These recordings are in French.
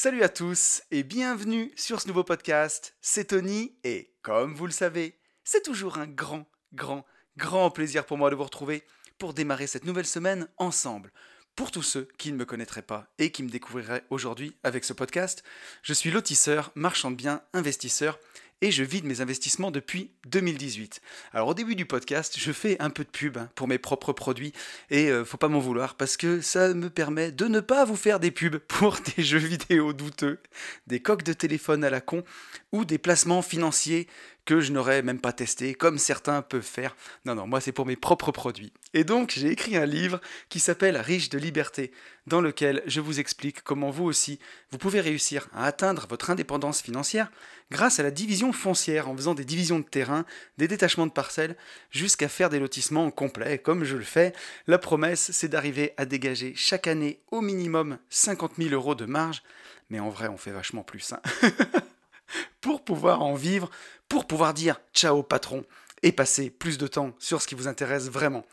Salut à tous et bienvenue sur ce nouveau podcast. C'est Tony et comme vous le savez, c'est toujours un grand, grand, grand plaisir pour moi de vous retrouver pour démarrer cette nouvelle semaine ensemble. Pour tous ceux qui ne me connaîtraient pas et qui me découvriraient aujourd'hui avec ce podcast, je suis lotisseur, marchand de biens, investisseur et je vide mes investissements depuis 2018. Alors au début du podcast, je fais un peu de pub hein, pour mes propres produits et euh, faut pas m'en vouloir parce que ça me permet de ne pas vous faire des pubs pour des jeux vidéo douteux, des coques de téléphone à la con ou des placements financiers que je n'aurais même pas testé, comme certains peuvent faire. Non, non, moi c'est pour mes propres produits. Et donc j'ai écrit un livre qui s'appelle Riche de liberté, dans lequel je vous explique comment vous aussi, vous pouvez réussir à atteindre votre indépendance financière grâce à la division foncière, en faisant des divisions de terrain, des détachements de parcelles, jusqu'à faire des lotissements complets, comme je le fais. La promesse, c'est d'arriver à dégager chaque année au minimum 50 000 euros de marge, mais en vrai on fait vachement plus. Hein. pour pouvoir en vivre, pour pouvoir dire ciao patron et passer plus de temps sur ce qui vous intéresse vraiment.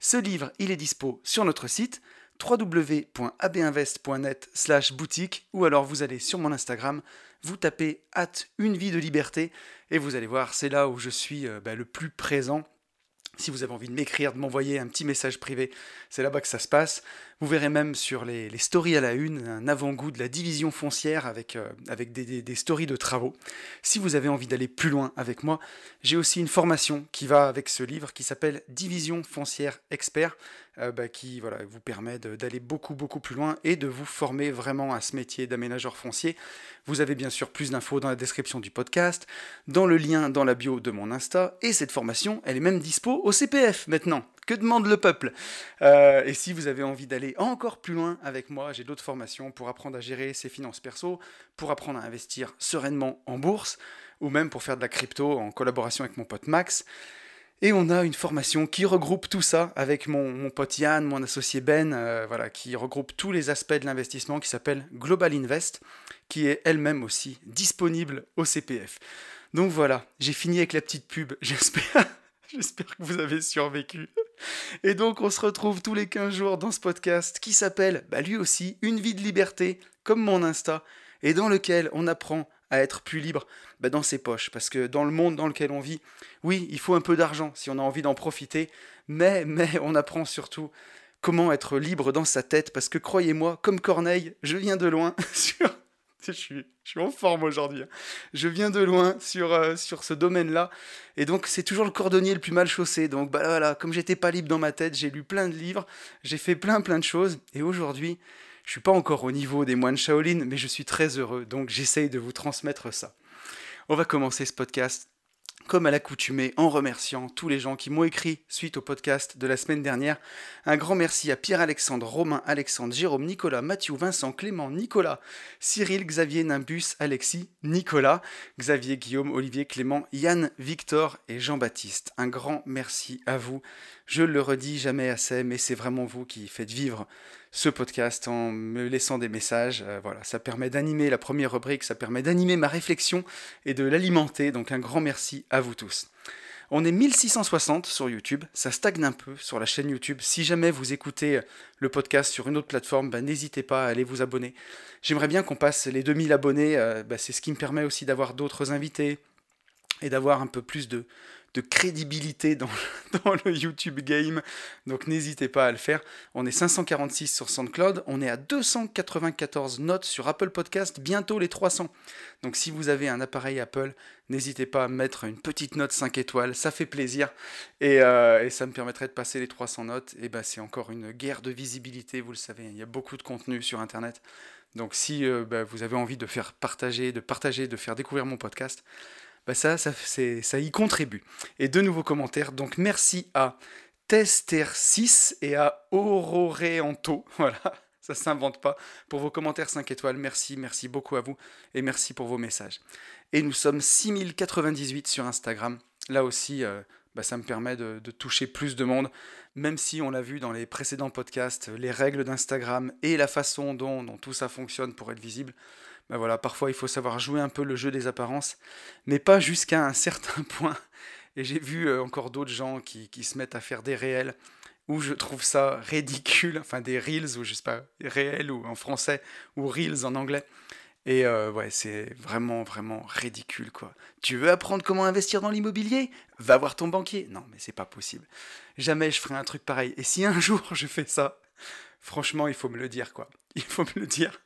Ce livre, il est dispo sur notre site www.abinvest.net slash boutique ou alors vous allez sur mon Instagram, vous tapez hâte une vie de liberté et vous allez voir, c'est là où je suis euh, bah, le plus présent si vous avez envie de m'écrire, de m'envoyer un petit message privé, c'est là-bas que ça se passe. Vous verrez même sur les, stories à la une un avant-goût de la division foncière avec, euh, des, stories de travaux. Si vous avez envie d'aller plus loin avec moi, j'ai aussi une formation qui va avec ce livre qui s'appelle Division foncière expert. Euh, bah, qui vous permet d'aller beaucoup beaucoup plus loin et de vous former vraiment à ce métier d'aménageur foncier. Vous avez bien sûr plus d'infos dans la description du podcast, dans le lien dans la bio de mon Insta, et cette formation, elle est même dispo au CPF maintenant. Que demande le peuple? Euh, Et si vous avez envie d'aller encore plus loin avec moi, j'ai d'autres formations pour apprendre à gérer ses finances perso, pour apprendre à investir sereinement en bourse, ou même pour faire de la crypto en collaboration avec mon pote Max. Et on a une formation qui regroupe tout ça avec mon, pote Yann, mon associé Ben, euh, voilà, qui regroupe tous les aspects de l'investissement qui s'appelle Global Invest, qui est elle-même aussi disponible au CPF. Donc voilà, j'ai fini avec la petite pub, j'espère. J'espère que vous avez survécu. Et donc on se retrouve tous les 15 jours dans ce podcast qui s'appelle, bah, lui aussi, Une vie de liberté, comme mon Insta, et dans lequel on apprend à être plus libre bah, dans ses poches. Parce que dans le monde dans lequel on vit, oui, il faut un peu d'argent si on a envie d'en profiter, mais, mais on apprend surtout comment être libre dans sa tête. Parce que croyez-moi, comme Corneille, je viens de loin. Je suis, en forme aujourd'hui. Hein. Je viens de loin sur, euh, sur ce domaine-là. Et donc, c'est toujours le cordonnier le plus mal chaussé. Donc, bah voilà, comme j'étais pas libre dans ma tête, j'ai lu plein de livres, j'ai fait plein, plein de choses. Et aujourd'hui, je suis pas encore au niveau des moines Shaolin, mais je suis très heureux, donc j'essaye de vous transmettre ça. On va commencer ce podcast comme à l'accoutumée, en remerciant tous les gens qui m'ont écrit suite au podcast de la semaine dernière. Un grand merci à Pierre-Alexandre, Romain, Alexandre, Jérôme, Nicolas, Mathieu, Vincent, Clément, Nicolas, Cyril, Xavier, Nimbus, Alexis, Nicolas, Xavier, Guillaume, Olivier, Clément, Yann, Victor et Jean-Baptiste. Un grand merci à vous. Je le redis jamais assez, mais c'est vraiment vous qui faites vivre ce podcast en me laissant des messages. Euh, voilà, ça permet d'animer la première rubrique, ça permet d'animer ma réflexion et de l'alimenter. Donc un grand merci à vous tous. On est 1660 sur YouTube, ça stagne un peu sur la chaîne YouTube. Si jamais vous écoutez le podcast sur une autre plateforme, bah, n'hésitez pas à aller vous abonner. J'aimerais bien qu'on passe les 2000 abonnés, euh, bah, c'est ce qui me permet aussi d'avoir d'autres invités et d'avoir un peu plus de, de crédibilité dans, le YouTube game. Donc n'hésitez pas à le faire. On est 546 sur SoundCloud, on est à 294 notes sur Apple Podcast, bientôt les 300. Donc si vous avez un appareil Apple, n'hésitez pas à mettre une petite note 5 étoiles, ça fait plaisir. Et, euh, ça me permettrait de passer les 300 notes. Et bah c'est encore une guerre de visibilité, vous le savez, il y a beaucoup de contenu sur Internet. Donc si euh, bah, vous avez envie de faire partager, de partager, de faire découvrir mon podcast, bah ça, ça, ça y contribue. Et de nouveaux commentaires, donc merci à Tester6 et à Auroreanto, voilà, ça s'invente pas, pour vos commentaires 5 étoiles, merci, merci beaucoup à vous, et merci pour vos messages. Et nous sommes 6098 sur Instagram, là aussi, euh, bah ça me permet de, toucher plus de monde, même si on l'a vu dans les précédents podcasts, les règles d'Instagram et la façon dont tout ça fonctionne pour être visible, ben voilà, parfois il faut savoir jouer un peu le jeu des apparences, mais pas jusqu'à un certain point. Et j'ai vu euh, encore d'autres gens qui, se mettent à faire des réels où je trouve ça ridicule, enfin des reels, ou je sais pas, réels ou en français, ou reels en anglais. Et euh, ouais, c'est vraiment, vraiment ridicule, quoi. Tu veux apprendre comment investir dans l'immobilier? Va voir ton banquier. Non, mais c'est pas possible. Jamais je ferai un truc pareil. Et si un jour je fais ça, franchement, il faut me le dire, quoi. Il faut me le dire.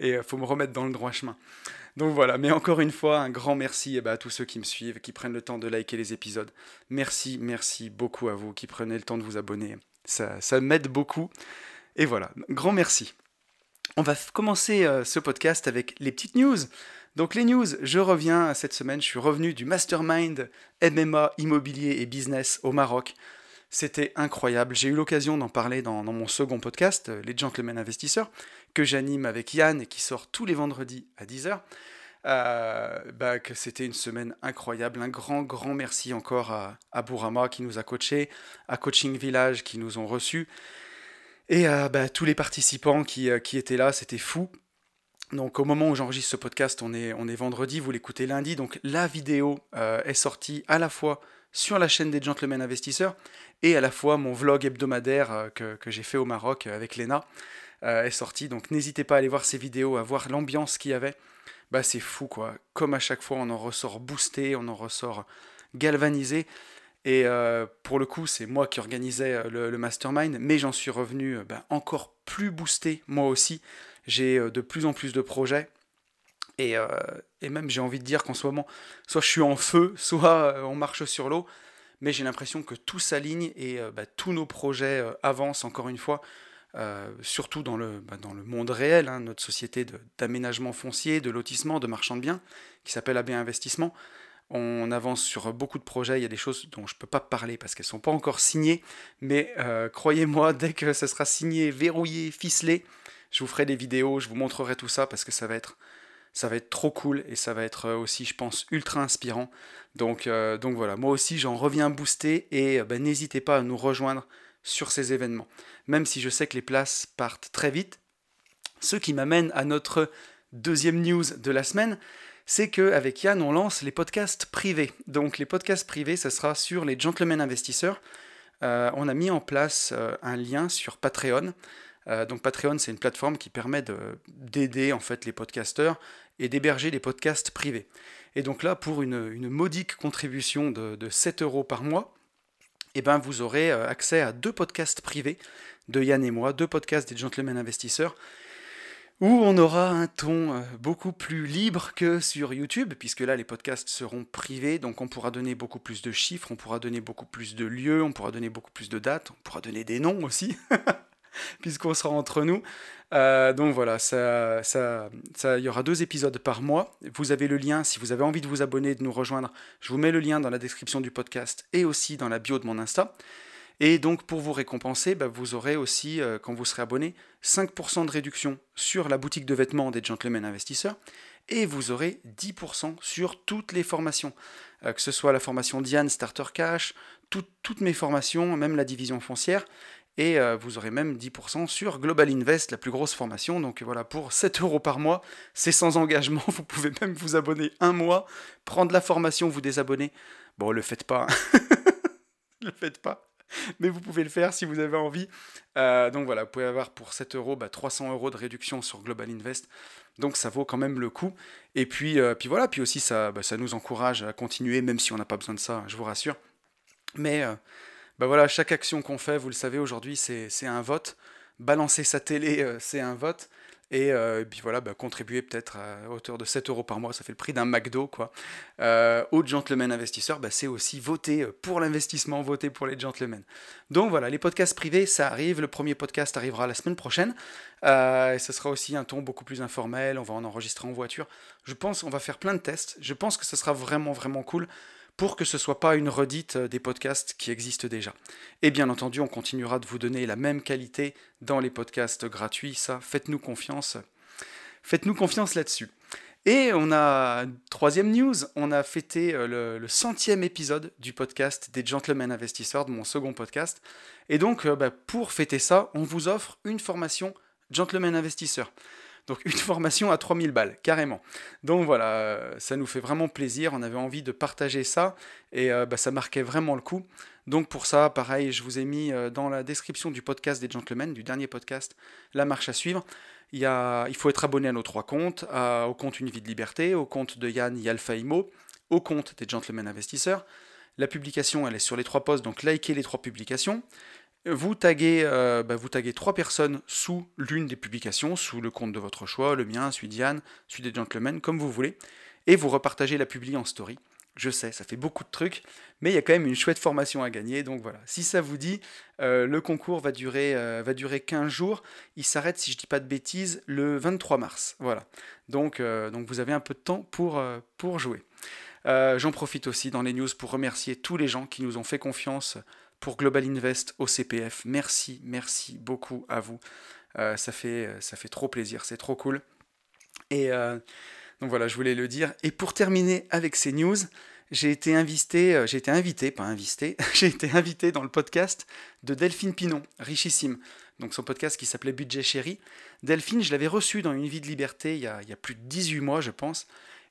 Et il euh, faut me remettre dans le droit chemin. Donc voilà, mais encore une fois, un grand merci eh ben, à tous ceux qui me suivent, qui prennent le temps de liker les épisodes. Merci, merci beaucoup à vous qui prenez le temps de vous abonner. Ça, ça m'aide beaucoup. Et voilà, grand merci. On va commencer euh, ce podcast avec les petites news. Donc les news, je reviens cette semaine, je suis revenu du mastermind MMA, immobilier et business au Maroc. C'était incroyable. J'ai eu l'occasion d'en parler dans, mon second podcast, euh, Les Gentlemen Investisseurs, que j'anime avec Yann et qui sort tous les vendredis à 10h. Euh, bah, c'était une semaine incroyable. Un grand, grand merci encore à, Bourama qui nous a coachés, à Coaching Village qui nous ont reçus. Et à bah, tous les participants qui, euh, qui étaient là, c'était fou. Donc au moment où j'enregistre ce podcast, on est, vendredi, vous l'écoutez lundi, donc la vidéo est sortie à la fois sur la chaîne des Gentlemen Investisseurs et à la fois mon vlog hebdomadaire euh, que, que j'ai fait au Maroc avec Lena est sorti. Donc n'hésitez pas à aller voir ces vidéos, à voir l'ambiance qu'il y avait. Bah c'est fou quoi. Comme à chaque fois, on en ressort boosté, on en ressort galvanisé. Et euh, pour le coup, c'est moi qui organisais euh, le, mastermind, mais j'en suis revenu euh, ben, encore plus boosté, moi aussi. J'ai de plus en plus de projets. Et, et même, j'ai envie de dire qu'en ce moment, soit je suis en feu, soit on marche sur l'eau. Mais j'ai l'impression que tout s'aligne et ben, tous nos projets avancent encore une fois. surtout dans le, ben, dans le monde réel, hein, notre société d'aménagement foncier, de lotissement, de marchand de biens, qui s'appelle AB Investissement. On avance sur beaucoup de projets, il y a des choses dont je ne peux pas parler parce qu'elles ne sont pas encore signées, mais euh, croyez-moi, dès que ce sera signé, verrouillé, ficelé, je vous ferai des vidéos, je vous montrerai tout ça parce que ça va être, ça va être trop cool et ça va être euh, aussi, je pense, ultra inspirant. Donc, euh, donc voilà, moi aussi j'en reviens boosté et ben, n'hésitez pas à nous rejoindre sur ces événements. Même si je sais que les places partent très vite, ce qui m'amène à notre deuxième news de la semaine, c'est qu'avec Yann, on lance les podcasts privés. Donc les podcasts privés, ce sera sur les Gentlemen Investisseurs. Euh, on a mis en place euh, un lien sur Patreon. Euh, donc Patreon, c'est une plateforme qui permet d'aider en fait les podcasteurs et d'héberger les podcasts privés. Et donc là, pour une, modique contribution de, 7 euros par mois, eh ben, vous aurez accès à deux podcasts privés de Yann et moi, deux podcasts des Gentlemen Investisseurs où on aura un ton euh, beaucoup plus libre que sur YouTube, puisque là les podcasts seront privés, donc on pourra donner beaucoup plus de chiffres, on pourra donner beaucoup plus de lieux, on pourra donner beaucoup plus de dates, on pourra donner des noms aussi, puisqu'on sera entre nous. Euh, donc voilà, ça, ça, ça, il y aura deux épisodes par mois. Vous avez le lien, si vous avez envie de vous abonner, de nous rejoindre, je vous mets le lien dans la description du podcast et aussi dans la bio de mon Insta. Et donc pour vous récompenser, bah, vous aurez aussi, euh, quand vous serez abonné, 5% de réduction sur la boutique de vêtements des Gentlemen Investisseurs et vous aurez 10% sur toutes les formations, euh, que ce soit la formation Diane Starter Cash, toutes mes formations, même la division foncière, et euh, vous aurez même 10% sur Global Invest, la plus grosse formation. Donc voilà, pour 7 euros par mois, c'est sans engagement, vous pouvez même vous abonner un mois, prendre la formation, vous désabonner. Bon, le faites pas, hein. le faites pas. mais vous pouvez le faire si vous avez envie. Euh, donc voilà, vous pouvez avoir pour 7 euros 300 bah, euros de réduction sur Global Invest. Donc ça vaut quand même le coup. Et puis, euh, puis voilà, puis aussi ça, bah, ça nous encourage à continuer, même si on n'a pas besoin de ça, je vous rassure. Mais bah voilà, chaque action qu'on fait, vous le savez, aujourd'hui, c'est un vote. Balancer sa télé, c'est un vote. Euh, et, puis voilà, bah, contribuer peut-être à hauteur de 7 euros par mois, ça fait le prix d'un McDo. Quoi. Euh, aux gentlemen investisseurs, bah, c'est aussi voter pour l'investissement, voter pour les gentlemen. Donc voilà, les podcasts privés, ça arrive. Le premier podcast arrivera la semaine prochaine. Euh, et ce sera aussi un ton beaucoup plus informel. On va en enregistrer en voiture. Je pense qu'on va faire plein de tests. Je pense que ce sera vraiment, vraiment cool pour que ce ne soit pas une redite euh, des podcasts qui existent déjà. Et bien entendu, on continuera de vous donner la même qualité dans les podcasts gratuits, ça, faites-nous confiance. Faites-nous confiance là-dessus. Et on a, troisième news, on a fêté euh, le, centième épisode du podcast des Gentlemen Investisseurs, de mon second podcast. Et donc, euh, bah, pour fêter ça, on vous offre une formation Gentlemen Investisseurs. Donc une formation à 3000 balles, carrément. Donc voilà, euh, ça nous fait vraiment plaisir, on avait envie de partager ça, et euh, bah, ça marquait vraiment le coup. Donc pour ça, pareil, je vous ai mis euh, dans la description du podcast des gentlemen, du dernier podcast, la marche à suivre. Il, faut être abonné à nos trois comptes, au compte Une vie de liberté, au compte de Yann Yalfa Imo, au compte des Gentlemen Investisseurs. La publication, elle est sur les trois posts, donc likez les trois publications. Vous taguez, euh, bah, vous taguez trois personnes sous l'une des publications, sous le compte de votre choix, le mien, celui d'Yann, celui des Gentlemen, comme vous voulez, et vous repartagez la publi en story. Je sais, ça fait beaucoup de trucs, mais il y a quand même une chouette formation à gagner. Donc voilà, si ça vous dit, euh, le concours va durer, euh, va durer 15 jours. Il s'arrête, si je ne dis pas de bêtises, le 23 mars. Voilà. Donc, donc vous avez un peu de temps pour, pour jouer. J'en profite aussi dans les news pour remercier tous les gens qui nous ont fait confiance pour Global Invest au CPF. Merci, merci beaucoup à vous. ça, fait, ça fait trop plaisir, c'est trop cool. Et donc voilà, je voulais le dire. Et pour terminer avec ces news, j'ai été invité, euh, j'ai été invité, pas invité, j'ai été invité dans le podcast de Delphine Pinon, richissime. Donc son podcast qui s'appelait Budget Chéri. Delphine, je l'avais reçue dans une vie de liberté il y, a, il y, a, plus de 18 mois, je pense.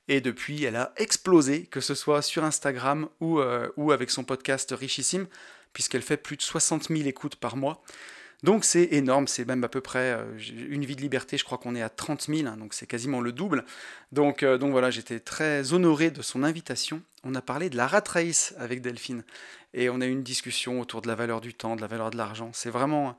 Et depuis, elle a explosé, que ce soit sur Instagram ou, euh, ou avec son podcast richissime, puisqu'elle fait plus de 60 000 écoutes par mois. Donc c'est énorme, c'est même à peu près euh, une vie de liberté, je crois qu'on est à 30 000, hein, donc c'est quasiment le double. Donc, euh, donc voilà, j'étais très honoré de son invitation. On a parlé de la rat race avec Delphine et on a eu une discussion autour de la valeur du temps, de la valeur de l'argent. C'est vraiment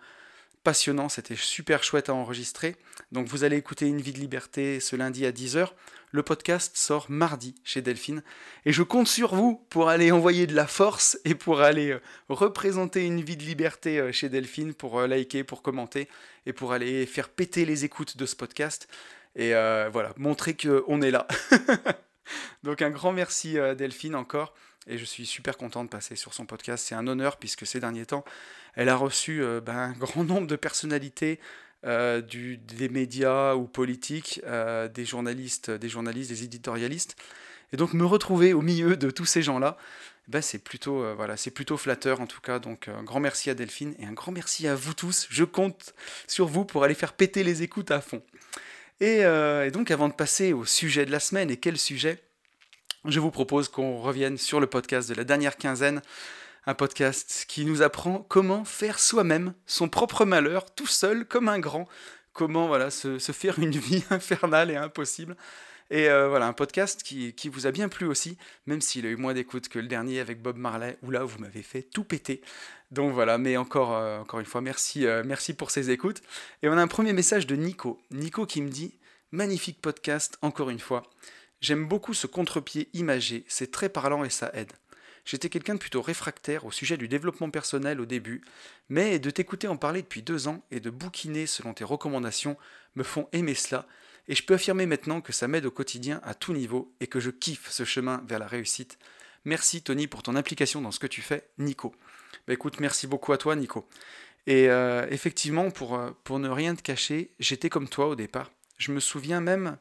passionnant, c'était super chouette à enregistrer. Donc vous allez écouter Une vie de liberté ce lundi à 10h. Le podcast sort mardi chez Delphine. Et je compte sur vous pour aller envoyer de la force et pour aller euh, représenter une vie de liberté euh, chez Delphine, pour euh, liker, pour commenter et pour aller faire péter les écoutes de ce podcast. Et voilà, montrer qu'on est là. Donc un grand merci Delphine encore. Et je suis super content de passer sur son podcast. C'est un honneur puisque ces derniers temps, elle a reçu euh, ben, un grand nombre de personnalités euh, du, des médias ou politiques, euh, des journalistes, des journalistes, des éditorialistes. Et donc me retrouver au milieu de tous ces gens-là, ben, c'est plutôt, voilà, plutôt flatteur en tout cas. Donc un grand merci à Delphine et un grand merci à vous tous. Je compte sur vous pour aller faire péter les écoutes à fond. Et donc avant de passer au sujet de la semaine, et quel sujet? Je vous propose qu'on revienne sur le podcast de la dernière quinzaine un podcast qui nous apprend comment faire soi-même son propre malheur tout seul comme un grand, comment voilà se, faire une vie infernale et impossible. Et euh, voilà, un podcast qui, vous a bien plu aussi, même s'il a eu moins d'écoute que le dernier avec Bob Marley, où là, vous m'avez fait tout péter. Donc voilà, mais encore, euh, encore une fois, merci, euh, merci pour ces écoutes. Et on a un premier message de Nico. Nico qui me dit Magnifique podcast, encore une fois. J'aime beaucoup ce contre-pied imagé, c'est très parlant et ça aide. J'étais quelqu'un de plutôt réfractaire au sujet du développement personnel au début, mais de t'écouter en parler depuis deux ans et de bouquiner selon tes recommandations me font aimer cela, et je peux affirmer maintenant que ça m'aide au quotidien à tout niveau et que je kiffe ce chemin vers la réussite. Merci Tony pour ton implication dans ce que tu fais, Nico. Bah écoute, merci beaucoup à toi Nico. Et euh, effectivement, pour, euh, pour ne rien te cacher, j'étais comme toi au départ. Je me souviens même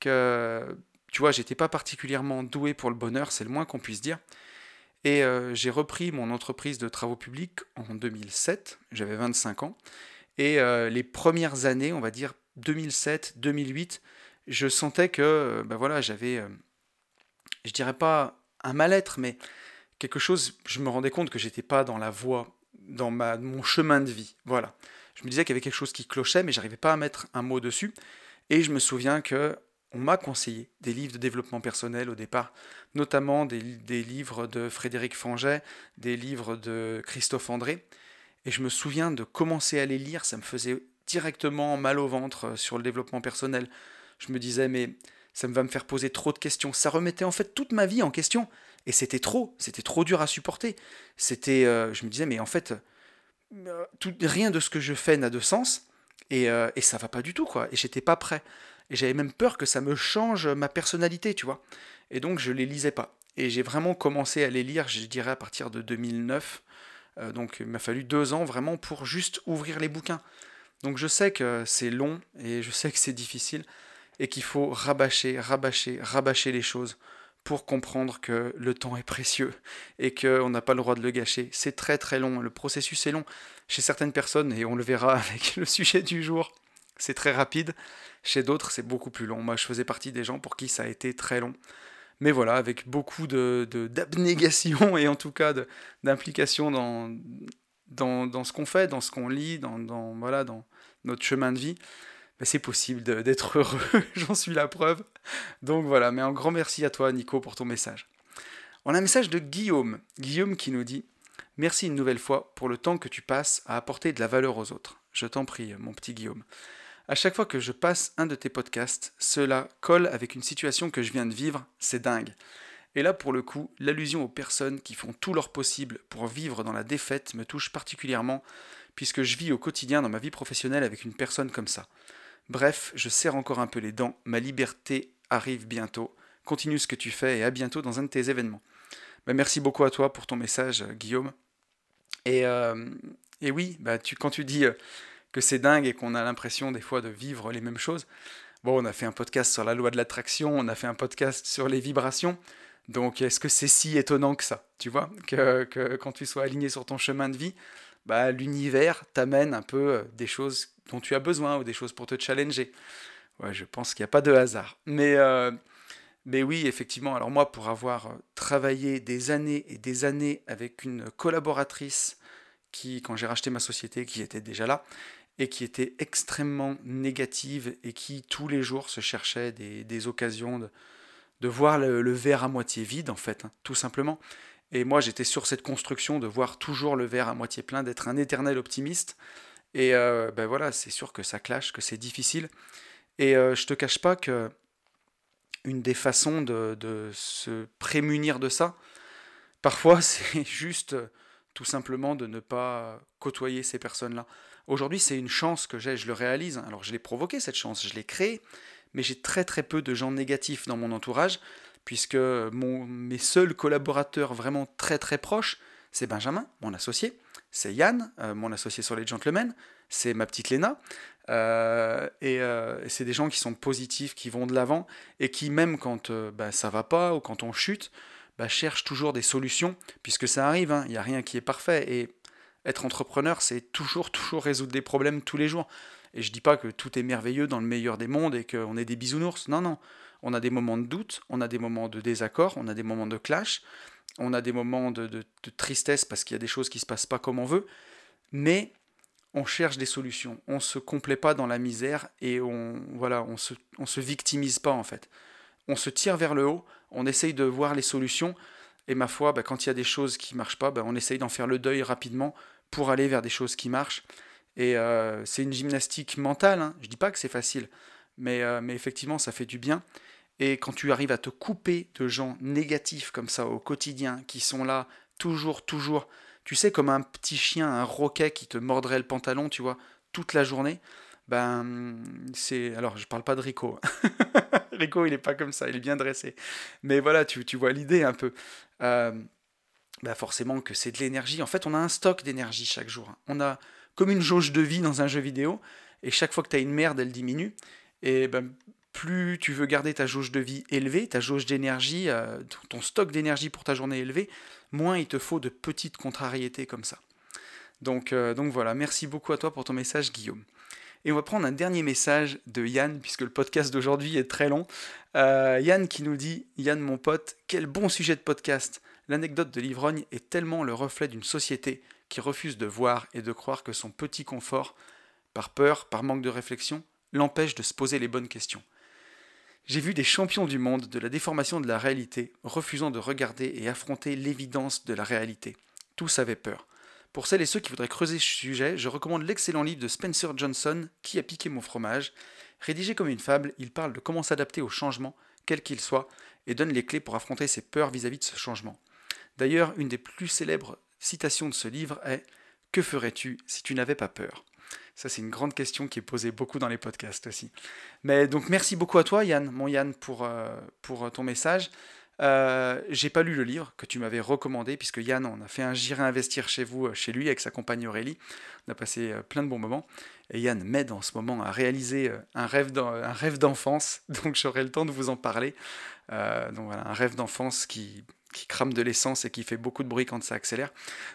que, tu vois, j'étais pas particulièrement doué pour le bonheur, c'est le moins qu'on puisse dire. Et euh, j'ai repris mon entreprise de travaux publics en 2007, j'avais 25 ans. Et euh, les premières années, on va dire 2007, 2008, je sentais que ben voilà, j'avais, je dirais pas un mal-être, mais quelque chose, je me rendais compte que j'étais pas dans la voie, dans ma, mon chemin de vie. Voilà. Je me disais qu'il y avait quelque chose qui clochait, mais j'arrivais pas à mettre un mot dessus. Et je me souviens que on m'a conseillé des livres de développement personnel au départ, notamment des, livres de Frédéric Fanget, des livres de Christophe André. Et je me souviens de commencer à les lire, ça me faisait directement mal au ventre euh, sur le développement personnel. Je me disais, mais ça va me faire poser trop de questions. Ça remettait en fait toute ma vie en question. Et c'était trop, c'était trop dur à supporter. C'était, euh, je me disais, mais en fait, euh, rien de ce que je fais n'a de sens. Et, et ça va pas du tout, quoi. Et j'étais pas prêt. Et j'avais même peur que ça me change ma personnalité, tu vois. Et donc je les lisais pas. Et j'ai vraiment commencé à les lire, je dirais, à partir de 2009. Euh, donc il m'a fallu deux ans vraiment pour juste ouvrir les bouquins. Donc je sais que c'est long et je sais que c'est difficile et qu'il faut rabâcher, rabâcher, rabâcher les choses pour comprendre que le temps est précieux et qu'on n'a pas le droit de le gâcher. C'est très très long, le processus est long chez certaines personnes et on le verra avec le sujet du jour. C'est très rapide. Chez d'autres, c'est beaucoup plus long. Moi, je faisais partie des gens pour qui ça a été très long. Mais voilà, avec beaucoup de, d'abnégation et en tout cas d'implication dans, dans, ce qu'on fait, dans ce qu'on lit, dans, dans, voilà, dans notre chemin de vie. c'est possible d'être heureux, j'en suis la preuve. Donc voilà, mais un grand merci à toi Nico pour ton message. On a un message de Guillaume, Guillaume qui nous dit Merci une nouvelle fois pour le temps que tu passes à apporter de la valeur aux autres. Je t'en prie, mon petit Guillaume. À chaque fois que je passe un de tes podcasts, cela colle avec une situation que je viens de vivre, c'est dingue. Et là, pour le coup, l'allusion aux personnes qui font tout leur possible pour vivre dans la défaite me touche particulièrement, puisque je vis au quotidien dans ma vie professionnelle avec une personne comme ça. Bref, je serre encore un peu les dents, ma liberté arrive bientôt. Continue ce que tu fais et à bientôt dans un de tes événements. Ben, merci beaucoup à toi pour ton message, Guillaume. Et, euh, et oui, bah, tu, quand tu dis euh, que c'est dingue et qu'on a l'impression des fois de vivre les mêmes choses, bon, on a fait un podcast sur la loi de l'attraction, on a fait un podcast sur les vibrations. Donc, est-ce que c'est si étonnant que ça Tu vois, que, quand tu sois aligné sur ton chemin de vie, bah, l'univers t'amène un peu euh, des choses dont tu as besoin ou des choses pour te challenger. Ouais, je pense qu'il n'y a pas de hasard. Mais, mais oui, effectivement, alors moi, pour avoir euh, travaillé des années et des années avec une collaboratrice qui, quand j'ai racheté ma société, qui était déjà là, et qui était extrêmement négative et qui tous les jours se cherchait des, occasions de, voir le, verre à moitié vide, en fait, hein, tout simplement. Et moi, j'étais sur cette construction de voir toujours le verre à moitié plein, d'être un éternel optimiste. Et euh, ben voilà, c'est sûr que ça clash, que c'est difficile. Et euh, je te cache pas que une des façons de, se prémunir de ça. Parfois, c'est juste euh, tout simplement de ne pas côtoyer ces personnes-là. Aujourd'hui, c'est une chance que j'ai, je le réalise. Alors, je l'ai provoqué, cette chance, je l'ai créée, mais j'ai très très peu de gens négatifs dans mon entourage, puisque mon, mes seuls collaborateurs vraiment très très proches, c'est Benjamin, mon associé, c'est Yann, euh, mon associé sur les gentlemen, c'est ma petite Léna, euh, euh, et, c'est des gens qui sont positifs, qui vont de l'avant, et qui même quand bah, ça va pas ou quand on chute, bah, cherchent toujours des solutions, puisque ça arrive, hein, il n'y a rien qui est parfait, et être entrepreneur, c'est toujours, toujours résoudre des problèmes tous les jours. Et je dis pas que tout est merveilleux dans le meilleur des mondes et qu'on est des bisounours, non, non. On a des moments de doute, on a des moments de désaccord, on a des moments de clash, on a des moments de, tristesse parce qu'il y a des choses qui ne se passent pas comme on veut, mais on cherche des solutions. On ne se complaît pas dans la misère et on voilà, on se, se victimise pas en fait. On se tire vers le haut, on essaye de voir les solutions et ma foi, bah, quand il y a des choses qui marchent pas, bah, on essaye d'en faire le deuil rapidement pour aller vers des choses qui marchent. Et euh, c'est une gymnastique mentale. Hein. Je dis pas que c'est facile, mais, euh, mais effectivement, ça fait du bien. Et quand tu arrives à te couper de gens négatifs comme ça au quotidien, qui sont là toujours, toujours, tu sais, comme un petit chien, un roquet qui te mordrait le pantalon, tu vois, toute la journée, ben, c'est. Alors, je parle pas de Rico. Rico, il est pas comme ça, il est bien dressé. Mais voilà, tu, tu vois l'idée un peu. Euh, ben forcément que c'est de l'énergie. En fait, on a un stock d'énergie chaque jour. On a comme une jauge de vie dans un jeu vidéo, et chaque fois que tu as une merde, elle diminue. Et ben, plus tu veux garder ta jauge de vie élevée, ta jauge d'énergie, euh, ton stock d'énergie pour ta journée élevé, moins il te faut de petites contrariétés comme ça. Donc, euh, donc voilà, merci beaucoup à toi pour ton message Guillaume. Et on va prendre un dernier message de Yann, puisque le podcast d'aujourd'hui est très long. Euh, Yann qui nous dit, Yann mon pote, quel bon sujet de podcast. L'anecdote de l'ivrogne est tellement le reflet d'une société qui refuse de voir et de croire que son petit confort, par peur, par manque de réflexion, l'empêche de se poser les bonnes questions. J'ai vu des champions du monde de la déformation de la réalité, refusant de regarder et affronter l'évidence de la réalité. Tous avaient peur. Pour celles et ceux qui voudraient creuser ce sujet, je recommande l'excellent livre de Spencer Johnson, Qui a piqué mon fromage? Rédigé comme une fable, il parle de comment s'adapter au changement, quel qu'il soit, et donne les clés pour affronter ses peurs vis-à-vis de ce changement. D'ailleurs, une des plus célèbres citations de ce livre est Que ferais-tu si tu n'avais pas peur? Ça, c'est une grande question qui est posée beaucoup dans les podcasts aussi. Mais donc, merci beaucoup à toi, Yann, mon Yann, pour, euh, pour ton message. Euh, j'ai pas lu le livre que tu m'avais recommandé, puisque Yann, on a fait un J'irai investir chez vous, euh, chez lui, avec sa compagne Aurélie. On a passé euh, plein de bons moments. Et Yann m'aide en ce moment à réaliser un rêve d'enfance, donc j'aurai le temps de vous en parler. donc voilà, un rêve d'enfance qui, qui crame de l'essence et qui fait beaucoup de bruit quand ça accélère.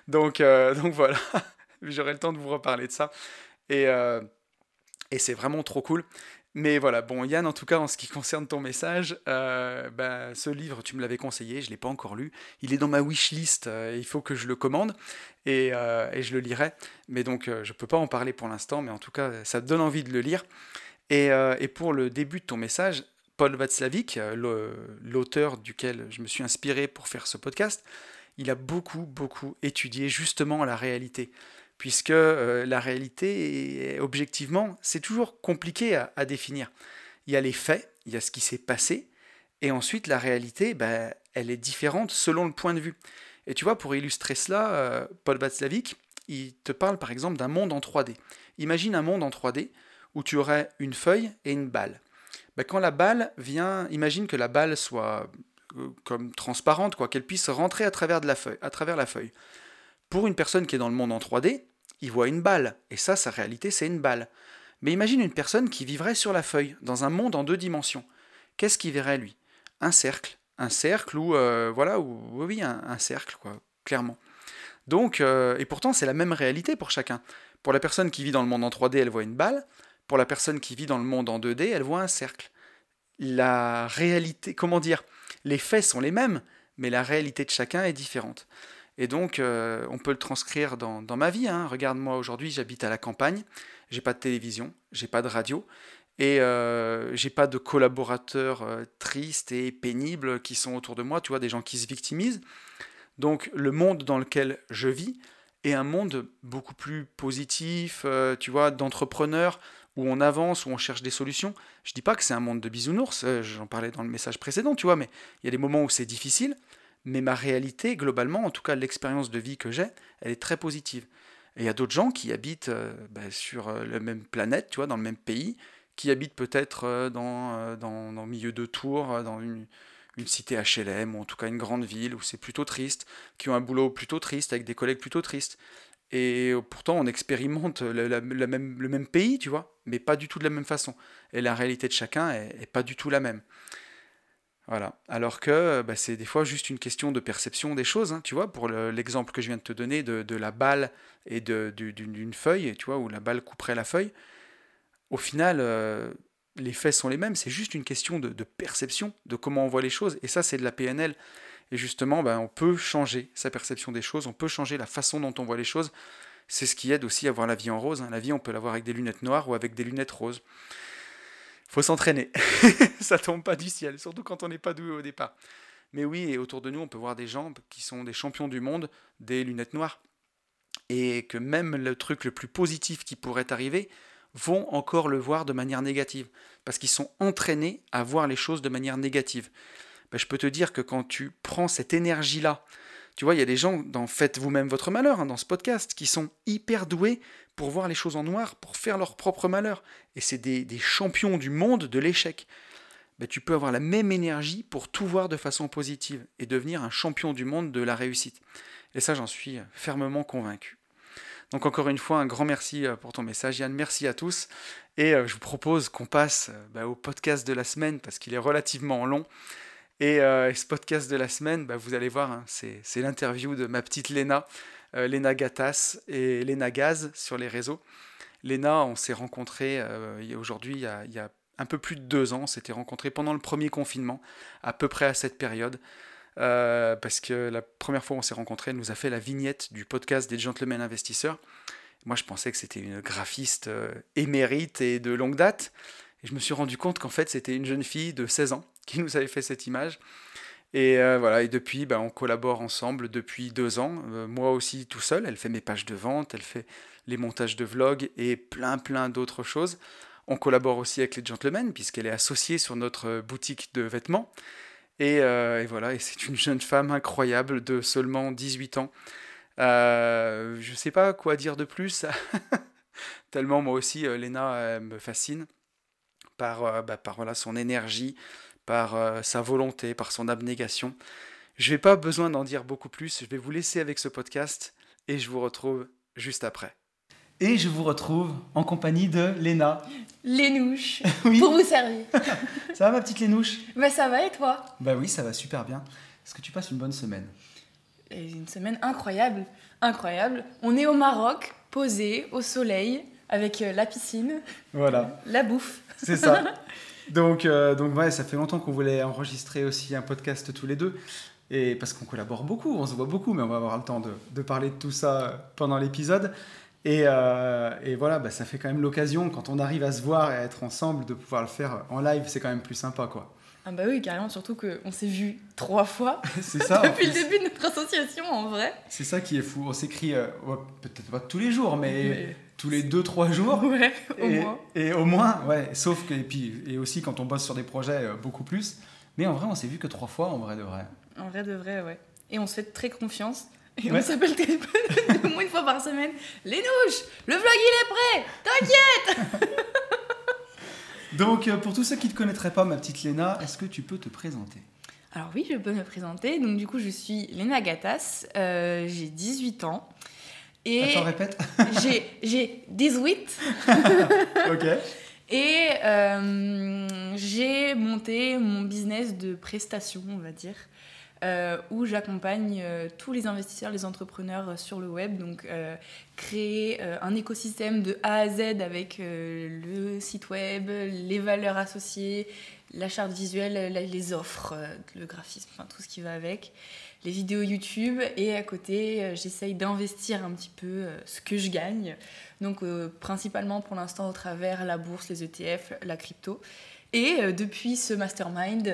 Donc, donc voilà, j'aurai le temps de vous reparler de ça. Et, euh, et c'est vraiment trop cool. Mais voilà, bon Yann, en tout cas, en ce qui concerne ton message, euh, bah, ce livre, tu me l'avais conseillé, je ne l'ai pas encore lu. Il est dans ma wishlist, euh, il faut que je le commande et, et je le lirai. Mais donc, je ne peux pas en parler pour l'instant, mais en tout cas, ça donne envie de le lire. Et, et, pour le début de ton message, Paul Václavic, l'auteur duquel je me suis inspiré pour faire ce podcast, il a beaucoup, beaucoup étudié justement la réalité. Puisque la réalité, objectivement, c'est toujours compliqué à, à définir. Il y a les faits, il y a ce qui s'est passé, et ensuite, la réalité, ben, elle est différente selon le point de vue. Et tu vois, pour illustrer cela, euh, Paul Václavic, il te parle par exemple d'un monde en 3D. Imagine un monde en 3D où tu aurais une feuille et une balle. Ben, quand la balle vient, imagine que la balle soit euh, comme transparente, quoi, qu'elle puisse rentrer à travers, de la feuille, à travers la feuille. Pour une personne qui est dans le monde en 3D, il voit une balle, et ça, sa réalité, c'est une balle. Mais imagine une personne qui vivrait sur la feuille, dans un monde en deux dimensions. Qu'est-ce qu'il verrait, lui? Un cercle, un cercle ou euh, voilà, ou, oui, un, cercle, quoi, clairement. Donc, euh, et pourtant, c'est la même réalité pour chacun. Pour la personne qui vit dans le monde en 3D, elle voit une balle. Pour la personne qui vit dans le monde en 2D, elle voit un cercle. La réalité, comment dire, les faits sont les mêmes, mais la réalité de chacun est différente. Et donc, euh, on peut le transcrire dans, ma vie. Hein. Regarde-moi aujourd'hui, j'habite à la campagne, j'ai pas de télévision, j'ai pas de radio, et euh, j'ai pas de collaborateurs euh, tristes et pénibles qui sont autour de moi, tu vois, des gens qui se victimisent. Donc le monde dans lequel je vis est un monde beaucoup plus positif, euh, tu vois, d'entrepreneurs, où on avance, où on cherche des solutions. Je dis pas que c'est un monde de bisounours, euh, j'en parlais dans le message précédent, tu vois, mais il y a des moments où c'est difficile, mais ma réalité, globalement, en tout cas l'expérience de vie que j'ai, elle est très positive. Et il y a d'autres gens qui habitent bah, sur la même planète, tu vois, dans le même pays, qui habitent peut-être euh, dans, euh, dans, dans, le milieu de Tours, euh, dans une, une cité HLM, ou en tout cas une grande ville où c'est plutôt triste, qui ont un boulot plutôt triste, avec des collègues plutôt tristes. Et pourtant, on expérimente le, même, le même pays, tu vois, mais pas du tout de la même façon. Et la réalité de chacun est, pas du tout la même. Voilà. Alors que bah, c'est des fois juste une question de perception des choses, hein, tu vois, pour l'exemple que je viens de te donner de, de la balle et d'une feuille, tu vois, où la balle couperait la feuille au final, euh, les faits sont les mêmes, c'est juste une question de, perception, de comment on voit les choses, et ça c'est de la PNL. Et justement, ben, on peut changer sa perception des choses, on peut changer la façon dont on voit les choses. C'est ce qui aide aussi à voir la vie en rose. Hein. La vie, on peut l'avoir avec des lunettes noires ou avec des lunettes roses. Faut s'entraîner. ça tombe pas du ciel, surtout quand on n'est pas doué au départ. Mais oui, et autour de nous, on peut voir des gens qui sont des champions du monde des lunettes noires. Et que même le truc le plus positif qui pourrait arriver, vont encore le voir de manière négative, parce qu'ils sont entraînés à voir les choses de manière négative. Ben, je peux te dire que quand tu prends cette énergie-là, tu vois, il y a des gens dans Faites vous-même votre malheur, hein, dans ce podcast, qui sont hyper doués pour voir les choses en noir, pour faire leur propre malheur. Et c'est des, champions du monde de l'échec. Ben, tu peux avoir la même énergie pour tout voir de façon positive et devenir un champion du monde de la réussite. Et ça, j'en suis fermement convaincu. Donc encore une fois, un grand merci euh, pour ton message, Yann. Merci à tous. Et euh, je vous propose qu'on passe euh, bah, au podcast de la semaine parce qu'il est relativement long. Et, ce podcast de la semaine, bah, vous allez voir, hein, c'est l'interview de ma petite Léna, Léna Gatas et Léna Gaz sur les réseaux. Léna, on s'est rencontrés aujourd'hui il, y a un peu plus de deux ans. On s'était rencontrés pendant le premier confinement, à peu près à cette période. Euh, parce que la première fois où on s'est rencontrés, elle nous a fait la vignette du podcast des Gentlemen Investisseurs. Moi, je pensais que c'était une graphiste euh, émérite et de longue date. Et je me suis rendu compte qu'en fait, c'était une jeune fille de 16 ans qui nous avait fait cette image. Et euh, voilà, et depuis, ben, on collabore ensemble depuis deux ans. moi aussi tout seul, elle fait mes pages de vente, elle fait les montages de vlogs et plein plein d'autres choses. On collabore aussi avec les Gentlemen puisqu'elle est associée sur notre boutique de vêtements. Euh, et, voilà, et c'est une jeune femme incroyable de seulement 18 ans. Euh, je ne sais pas quoi dire de plus, tellement moi aussi, euh, Léna me fascine par, bah, par voilà, son énergie, par sa volonté, par son abnégation. Je n'ai pas besoin d'en dire beaucoup plus, je vais vous laisser avec ce podcast et je vous retrouve juste après. Et je vous retrouve en compagnie de Léna. Lénouche, oui. pour vous servir. ça va ma petite Lénouche? Bah ça va et toi? Bah oui, ça va super bien. Est-ce que tu passes une bonne semaine? Une semaine incroyable, incroyable. On est au Maroc, posé, au soleil, avec euh, la piscine. Voilà. La bouffe. C'est ça. Donc, euh, donc ouais, ça fait longtemps qu'on voulait enregistrer aussi un podcast tous les deux. Et parce qu'on collabore beaucoup, on se voit beaucoup, mais on va avoir le temps de, de parler de tout ça pendant l'épisode. Et, euh, et voilà, bah, ça fait quand même l'occasion, quand on arrive à se voir et à être ensemble, de pouvoir le faire en live, c'est quand même plus sympa, quoi. Ah bah oui, carrément, surtout qu'on s'est vu trois fois c'est ça. depuis le début de notre association, en vrai. C'est ça qui est fou. On s'écrit, euh, peut-être pas tous les jours, mais, Mais- tous les 2-3 jours. Ouais, au et, moins. et au moins, ouais, sauf que, et puis, et aussi quand on bosse sur des projets, euh, beaucoup plus. Mais en vrai, on s'est vu que trois fois, en vrai de vrai. En vrai de vrai, ouais. Et on se fait très confiance. Et Ouais. on s'appelle très- au moins une fois par semaine. Les nouches, le vlog il est prêt T'inquiète Donc, euh, pour tous ceux qui ne te connaîtraient pas, ma petite Léna, est-ce que tu peux te présenter? Alors oui, je peux me présenter. Donc du coup, je suis Léna Gatas, euh, j'ai 18 ans. Et Attends, répète. j'ai, j'ai 18 ok. et euh, j'ai monté mon business de prestation, on va dire, euh, où j'accompagne euh, tous les investisseurs, les entrepreneurs sur le web, donc créer un écosystème de A à Z avec le site web, les valeurs associées, la charte visuelle, les offres, le graphisme, enfin tout ce qui va avec, les vidéos YouTube et à côté euh, j'essaye d'investir un petit peu euh, ce que je gagne, donc euh, principalement pour l'instant au travers la bourse, les ETF, la crypto. Et depuis ce mastermind,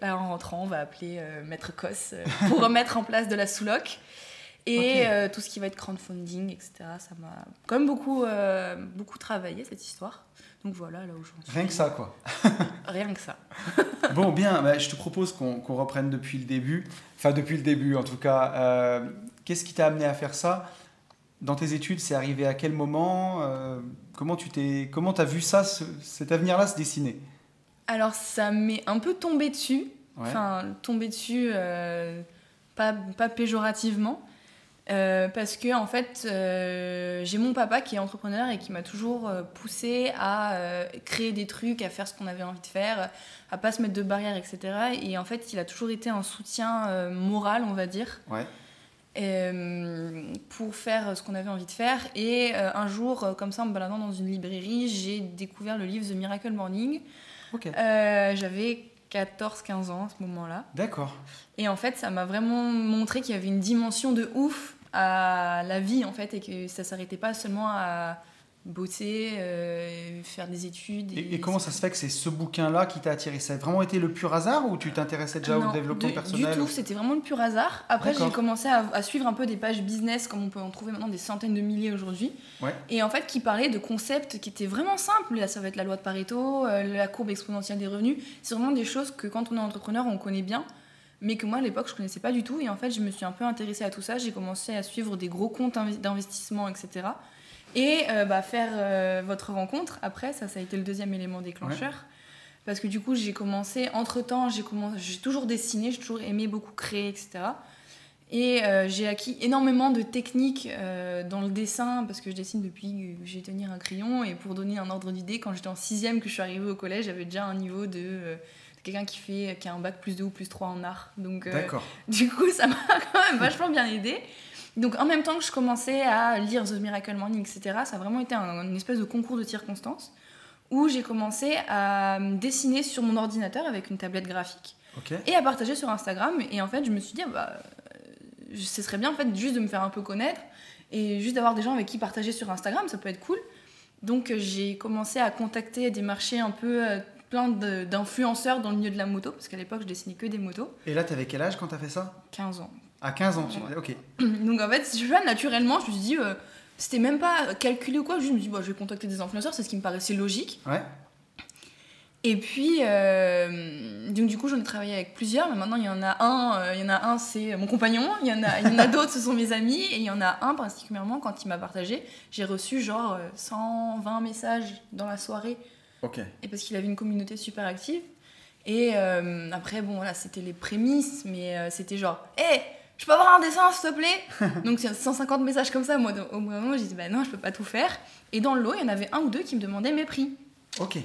là en rentrant, on va appeler Maître Cos pour remettre en place de la sous-loc. Et euh, tout ce qui va être crowdfunding, etc. Ça m'a quand même beaucoup, euh, beaucoup travaillé cette histoire. Donc voilà, là suis. Rien que ça, quoi. Rien que ça. Bon, bien, bah, je te propose qu'on reprenne depuis le début. Enfin, depuis le début, en tout cas. Euh, Qu'est-ce qui t'a amené à faire ça? Dans tes études, c'est arrivé à quel moment? Euh, Comment tu t'es, comment t'as vu ça, ce- cet avenir-là se dessiner? Alors ça m'est un peu tombé dessus. Ouais. Enfin, tombé dessus, euh, pas, pas péjorativement. Euh, parce que en fait, euh, j'ai mon papa qui est entrepreneur et qui m'a toujours euh, poussé à créer des trucs, à faire ce qu'on avait envie de faire, à pas se mettre de barrières, etc. Et en fait, il a toujours été un soutien moral, on va dire, Ouais. pour faire ce qu'on avait envie de faire. Et un jour, comme ça, en me baladant dans une librairie, j'ai découvert le livre The Miracle Morning. J'avais 14-15 ans à ce moment-là. D'accord. Et en fait, ça m'a vraiment montré qu'il y avait une dimension de ouf à la vie, en fait, et que ça s'arrêtait pas seulement à bosser, euh, faire des études. Et, et comment ça se fait que c'est ce bouquin-là qui t'a attiré? Ça a vraiment été le pur hasard ou tu t'intéressais déjà Non, au développement de- personnel Du tout, c'était vraiment le pur hasard. Après, j'ai commencé à, à suivre un peu des pages business, comme on peut en trouver maintenant des centaines de milliers aujourd'hui. Ouais. Et en fait, qui parlaient de concepts qui étaient vraiment simples. Là, ça va être la loi de Pareto, euh, la courbe exponentielle des revenus. C'est vraiment des choses que quand on est entrepreneur, on connaît bien. Mais que moi, à l'époque, je connaissais pas du tout. Et en fait, je me suis un peu intéressée à tout ça. J'ai commencé à suivre des gros comptes inve- d'investissement, etc. Et euh, bah, faire euh, votre rencontre, après, ça, ça a été le deuxième élément déclencheur. Parce que du coup, j'ai commencé, entre-temps, j'ai commencé- j'ai toujours dessiné, j'ai toujours aimé beaucoup créer, etc. Et euh, j'ai acquis énormément de techniques euh, dans le dessin, parce que je dessine depuis que j'ai tenir un crayon. Et pour donner un ordre d'idée, quand j'étais en sixième, que je suis arrivée au collège, j'avais déjà un niveau de quelqu'un qui, fait, qui a un bac plus 2 ou plus 3 en art. Donc, euh, D'accord. du coup, ça m'a quand même vachement bien aidé. Donc, en même temps que je commençais à lire The Miracle Morning, etc., ça a vraiment été un- une espèce de concours de circonstances où j'ai commencé à dessiner sur mon ordinateur avec une tablette graphique et à partager sur Instagram. Et en fait, je me suis dit, ah bah, euh, ce serait bien en fait juste de me faire un peu connaître et juste d'avoir des gens avec qui partager sur Instagram, ça peut être cool. Donc, j'ai commencé à contacter des marchés un peu euh, plein d'influenceurs dans le milieu de la moto, parce qu'à l'époque, je dessinais que des motos, Et là, t'avais quel âge quand t'as fait ça? 15 ans. À 15 ans, tu Ouais. Ok. Donc en fait, je pas, naturellement, je me suis dit, euh, c'était même pas calculé ou quoi, je me suis dit, bah, je vais contacter des influenceurs, c'est ce qui me paraissait logique. Ouais. Et puis, euh, donc du coup, j'en ai travaillé avec plusieurs, mais maintenant il y en a un, euh, il y en a un, c'est mon compagnon, il y en a, il y en a d'autres, ce sont mes amis, et il y en a un particulièrement, quand il m'a partagé, j'ai reçu genre euh, 120 messages dans la soirée, Ok. et parce qu'il avait une communauté super active. Et euh, après, bon, voilà, c'était les prémices, mais euh, c'était genre, hé, je peux avoir un dessin, s'il te plaît? Donc, il y a 150 messages comme ça. Moi, au bout d'un moment, j'ai dit, bah non, je peux pas tout faire. Et dans le lot, il y en avait un ou deux qui me demandaient mes prix. Ok.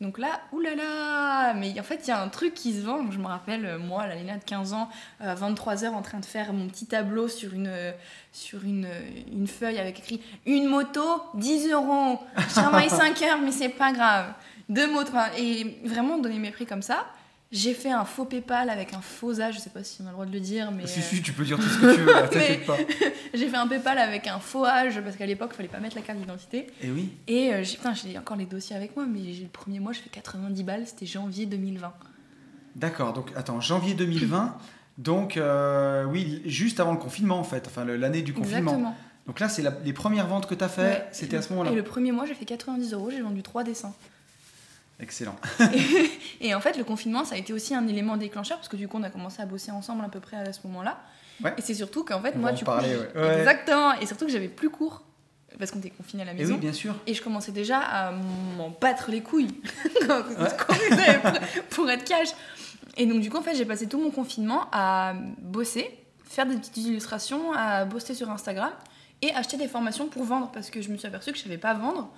Donc là, oulala Mais en fait, il y a un truc qui se vend. Je me rappelle, euh, moi, la Léna de 15 ans, à 23h, en train de faire mon petit tableau sur une, euh, sur une, euh, feuille avec écrit « Une moto, 10 euros. Je travaille 5 heures, mais c'est pas grave. » Deux enfin, Et vraiment donner mes prix comme ça. J'ai fait un faux PayPal avec un faux âge, je sais pas si on a le droit de le dire, mais. Si, si, tu peux dire tout ce que tu veux, t'inquiète pas. j'ai fait un PayPal avec un faux âge parce qu'à l'époque, il fallait pas mettre la carte d'identité. Et oui. Et euh, j'ai, j'ai encore les dossiers avec moi, mais j'ai, le premier mois, je fais 90 balles, c'était janvier 2020. D'accord, donc attends, janvier 2020, donc euh, oui, juste avant le confinement en fait, enfin l'année du confinement. Exactement. Donc là, c'est les premières ventes que tu as fait, Ouais. c'était à ce moment-là. Et le premier mois, j'ai fait 90 euros, j'ai vendu 3 dessins. Excellent. Et en fait, le confinement, ça a été aussi un élément déclencheur parce que du coup, on a commencé à bosser ensemble à peu près à ce moment-là. Ouais. Et c'est surtout qu'en fait, On moi, parler, coup, ouais. exactement. Et surtout que j'avais plus cours parce qu'on était confinés à la Et maison. oui, bien sûr. Et je commençais déjà à m'en battre les couilles pour être cash. Et donc, du coup, en fait, j'ai passé tout mon confinement à bosser, faire des petites illustrations, à bosser sur Instagram et acheter des formations pour vendre parce que je me suis aperçue que je savais pas vendre.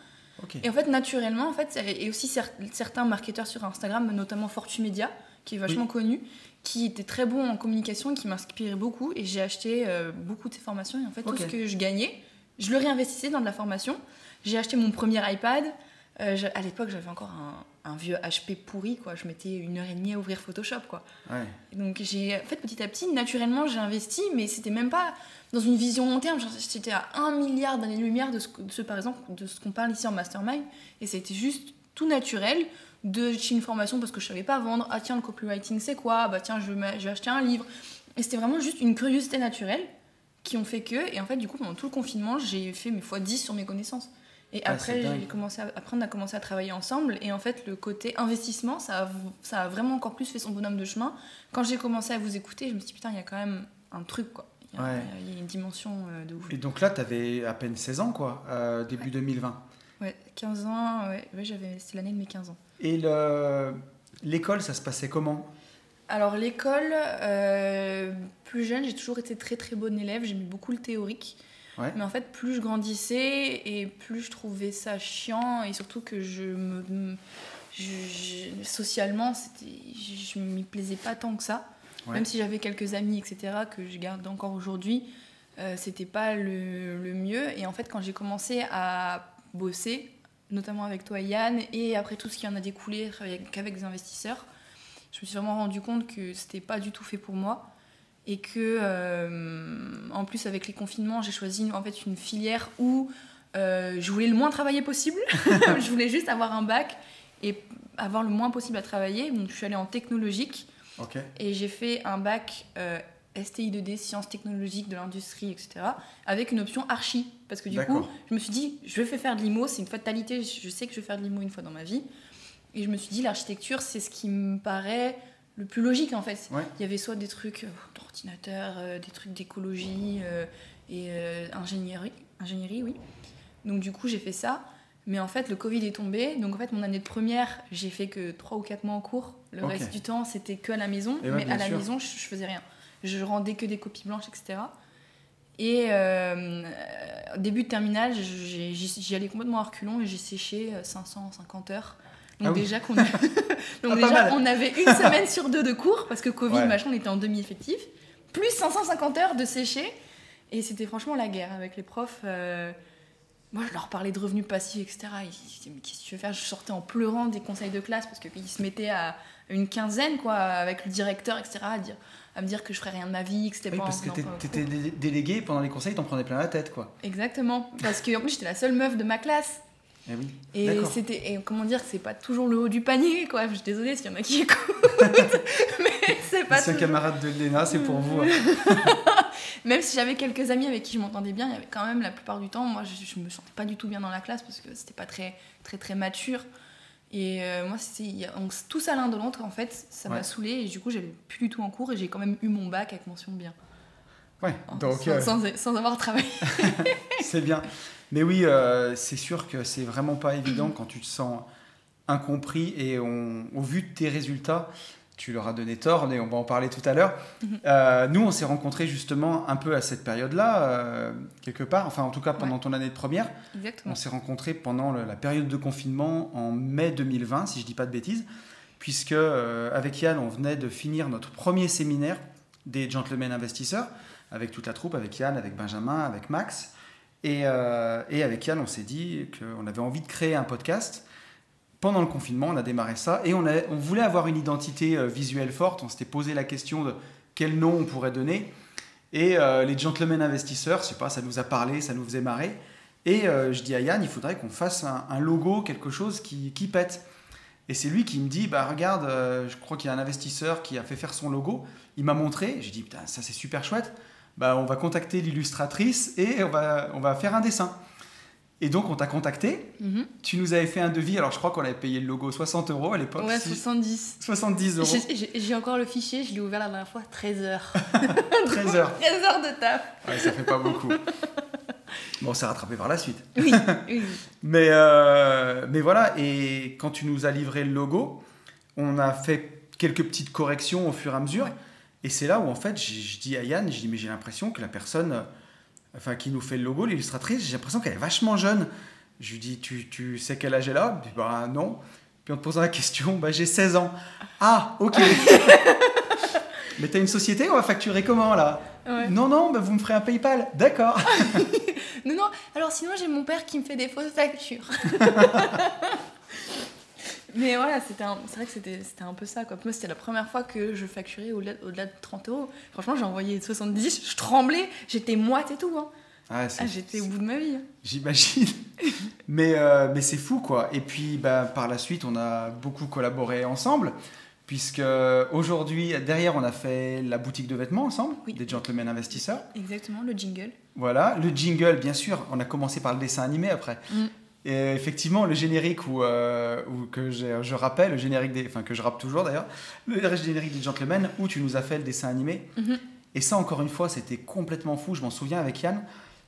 Et en fait, naturellement, en fait, et aussi cer- certains marketeurs sur Instagram, notamment Fortumedia, qui est vachement connu, qui était très bon en communication qui m'inspirait beaucoup. Et j'ai acheté euh, beaucoup de ces formations. Et en fait, tout ce que je gagnais, je le réinvestissais dans de la formation. J'ai acheté mon premier iPad. Euh, je- à l'époque, j'avais encore un, un vieux HP pourri, quoi. Je mettais une heure et demie à ouvrir Photoshop, quoi. Ouais. Donc j'ai en fait petit à petit, naturellement, j'ai investi, mais c'était même pas dans une vision long terme. J'étais à un milliard d'années-lumière de ce, de ce, par exemple, de ce qu'on parle ici en mastermind, et c'était juste tout naturel de acheter une formation parce que je savais pas vendre. Ah tiens, le copywriting c'est quoi? Bah tiens, je vais, je vais acheter un livre. Et c'était vraiment juste une curiosité naturelle qui ont fait que, et en fait du coup pendant tout le confinement, j'ai fait mes fois 10 sur mes connaissances. Et Ah, après, c'est dingue. j'ai commencé à- après, on a commencé à travailler ensemble. Et en fait, le côté investissement, ça a, ça a vraiment encore plus fait son bonhomme de chemin. Quand j'ai commencé à vous écouter, je me suis dit, putain, il y a quand même un truc, quoi. Il y a, Ouais. il y a une dimension euh, de ouf. Et donc là, tu avais à peine 16 ans, quoi, euh, début 2020. Ouais, 15 ans, ouais, ouais j'avais, c'était l'année de mes 15 ans. Et le- l'école, ça se passait comment? Alors, l'école, euh, plus jeune, j'ai toujours été très très bonne élève. J'aimais beaucoup le théorique. Ouais. Mais en fait, plus je grandissais et plus je trouvais ça chiant et surtout que je me. je- je- socialement, je, je m'y plaisais pas tant que ça. Ouais. Même si j'avais quelques amis, etc., que je garde encore aujourd'hui, euh, c'était pas le, le mieux. Et en fait, quand j'ai commencé à bosser, notamment avec toi, Yann, et après tout ce qui en a découlé, travailler qu'avec des investisseurs, je me suis vraiment rendu compte que c'était pas du tout fait pour moi. Et que, euh, en plus, avec les confinements, j'ai choisi une- en fait une filière où euh, je voulais le moins travailler possible. je voulais juste avoir un bac et avoir le moins possible à travailler. Donc, je suis allée en technologique. Et j'ai fait un bac euh, STI2D, sciences technologiques de l'industrie, etc. Avec une option archi. Parce que du coup, je me suis dit, je vais faire de l'IMO, c'est une fatalité, je sais que je vais faire de l'IMO une fois dans ma vie. Et je me suis dit, l'architecture, c'est ce qui me paraît le plus logique en fait. Ouais. Il y avait soit des trucs euh, d'ordinateur, euh, des trucs d'écologie euh, et euh, ingénierie, ingénierie, oui. Donc du coup, j'ai fait ça. Mais en fait, le Covid est tombé. Donc en fait, mon année de première, j'ai fait que 3 ou 4 mois en cours. Le reste du temps, c'était que à la maison. Et ouais, mais à la sûr. maison, je, je faisais rien. Je rendais que des copies blanches, etc. Et début de terminale, j'y allais complètement à reculons et j'ai séché euh, 550 heures. Donc Ah oui. déjà, qu'on a- Donc Ah, déjà on avait une semaine sur deux de cours parce que Covid, Ouais. machin, on était en demi-effectif. Plus 550 heures de sécher. Et c'était franchement la guerre avec les profs. euh, moi, je leur parlais de revenus passifs, etc. Ils disaient, mais qu'est-ce que tu veux faire? Je sortais en pleurant des conseils de classe parce qu'ils se mettaient à une quinzaine, quoi, avec le directeur, etc., à, dire, à me dire que je ferais rien de ma vie, que c'était Oui, pas parce que t'étais délégué pendant les conseils, t'en prenais plein la tête, quoi. Exactement. Parce que en plus, j'étais la seule meuf de ma classe. Eh oui. Et c'était. Et comment dire, c'est pas toujours le haut du panier, quoi. Je suis désolée s'il y en a qui écoutent. mais c'est pas C'est un toujours. camarade de Léna, c'est pour vous. hein. Même si j'avais quelques amis avec qui je m'entendais bien, il y avait quand même la plupart du temps, moi je, je me sentais pas du tout bien dans la classe parce que c'était pas très très très mature. Et euh, moi, c'est il y a- on- tous à l'un de l'autre, en fait, ça Ouais. m'a saoulée et du coup, j'avais plus du tout en cours et j'ai quand même eu mon bac avec mention bien. Ouais, donc sans, euh, sans- sans avoir travaillé. c'est bien. Mais oui, euh, c'est sûr que c'est vraiment pas évident quand tu te sens incompris et on- au vu de tes résultats, tu leur as donné tort, mais on va en parler tout à l'heure. Euh, nous, on s'est rencontrés justement un peu à cette période-là, euh, quelque part, enfin en tout cas pendant ton année de première. Exactement. On s'est rencontrés pendant le- la période de confinement en mai 2020, si je dis pas de bêtises, puisque euh, avec Yann, on venait de finir notre premier séminaire des gentlemen investisseurs avec toute la troupe, avec Yann, avec Benjamin, avec Max. Et, euh, et avec Yann, on s'est dit qu'on avait envie de créer un podcast pendant le confinement, on a démarré ça et on, voulait avoir une identité euh, visuelle forte. On s'était posé la question de quel nom on pourrait donner. Et euh, les gentlemen investisseurs, je sais pas, ça nous a parlé, ça nous faisait marrer. Et je dis à Yann, il faudrait qu'on fasse un, logo, quelque chose qui, pète. Et c'est lui qui me dit, bah regarde, je crois qu'il y a un investisseur qui a fait faire son logo. Il m'a montré, j'ai dit, putain, ça c'est super chouette. Bah, on va contacter l'illustratrice et on va, on va faire un dessin. Et donc on t'a contacté, Mhm. tu nous avais fait un devis, alors je crois qu'on avait payé le logo 60 euros à l'époque. Ouais, si- 70. 70 euros, J'ai- encore le fichier, je l'ai ouvert la dernière fois, 13 heures. 13 heures. 13 heures de taf. Ouais, ça fait pas beaucoup. Bon, on s'est rattrapé par la suite. Oui, oui. Mais, euh, mais voilà, et quand tu nous as livré le logo, on a fait quelques petites corrections au fur et à mesure. Ouais. Et c'est là où, en fait, je, dis à Yann, je dis, mais j'ai l'impression que la personne euh, enfin, qui nous fait le logo, l'illustratrice, j'ai l'impression qu'elle est vachement jeune. Je lui dis, tu, tu sais quel âge elle a? Puis, bah non. Puis en te posant la question, bah j'ai 16 ans. Ah, ok. mais t'as une société, on va facturer comment là? Ouais. Non, non, bah, vous me ferez un PayPal. D'accord. Non, non, alors sinon j'ai mon père qui me fait des fausses factures. Mais voilà, c'était c'est vrai que c'était c'était un peu ça. Quoi. Moi, c'était la première fois que je facturais au-delà au-delà de 30 euros. Franchement, j'ai envoyé 70, je tremblais, j'étais moite et tout. Hein. Ah, Ah, j'étais au bout de ma vie. J'imagine. mais euh, mais c'est fou, quoi. Et puis, bah, par la suite, on a beaucoup collaboré ensemble, puisque aujourd'hui, derrière, on a fait la boutique de vêtements ensemble, Oui. des gentlemen investisseurs. Exactement, le jingle. Voilà, le jingle, bien sûr. On a commencé par le dessin animé après. Mm. Et effectivement, le générique où, euh, où que je rappelle, le générique des, enfin que je rappe toujours d'ailleurs, le générique des gentlemen où tu nous as fait le dessin animé. Mhm. Et ça, encore une fois, c'était complètement fou. Je m'en souviens avec Yann,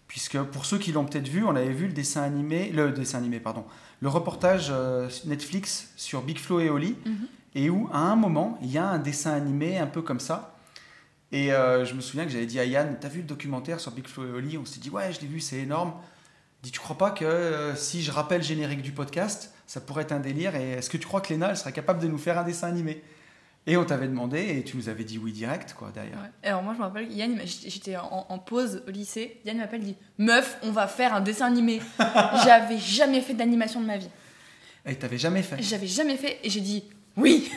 puisque pour ceux qui l'ont peut-être vu, on avait vu le dessin animé, le dessin animé, pardon, le reportage euh, Netflix sur Big Flo et Oli, Mhm. et où à un moment, il y a un dessin animé un peu comme ça. Et euh, je me souviens que j'avais dit à Yann, t'as vu le documentaire sur Big Flo et Oli? On s'est dit, ouais, je l'ai vu, c'est énorme. Dit, tu crois pas que euh, si je rappelle le générique du podcast, ça pourrait être un délire Et est-ce que tu crois que Léna, elle serait capable de nous faire un dessin animé? Et on t'avait demandé, et tu nous avais dit oui direct, quoi, derrière. Ouais. Alors moi je me rappelle, Yann, j'étais en, en pause au lycée, Yann m'appelle, dit Meuf, on va faire un dessin animé. J'avais jamais fait d'animation de ma vie. Et t'avais jamais fait. J'avais jamais fait et j'ai dit oui.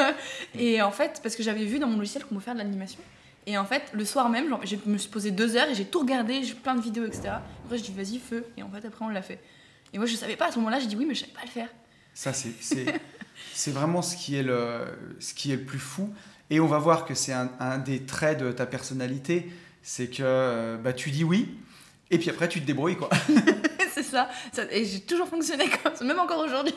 et en fait, parce que j'avais vu dans mon logiciel qu'on pouvait faire de l'animation. Et en fait, le soir même, genre, je me suis posé deux heures et j'ai tout regardé, j'ai plein de vidéos, etc. Après, je dis vas-y, feu. Et en fait, après, on l'a fait. Et moi, je savais pas à ce moment-là, j'ai dit oui, mais je savais pas le faire. Ça, c'est, vraiment ce qui, est le, ce qui est le plus fou. Et on va voir que c'est un, un des traits de ta personnalité, c'est que euh, bah, tu dis oui, et puis après tu te débrouilles. Quoi. c'est ça. ça. Et j'ai toujours fonctionné comme ça, même encore aujourd'hui.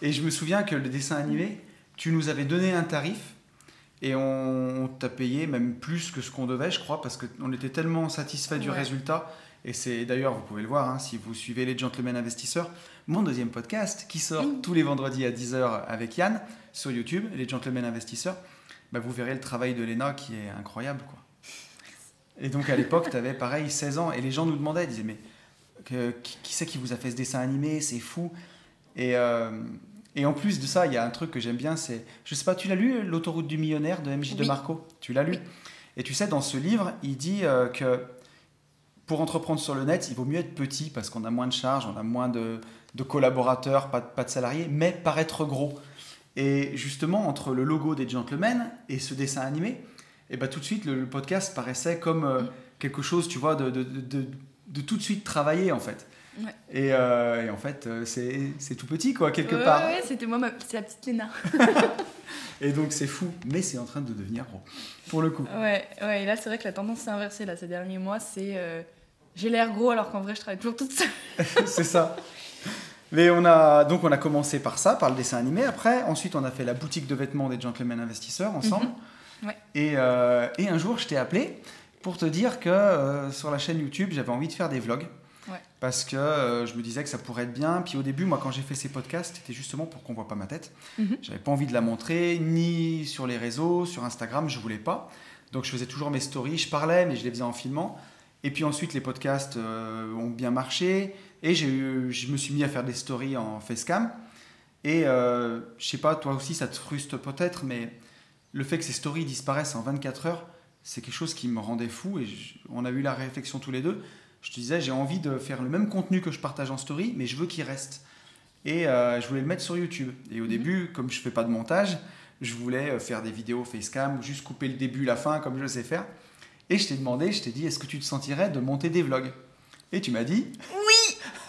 Et je me souviens que le dessin animé, tu nous avais donné un tarif, et on, on t'a payé même plus que ce qu'on devait, je crois, parce qu'on était tellement satisfait du résultat. Et c'est d'ailleurs, vous pouvez le voir, hein, si vous suivez les Gentlemen Investisseurs, mon deuxième podcast qui sort tous les vendredis à 10h avec Yann sur YouTube, les Gentlemen Investisseurs, bah, vous verrez le travail de Léna qui est incroyable. Quoi. Et donc à l'époque, tu avais pareil 16 ans, et les gens nous demandaient, ils disaient, mais que- qui, qui c'est qui vous a fait ce dessin animé? C'est fou. Et, euh, et en plus de ça, il y a un truc que j'aime bien, c'est, je sais pas, tu l'as lu, L'autoroute du millionnaire de MJ de. Marco Tu l'as lu? Oui. Et tu sais, dans ce livre, il dit euh, que pour entreprendre sur le net, il vaut mieux être petit parce qu'on a moins de charges, on a moins de, de collaborateurs, pas de, pas de salariés, mais paraître gros. Et justement, entre le logo des gentlemen et ce dessin animé, et ben tout de suite, le, le podcast paraissait comme euh, Mm. quelque chose, tu vois, de tout de suite travailler en fait. Ouais. Et, euh, et en fait, euh, c'est tout petit, quoi, quelque Ouais, part. ouais, c'était moi, ma- c'est la petite Léna. Et donc, c'est fou, mais c'est en train de devenir gros, pour le coup. Ouais, ouais, et là, c'est vrai que la tendance s'est inversée là, ces derniers mois. C'est euh, j'ai l'air gros alors qu'en vrai, je travaille toujours toute seule. c'est ça. Mais on a donc on a commencé par ça, par le dessin animé. Après, ensuite, on a fait la boutique de vêtements des gentlemen investisseurs ensemble. Mhm. Ouais. Et, euh, et un jour, je t'ai appelé pour te dire que sur la chaîne YouTube, j'avais envie de faire des vlogs. Ouais. Parce que euh, je me disais que ça pourrait être bien. Puis au début, moi, quand j'ai fait ces podcasts, c'était justement pour qu'on voit pas ma tête. Mhm. J'avais pas envie de la montrer, ni sur les réseaux, sur Instagram, je voulais pas. Donc je faisais toujours mes stories, je parlais, mais je les faisais en filmant. Et puis ensuite, les podcasts euh, ont bien marché. Et j'ai eu, je me suis mis à faire des stories en facecam. Et euh, je sais pas, toi aussi, ça te frustre peut-être, mais le fait que ces stories disparaissent en 24 heures, c'est quelque chose qui me rendait fou. Et je- on a eu la réflexion tous les deux. Je te disais, j'ai envie de faire le même contenu que je partage en story, mais je veux qu'il reste. et euh, je voulais le mettre sur YouTube. Et au Mhm. début, comme je fais pas de montage, je voulais euh, faire des vidéos facecam, juste couper le début, la fin, comme je sais faire. Et je t'ai demandé, je t'ai dit, est-ce que tu te sentirais de monter des vlogs? Et tu m'as dit,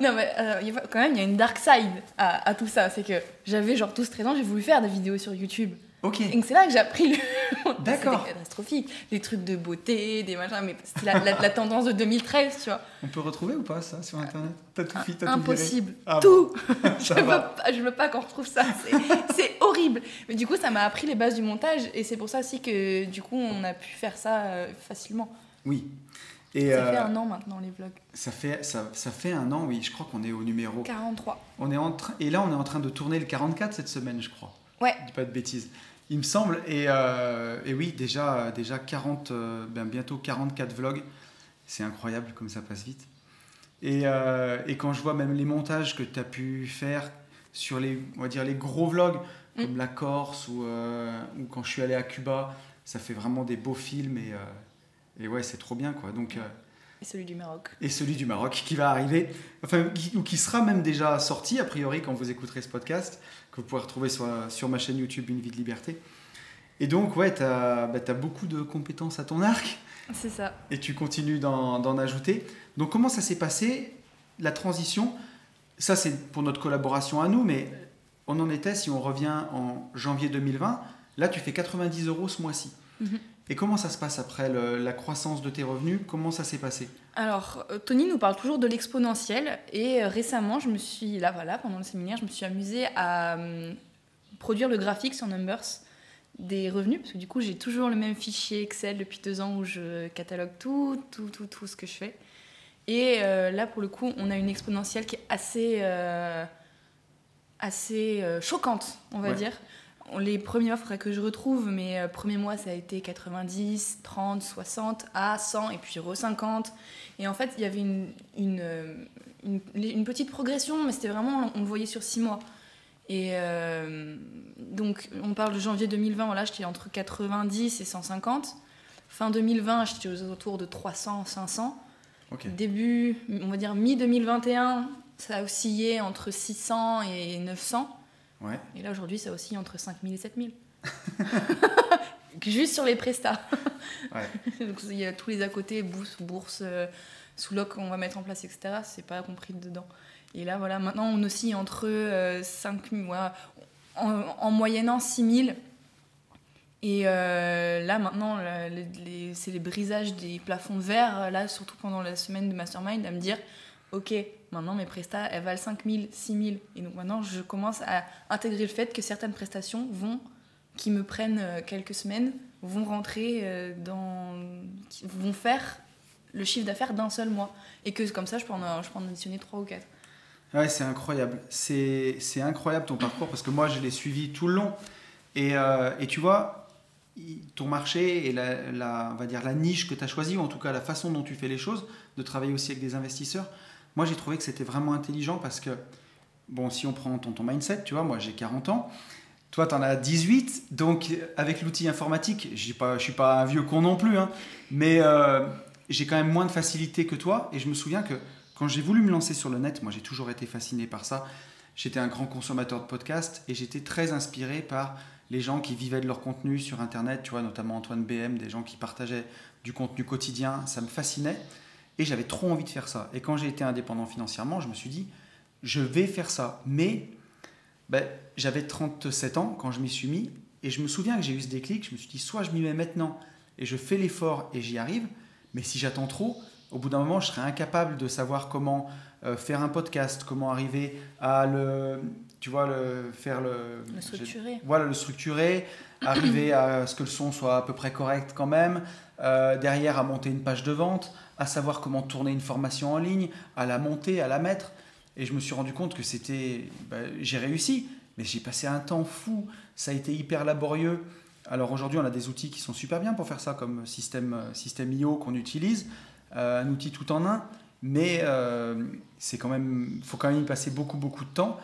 Non, mais euh, quand même, il y a une dark side à, à tout ça. C'est que j'avais genre 12-13 ans, j'ai voulu faire des vidéos sur YouTube. Ok, Et c'est là que j'ai appris le. D'accord. C'était catastrophique. Des trucs de beauté, des machins, mais c'était la, la- la tendance de 2013, tu vois. on peut retrouver ou pas ça sur internet? T'as tout, fi- t'as tout Impossible. Ah tout bon, je, veux pas, je veux pas qu'on retrouve ça. C'est- horrible. Mais du coup, ça m'a appris les bases du montage et c'est pour ça aussi que du coup, on a pu faire ça euh, facilement. Oui. Et Ça fait euh, un an maintenant, les vlogs. ça, fait, ça, ça fait un an, oui, je crois qu'on est au numéro 43. On est en et là, on est en train de tourner le 44 cette semaine, je crois. Ouais. Dis pas de bêtises. Il me semble. Et, euh, et oui, déjà, déjà 40, euh, ben, bientôt 44 vlogs. C'est incroyable comme ça passe vite. Et, euh, et quand je vois même les montages que tu as pu faire sur les, on va dire, les gros vlogs, Mm. comme la Corse ou, euh, ou quand je suis allé à Cuba, ça fait vraiment des beaux films. Et, et ouais, c'est trop bien. quoi. Donc, Et celui du Maroc. et celui du Maroc qui va arriver, enfin, qui, ou qui sera même déjà sorti, a priori, quand vous écouterez ce podcast, que vous pourrez retrouver sur, sur ma chaîne YouTube Une vie de liberté. Et donc, ouais, tu as, beaucoup de compétences à ton arc C'est ça. et tu continues d'en ajouter. Donc, comment ça s'est passé, la transition? Ça, c'est pour notre collaboration à nous, mais on en était, si on revient en janvier 2020, là, tu fais 90 euros ce mois-ci. Mhm. Et comment ça se passe après le- la croissance de tes revenus? Comment ça s'est passé? Alors, euh, Tony nous parle toujours de l'exponentiel et euh, récemment, je me suis, là voilà, pendant le séminaire, je me suis amusée à hum, produire le graphique sur Numbers des revenus, parce que du coup, j'ai toujours le même fichier Excel depuis deux ans où je catalogue tout, tout, tout, tout ce que je fais. Et euh, là, pour le coup, on a une exponentielle qui est assez, euh, assez euh, choquante, on va Ouais. dire. Les premiers mois, il faudrait que je retrouve, mais euh, premier mois, ça a été 90, 30, 60, à 100, et puis re 50. Et en fait, il y avait une, une, euh, une, une petite progression, mais c'était vraiment, on le voyait sur 6 mois. Et euh, donc, on parle de janvier 2020, voilà, j'étais entre 90 et 150. Fin 2020, j'étais aux autour de 300, 500. Ok. Début, on va dire mi-2021, ça a oscillé entre 600 et 900. Ouais. Et là, aujourd'hui, ça oscille entre 5000 et 7000. Juste sur les prestats. Ouais. Donc, il y a tous les à côté, bourse, bourse euh, sous-loc qu'on va mettre en place, etc. C'est pas compris dedans. Et là, voilà, maintenant, on oscille entre euh, 5000, voilà, en, en moyennant 6000. Et euh, là, maintenant, c'est les brisages des plafonds verre, là, surtout pendant la semaine de Mastermind, à me dire Ok, maintenant mes prestats, elles valent 5000, 6000. Et donc maintenant, je commence à intégrer le fait que certaines prestations qui me prennent euh, quelques semaines, vont rentrer euh, dans. vont faire le chiffre d'affaires d'un seul mois. Et que comme ça, je peux en, additionner 3 ou 4. Ouais, c'est incroyable. C'est incroyable ton parcours parce que moi, je l'ai suivi tout le long. Et, euh, et tu vois, ton marché et la, la- on va dire la niche que tu as choisie, ou en tout cas la façon dont tu fais les choses, de travailler aussi avec des investisseurs, moi, j'ai trouvé que c'était vraiment intelligent parce que, bon, si on prend ton, mindset, tu vois, moi, j'ai 40 ans. Toi, tu en as 18. Donc, avec l'outil informatique, je ne suis pas un vieux con non plus, hein, mais euh, j'ai quand même moins de facilité que toi. Et je me souviens que quand j'ai voulu me lancer sur le net, moi j'ai toujours été fasciné par ça. J'étais un grand consommateur de podcasts et j'étais très inspiré par les gens qui vivaient de leur contenu sur Internet, tu vois, notamment Antoine BM, des gens qui partageaient du contenu quotidien. Ça me fascinait et j'avais trop envie de faire ça. Et quand j'ai été indépendant financièrement, je me suis dit, je vais faire ça. Mais ben, j'avais 37 ans quand je m'y suis mis et je me souviens que j'ai eu ce déclic. Je me suis dit, soit je m'y mets maintenant et je fais l'effort et j'y arrive, mais si j'attends trop, au bout d'un moment, je serai incapable de savoir comment euh, faire un podcast, comment arriver à le, tu vois, le faire le, Le structurer. voilà, le structurer, arriver à ce que le son soit à peu près correct quand même, euh, derrière à monter une page de vente, à savoir comment tourner une formation en ligne, à la monter, à la mettre. Et je me suis rendu compte que c'était, bah, j'ai réussi, mais j'ai passé un temps fou. Ça a été hyper laborieux. Alors aujourd'hui, on a des outils qui sont super bien pour faire ça, comme système, euh, système IO qu'on utilise, euh, un outil tout en un. Mais euh, faut quand même y passer beaucoup beaucoup de temps.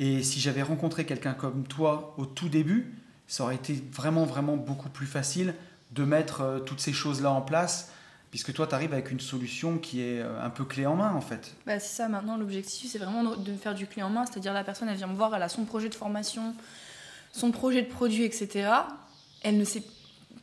Et si j'avais rencontré quelqu'un comme toi au tout début, ça aurait été vraiment vraiment beaucoup plus facile de mettre euh, toutes ces choses là en place puisque toi, tu arrives avec une solution qui est un peu clé en main, en fait. Bah, c'est ça, maintenant, l'objectif, c'est vraiment de faire du clé en main, c'est-à-dire la personne, elle vient me voir, elle a son projet de formation, son projet de produit, etc. Elle ne sait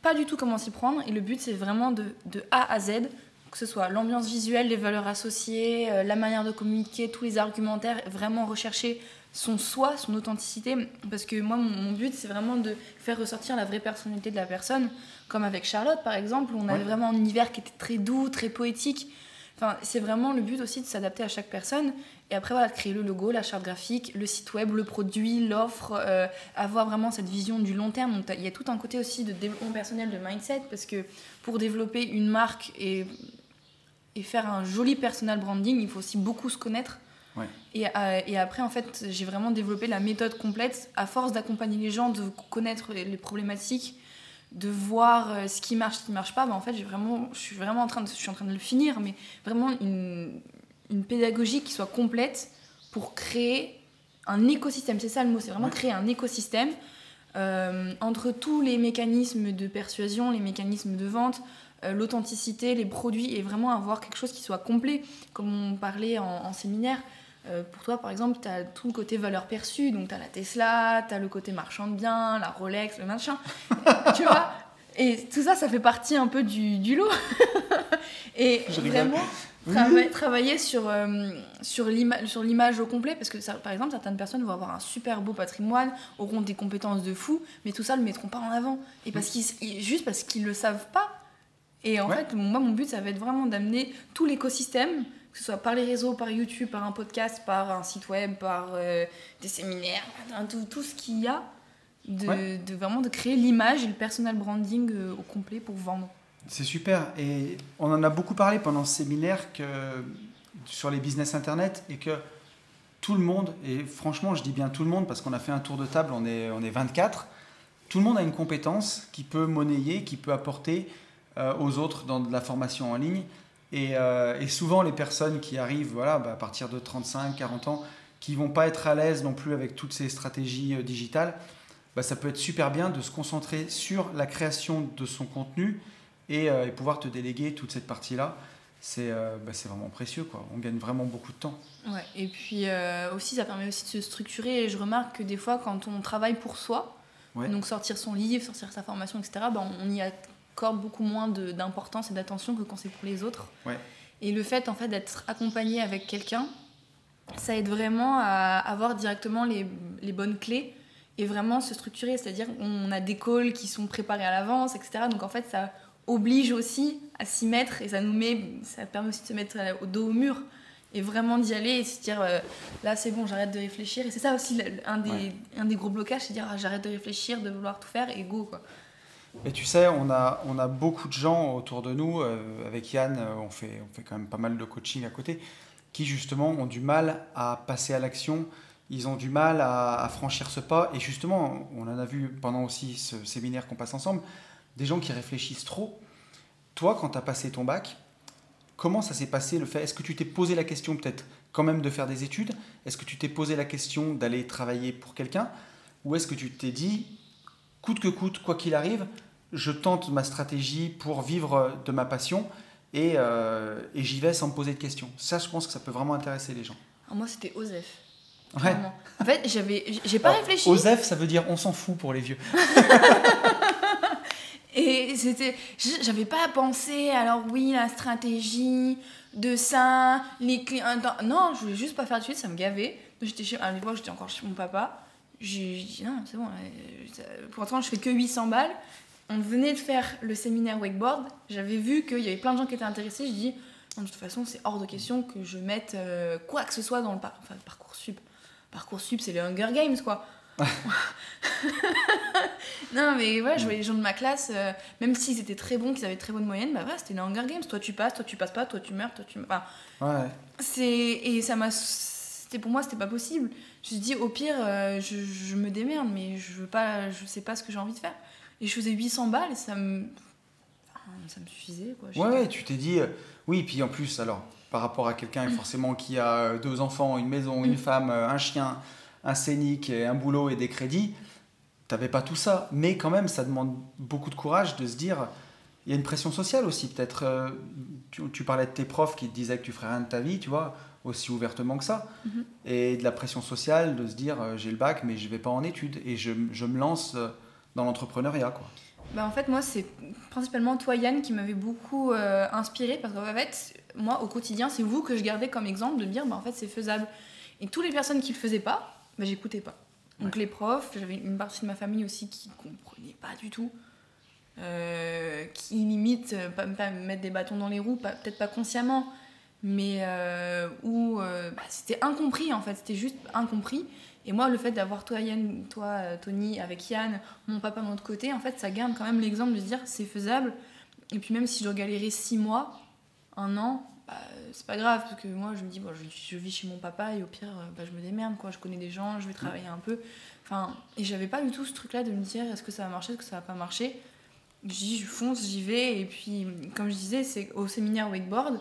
pas du tout comment s'y prendre, et le but, c'est vraiment de, de A à Z que ce soit l'ambiance visuelle, les valeurs associées, euh, la manière de communiquer, tous les argumentaires, vraiment rechercher son soi, son authenticité. Parce que moi, mon, but, c'est vraiment de faire ressortir la vraie personnalité de la personne. Comme avec Charlotte, par exemple, où on avait vraiment un univers qui était très doux, très poétique. Enfin, c'est vraiment le but aussi de s'adapter à chaque personne. Et après, voilà, de créer le logo, la charte graphique, le site web, le produit, l'offre, euh, avoir vraiment cette vision du long terme. Donc, il y a tout un côté aussi de développement personnel, de mindset, parce que pour développer une marque et et faire un joli personal branding, il faut aussi beaucoup se connaître. Et, euh, et, après, en fait, j'ai vraiment développé la méthode complète à force d'accompagner les gens, de connaître les, problématiques, de voir euh, ce qui marche, ce qui ne marche pas. Bah, en fait, j'ai vraiment, je suis vraiment en train de, je suis en train de le finir, mais vraiment une, une pédagogie qui soit complète pour créer un écosystème. C'est ça le mot, c'est vraiment créer un écosystème euh, entre tous les mécanismes de persuasion, les mécanismes de vente, euh, l'authenticité, les produits et vraiment avoir quelque chose qui soit complet. Comme on parlait en, séminaire, euh, pour toi par exemple, tu as tout le côté valeur perçue, donc tu as la Tesla, tu as le côté marchand de biens, la Rolex, le machin. tu vois? Et tout ça, ça fait partie un peu du, du lot. et vraiment. travailler sur, euh, sur l'image au complet, parce que ça, par exemple, certaines personnes vont avoir un super beau patrimoine, auront des compétences de fou, mais tout ça, ne le mettront pas en avant. Et parce qu'ils, juste parce qu'ils ne le savent pas, et en fait, moi, mon but, ça va être vraiment d'amener tout l'écosystème, que ce soit par les réseaux, par YouTube, par un podcast, par un site web, par euh, des séminaires, tout, tout ce qu'il y a, de, de, vraiment de créer l'image et le personal branding euh, au complet pour vendre. C'est super. Et on en a beaucoup parlé pendant ce séminaire que, sur les business internet et que tout le monde, et franchement, je dis bien tout le monde parce qu'on a fait un tour de table, on est, on est 24, tout le monde a une compétence qui peut monnayer, qui peut apporter euh, aux autres dans de la formation en ligne. Euh, et, souvent, les personnes qui arrivent voilà, bah, à partir de 35, 40 ans, qui vont pas être à l'aise non plus avec toutes ces stratégies euh, digitales, bah, ça peut être super bien de se concentrer sur la création de son contenu et, pouvoir te déléguer toute cette partie-là. C'est bah, vraiment précieux, quoi. on gagne vraiment beaucoup de temps. Ouais, et puis aussi, ça permet aussi de se structurer. Et je remarque que des fois, quand on travaille pour soi, donc sortir son livre, sortir sa formation, etc., bah, on y a accorde beaucoup moins d'importance et d'attention que quand c'est pour les autres. Et le fait en fait d'être accompagné avec quelqu'un, ça aide vraiment à avoir directement les, les, bonnes clés et vraiment se structurer. C'est-à-dire on a des calls qui sont préparés à l'avance, etc. Donc en fait ça oblige aussi à s'y mettre et ça nous met, ça permet aussi de se mettre au dos au mur et vraiment d'y aller et se dire euh, là c'est bon j'arrête de réfléchir et c'est ça aussi un des, un des gros blocages c'est dire ah, j'arrête de réfléchir de vouloir tout faire et go quoi et tu sais, on a, on a beaucoup de gens autour de nous, euh, avec Yann, euh, on fait, on fait quand même pas mal de coaching à côté, qui justement ont du mal à passer à l'action, ils ont du mal à, franchir ce pas. Et justement, on en a vu pendant aussi ce séminaire qu'on passe ensemble, des gens qui réfléchissent trop. Toi, quand tu as passé ton bac, comment ça s'est passé le fait? Est-ce que tu t'es posé la question peut-être quand même de faire des études? Est-ce que tu t'es posé la question d'aller travailler pour quelqu'un? Ou est-ce que tu t'es dit, coûte que coûte, quoi qu'il arrive, je tente ma stratégie pour vivre de ma passion et, euh, et j'y vais sans me poser de questions. Ça, je pense que ça peut vraiment intéresser les gens. Ah, moi, c'était Osef. Ouais. En fait, j'avais, j'ai pas réfléchi. Osef, ça veut dire on s'en fout pour les vieux. et c'était, j'avais pas pensé. Alors oui, la stratégie de ça, les clients. Non, je voulais juste pas faire de suite, ça me gavait. J'étais chez, à l'époque, j'étais encore chez mon papa. J'ai dit non, c'est bon. Euh, pour l'instant, je fais que 800 balles. On venait de faire le séminaire wakeboard. J'avais vu qu'il y avait plein de gens qui étaient intéressés. Je dis, de toute façon, c'est hors de question que je mette euh, quoi que ce soit dans le enfin, parcours sup. Parcours sup, c'est les Hunger Games, quoi. non, mais ouais, je voyais les gens de ma classe, euh, même s'ils étaient très bons, qu'ils avaient très bonne moyenne, bah ouais, c'était les Hunger Games. Toi, tu passes, toi, tu passes pas, toi, tu meurs, toi, tu. Enfin, ouais. C'est... Et ça m'a. C'était, pour moi, c'était pas possible. Je me suis dit, au pire, euh, je, je, me démerde, mais je veux pas, je sais pas ce que j'ai envie de faire. Et je faisais 800 balles et ça me, ça me suffisait. Quoi. Ouais, tu t'es dit, euh, oui, puis en plus, alors, par rapport à quelqu'un mm. forcément qui a euh, deux enfants, une maison, une mm. femme, un chien, un scénique, un boulot et des crédits, t'avais pas tout ça. Mais quand même, ça demande beaucoup de courage de se dire, il y a une pression sociale aussi, peut-être. euh, tu, tu parlais de tes profs qui te disaient que tu ferais rien de ta vie, tu vois, aussi ouvertement que ça. Mhm. Et de la pression sociale de se dire euh, j'ai le bac, mais je vais pas en études et je, je me lance euh, dans l'entrepreneuriat, quoi. Bah, en fait, moi, c'est principalement toi, Yann, qui m'avait beaucoup euh, inspiré parce qu'en fait, moi, au quotidien, c'est vous que je gardais comme exemple de me dire, bah, en fait, c'est faisable. Et toutes les personnes qui le faisaient pas, bah, j'écoutais pas. Donc les profs, j'avais une partie de ma famille aussi qui comprenait pas du tout. Euh, qui limite, euh, pas, pas me mettre des bâtons dans les roues, peut-être pas consciemment, mais euh, où euh, bah, c'était incompris en fait, c'était juste incompris. Et moi, le fait d'avoir toi, Yann, toi, euh, Tony, avec Yann, mon papa de l'autre côté, en fait, ça garde quand même l'exemple de se dire c'est faisable. Et puis même si je galérer six mois, un an, bah, c'est pas grave, parce que moi, je me dis, bon, je, vis chez mon papa et au pire, bah, je me démerde, quoi. Je connais des gens, je vais travailler un peu. Enfin, et j'avais pas du tout ce truc-là de me dire est-ce que ça va marcher, est-ce que ça va pas marcher? Je dis, je fonce, j'y vais. Et puis, comme je disais, c'est au séminaire wakeboard,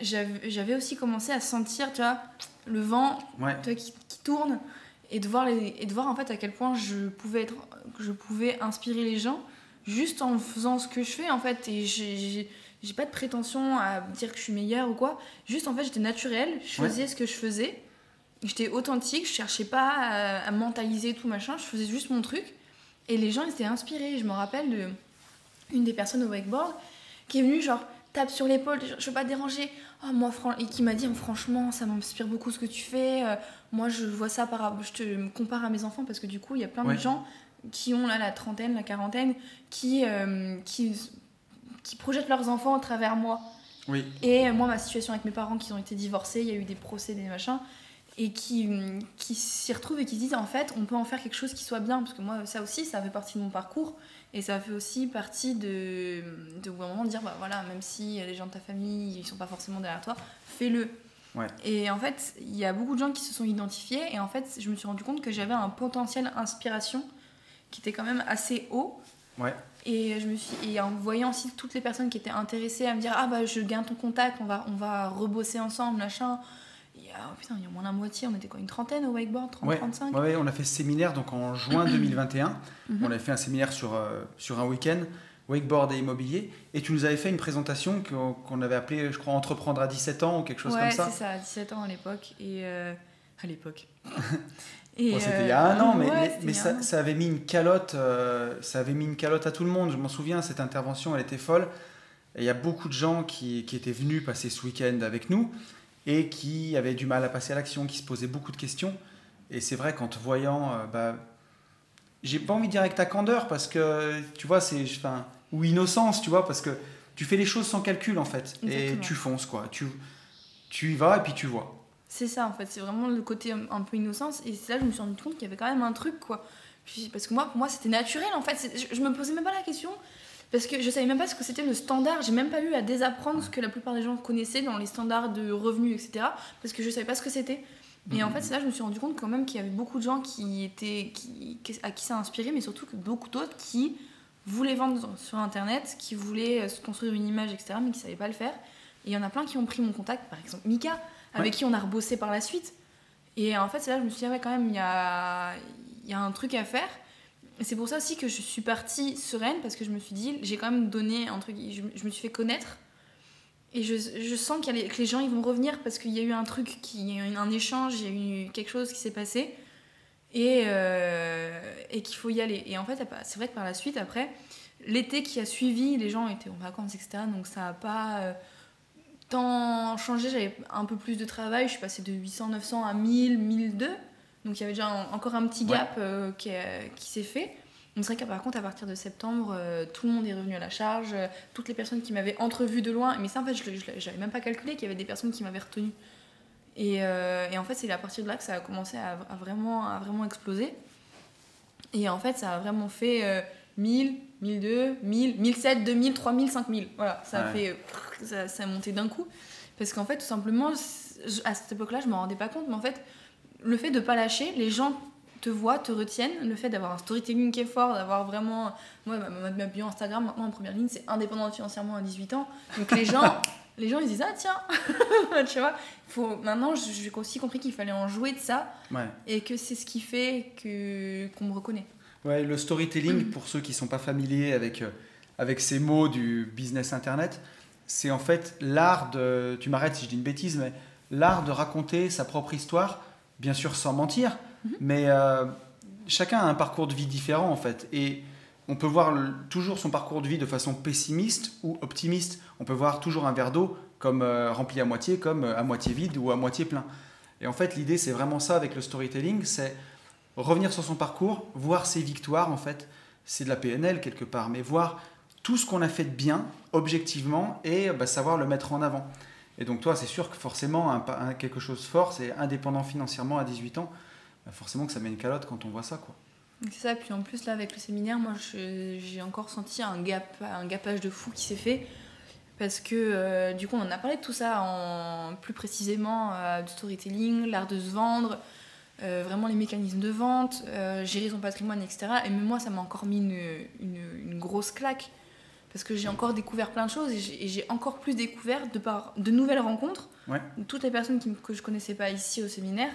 j'avais aussi commencé à sentir, tu vois, le vent Ouais. tu vois, qui, qui tourne et de voir les, et de voir en fait à quel point je pouvais être je pouvais inspirer les gens juste en faisant ce que je fais en fait. Et j'ai- pas de prétention à dire que je suis meilleure ou quoi. Juste en fait j'étais naturelle je Ouais. faisais ce que je faisais. J'étais authentique je cherchais pas à, à mentaliser tout machin je faisais juste mon truc. Et les gens ils étaient inspirés. Je me rappelle de une des personnes au wakeboard qui est venue genre tape sur l'épaule je veux pas te déranger ah, moi, et qui m'a dit franchement, ça m'inspire beaucoup ce que tu fais. Euh, moi, je vois ça par, je te me compare à mes enfants parce que du coup, il y a plein Ouais. de gens qui ont là la trentaine, la quarantaine, qui euh, qui qui projettent leurs enfants à travers moi. Oui. Et euh, moi, ma situation avec mes parents qui ont été divorcés, il y a eu des procès, des machins, et qui, qui s'y retrouvent et qui se disent en fait, on peut en faire quelque chose qui soit bien. Parce que moi, ça aussi, ça fait partie de mon parcours. Et ça fait aussi partie de, de au moment de dire, bah voilà, même si les gens de ta famille, ils sont pas forcément derrière toi, fais-le. Ouais. Et en fait, il y a beaucoup de gens qui se sont identifiés. Et en fait, je me suis rendu compte que j'avais un potentiel inspiration qui était quand même assez haut. Ouais. Et, je me suis, et en voyant aussi toutes les personnes qui étaient intéressées à me dire Ah bah je gagne ton contact, on va, on va rebosser ensemble, machin. Il y a, oh putain, il y a moins la moitié, on était quoi, une trentaine au wakeboard 30, Ouais. 35 Ouais, ouais, on a fait ce séminaire donc en juin 2021. Mhm. On a fait un séminaire sur, euh, sur un week-end, wakeboard et immobilier. Et tu nous avais fait une présentation qu'on avait appelée, je crois, Entreprendre à 17 ans ou quelque chose Ouais, comme ça. c'est ça, à 17 ans à l'époque. Et. euh, à l'époque. Bon, C'était euh, il y a un an, mais, ouais, ça, avait mis une calotte, euh, ça avait mis une calotte à tout le monde. Je m'en souviens, cette intervention, elle était folle. Et il y a beaucoup de gens qui, qui étaient venus passer ce week-end avec nous et qui avaient du mal à passer à l'action, qui se posaient beaucoup de questions. Et c'est vrai qu'en te voyant, euh, bah, j'ai pas envie de dire avec ta candeur parce que tu vois, c'est, enfin, ou innocence, tu vois, parce que tu fais les choses sans calcul en fait, et tu fonces quoi. Tu, tu y vas et puis tu vois. C'est ça en fait, c'est vraiment le côté un peu innocence. Et c'est là que je me suis rendu compte qu'il y avait quand même un truc quoi. Parce que moi, pour moi, c'était naturel en fait. Je, je me posais même pas la question. Parce que je savais même pas ce que c'était le standard. J'ai même pas eu à désapprendre ce que la plupart des gens connaissaient dans les standards de revenus, etc. Parce que je savais pas ce que c'était. Et en fait, c'est là que je me suis rendu compte quand même qu'il y avait beaucoup de gens qui étaient, qui, à qui ça a inspiré, mais surtout que beaucoup d'autres qui voulaient vendre sur Internet, qui voulaient euh, se construire une image, etc., mais qui savaient pas le faire. Et il y en a plein qui ont pris mon contact, par exemple Mika, avec qui on a rebossé par la suite. Et en fait, c'est là que je me suis dit, ah ouais, quand même, il y a, il y a un truc à faire. C'est pour ça aussi que je suis partie sereine, parce que je me suis dit, j'ai quand même donné un truc, je, je me suis fait connaître. Et je, je sens que les gens ils vont revenir parce qu'il y a eu un truc, qui, un échange, il y a eu quelque chose qui s'est passé. Et, euh, et qu'il faut y aller. Et en fait, c'est vrai que par la suite, après, l'été qui a suivi, les gens étaient en vacances, etc. Donc ça n'a pas euh, tant changé. J'avais un peu plus de travail. Je suis passée de 800, 900 à 1000, 1002. Donc il y avait déjà un- encore un petit Ouais. gap euh, qui, a- qui s'est fait. C'est vrai que par contre, à partir de septembre, euh, tout le monde est revenu à la charge. Euh, Toutes les personnes qui m'avaient entrevue de loin, mais ça en fait, je n'avais même pas calculé qu'il y avait des personnes qui m'avaient retenue. Et, euh, et en fait, c'est à partir de là que ça a commencé à, à vraiment, à vraiment exploser. Et en fait, ça a vraiment fait euh, 1000, 1002, 1000, 1007, 2000, 3000, 5000. Voilà, ça a fait. euh, Ça, ça a monté d'un coup. Parce qu'en fait, tout simplement, à cette époque-là, je me rendais pas compte, mais en fait, le fait de pas lâcher, les gens te voient, te retiennent. Le fait d'avoir un storytelling qui est fort, d'avoir vraiment. Moi, ma, ma, bio Instagram, maintenant en première ligne, c'est indépendante financièrement à 18 ans. Donc les gens. Les gens ils disent ah tiens tu vois faut maintenant j'ai aussi compris qu'il fallait en jouer de ça Ouais. et que c'est ce qui fait que qu'on me reconnaît Ouais, le storytelling, pour ceux qui sont pas familiers avec, euh, avec ces mots du business internet, c'est en fait l'art de, tu m'arrêtes si je dis une bêtise, mais l'art de raconter sa propre histoire, bien sûr sans mentir, mhm. mais euh, chacun a un parcours de vie différent en fait. Et on peut voir toujours son parcours de vie de façon pessimiste ou optimiste. On peut voir toujours un verre d'eau comme euh, rempli à moitié, comme euh, à moitié vide ou à moitié plein. Et en fait, l'idée, c'est vraiment ça avec le storytelling, c'est revenir sur son parcours, voir ses victoires, en fait. C'est de la PNL quelque part, mais voir tout ce qu'on a fait de bien, objectivement, et bah, savoir le mettre en avant. Et donc toi, c'est sûr que forcément, quelque chose fort, c'est indépendant financièrement à 18 ans, bah, forcément que ça met une calotte quand on voit ça. quoi. C'est ça, puis en plus là avec le séminaire, moi j'ai encore senti un gap, un gapage de fou qui s'est fait. Parce que euh, du coup on en a parlé de tout ça plus précisément euh, du storytelling, l'art de se vendre, euh, vraiment les mécanismes de vente, gérer son patrimoine, etc. Et même moi ça m'a encore mis une, grosse claque. Parce que j'ai encore découvert plein de choses et j'ai encore plus découvert de par de nouvelles rencontres. Toutes les personnes qui, que je connaissais pas ici au séminaire,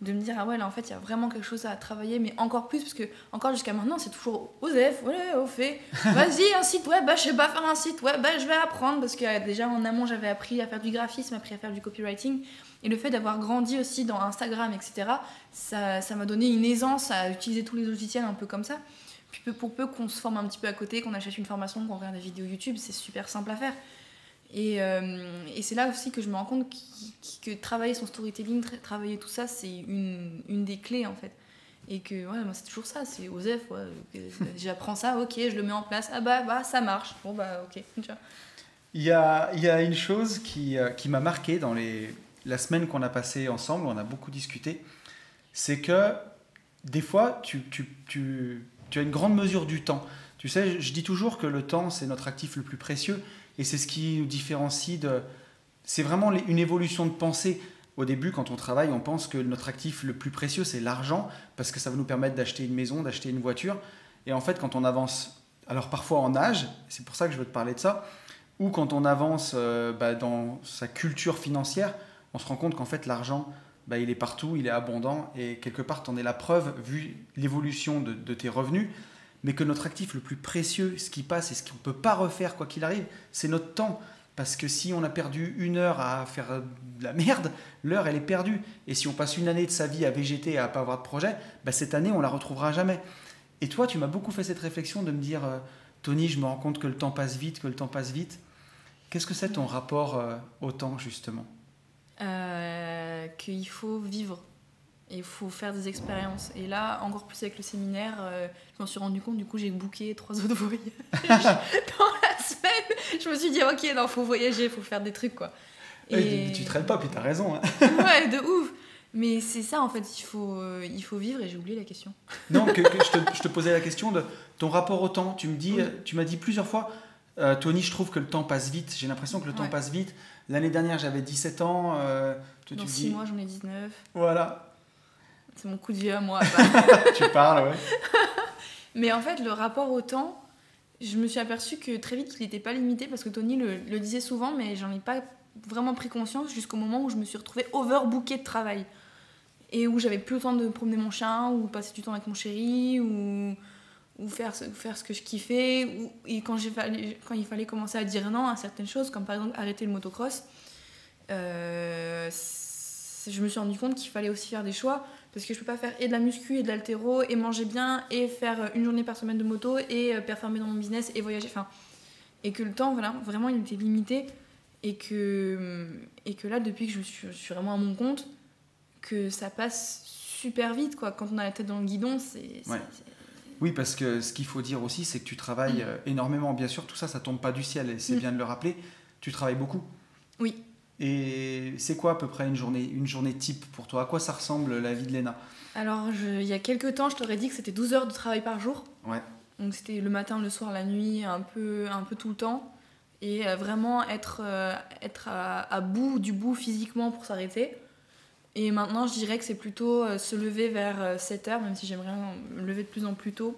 de me dire ah ouais là en fait il y a vraiment quelque chose à travailler mais encore plus parce que encore jusqu'à maintenant c'est toujours OSEF ouais au fait. Vas-y un site web bah je sais pas faire un site web bah je vais apprendre. Parce que euh, déjà en amont j'avais appris à faire du graphisme appris à faire du copywriting. Et le fait d'avoir grandi aussi dans Instagram etc ça m'a donné une aisance à utiliser tous les logiciels un peu comme ça puis pour peu qu'on se forme un petit peu à côté qu'on achète une formation qu'on regarde des vidéos YouTube c'est super simple à faire et, euh, c'est là aussi que je me rends compte que travailler son storytelling, travailler tout ça, c'est une, des clés en fait. Et que ouais, moi c'est toujours ça, c'est Osef, ouais, j'apprends ça, ok, je le mets en place, ah bah, bah ça marche, bon bah ok. Il y a, une chose qui, euh, m'a marqué dans la semaine qu'on a passée ensemble, on a beaucoup discuté, c'est que des fois tu, tu as une grande mesure du temps. Tu sais, je dis toujours que le temps c'est notre actif le plus précieux et c'est ce qui nous différencie de... C'est vraiment une évolution de pensée. Au début, quand on travaille, on pense que notre actif le plus précieux, c'est l'argent, parce que ça va nous permettre d'acheter une maison, d'acheter une voiture. Et en fait, quand on avance, alors parfois en âge, c'est pour ça que je veux te parler de ça, ou quand on avance euh, bah, dans sa culture financière, on se rend compte qu'en fait, l'argent, bah, il est partout, il est abondant, et quelque part, tu en es la preuve, vu l'évolution de, tes revenus mais que notre actif le plus précieux, ce qui passe et ce qu'on ne peut pas refaire quoi qu'il arrive, c'est notre temps. Parce que si on a perdu une heure à faire de la merde, l'heure elle est perdue. Et si on passe une année de sa vie à végéter et à pas avoir de projet, bah cette année on la retrouvera jamais. Et toi, tu m'as beaucoup fait cette réflexion de me dire, euh, Tony, je me rends compte que le temps passe vite, que le temps passe vite. Qu'est-ce que c'est ton rapport euh, au temps justement? Euh, Qu'il faut vivre il faut faire des expériences. Et là, encore plus avec le séminaire, euh, je m'en suis rendu compte, du coup, j'ai booké trois autres voyages dans la semaine. Je me suis dit, ok, non, faut voyager, faut faire des trucs, quoi. Et... tu traînes pas, puis t'as raison. Hein. ouais, de ouf. Mais c'est ça, en fait, il faut, euh, il faut vivre, et j'ai oublié la question. non, que, je, te, je, te, posais la question de ton rapport au temps. Tu me dis, tu m'as dit plusieurs fois, euh, Tony, je trouve que le temps passe vite. J'ai l'impression que le temps passe vite. L'année dernière, j'avais 17 ans. Dans 6 mois, j'en ai 19. Voilà. C'est mon coup de vieux à moi. tu parles, ouais. Mais en fait, le rapport au temps, je me suis aperçue que très vite, il n'était pas limité parce que Tony le, disait souvent, mais j'en ai pas vraiment pris conscience jusqu'au moment où je me suis retrouvée overbookée de travail. Et où j'avais plus le temps de promener mon chien, ou passer du temps avec mon chéri, ou, ou faire, faire ce que je kiffais. Ou, et quand, quand il fallait commencer à dire non à certaines choses, comme par exemple arrêter le motocross, euh, je me suis rendu compte qu'il fallait aussi faire des choix parce que je peux pas faire et de la muscu et de l'altéro et manger bien et faire une journée par semaine de moto et euh, performer dans mon business et voyager. Enfin, et que le temps, voilà, vraiment, il était limité. Et que, euh, et que là, depuis que je suis, vraiment à mon compte, que ça passe super vite, quoi. Quand on a la tête dans le guidon, c'est... Oui, parce que ce qu'il faut dire aussi, c'est que tu travailles mm. euh, énormément. Bien sûr, tout ça, ça tombe pas du ciel, et c'est mm. bien de le rappeler. Tu travailles beaucoup. Oui. Et c'est quoi à peu près une journée, une journée type pour toi? À quoi ça ressemble la vie de Léna? Alors, il y a quelques temps, je t'aurais dit que c'était 12 heures de travail par jour. Ouais. Donc c'était le matin, le soir, la nuit, un peu, un peu tout le temps. Et euh, vraiment être, euh, être à, bout du bout physiquement pour s'arrêter. Et maintenant, je dirais que c'est plutôt euh, se lever vers 7 heures, même si j'aimerais me lever de plus en plus tôt.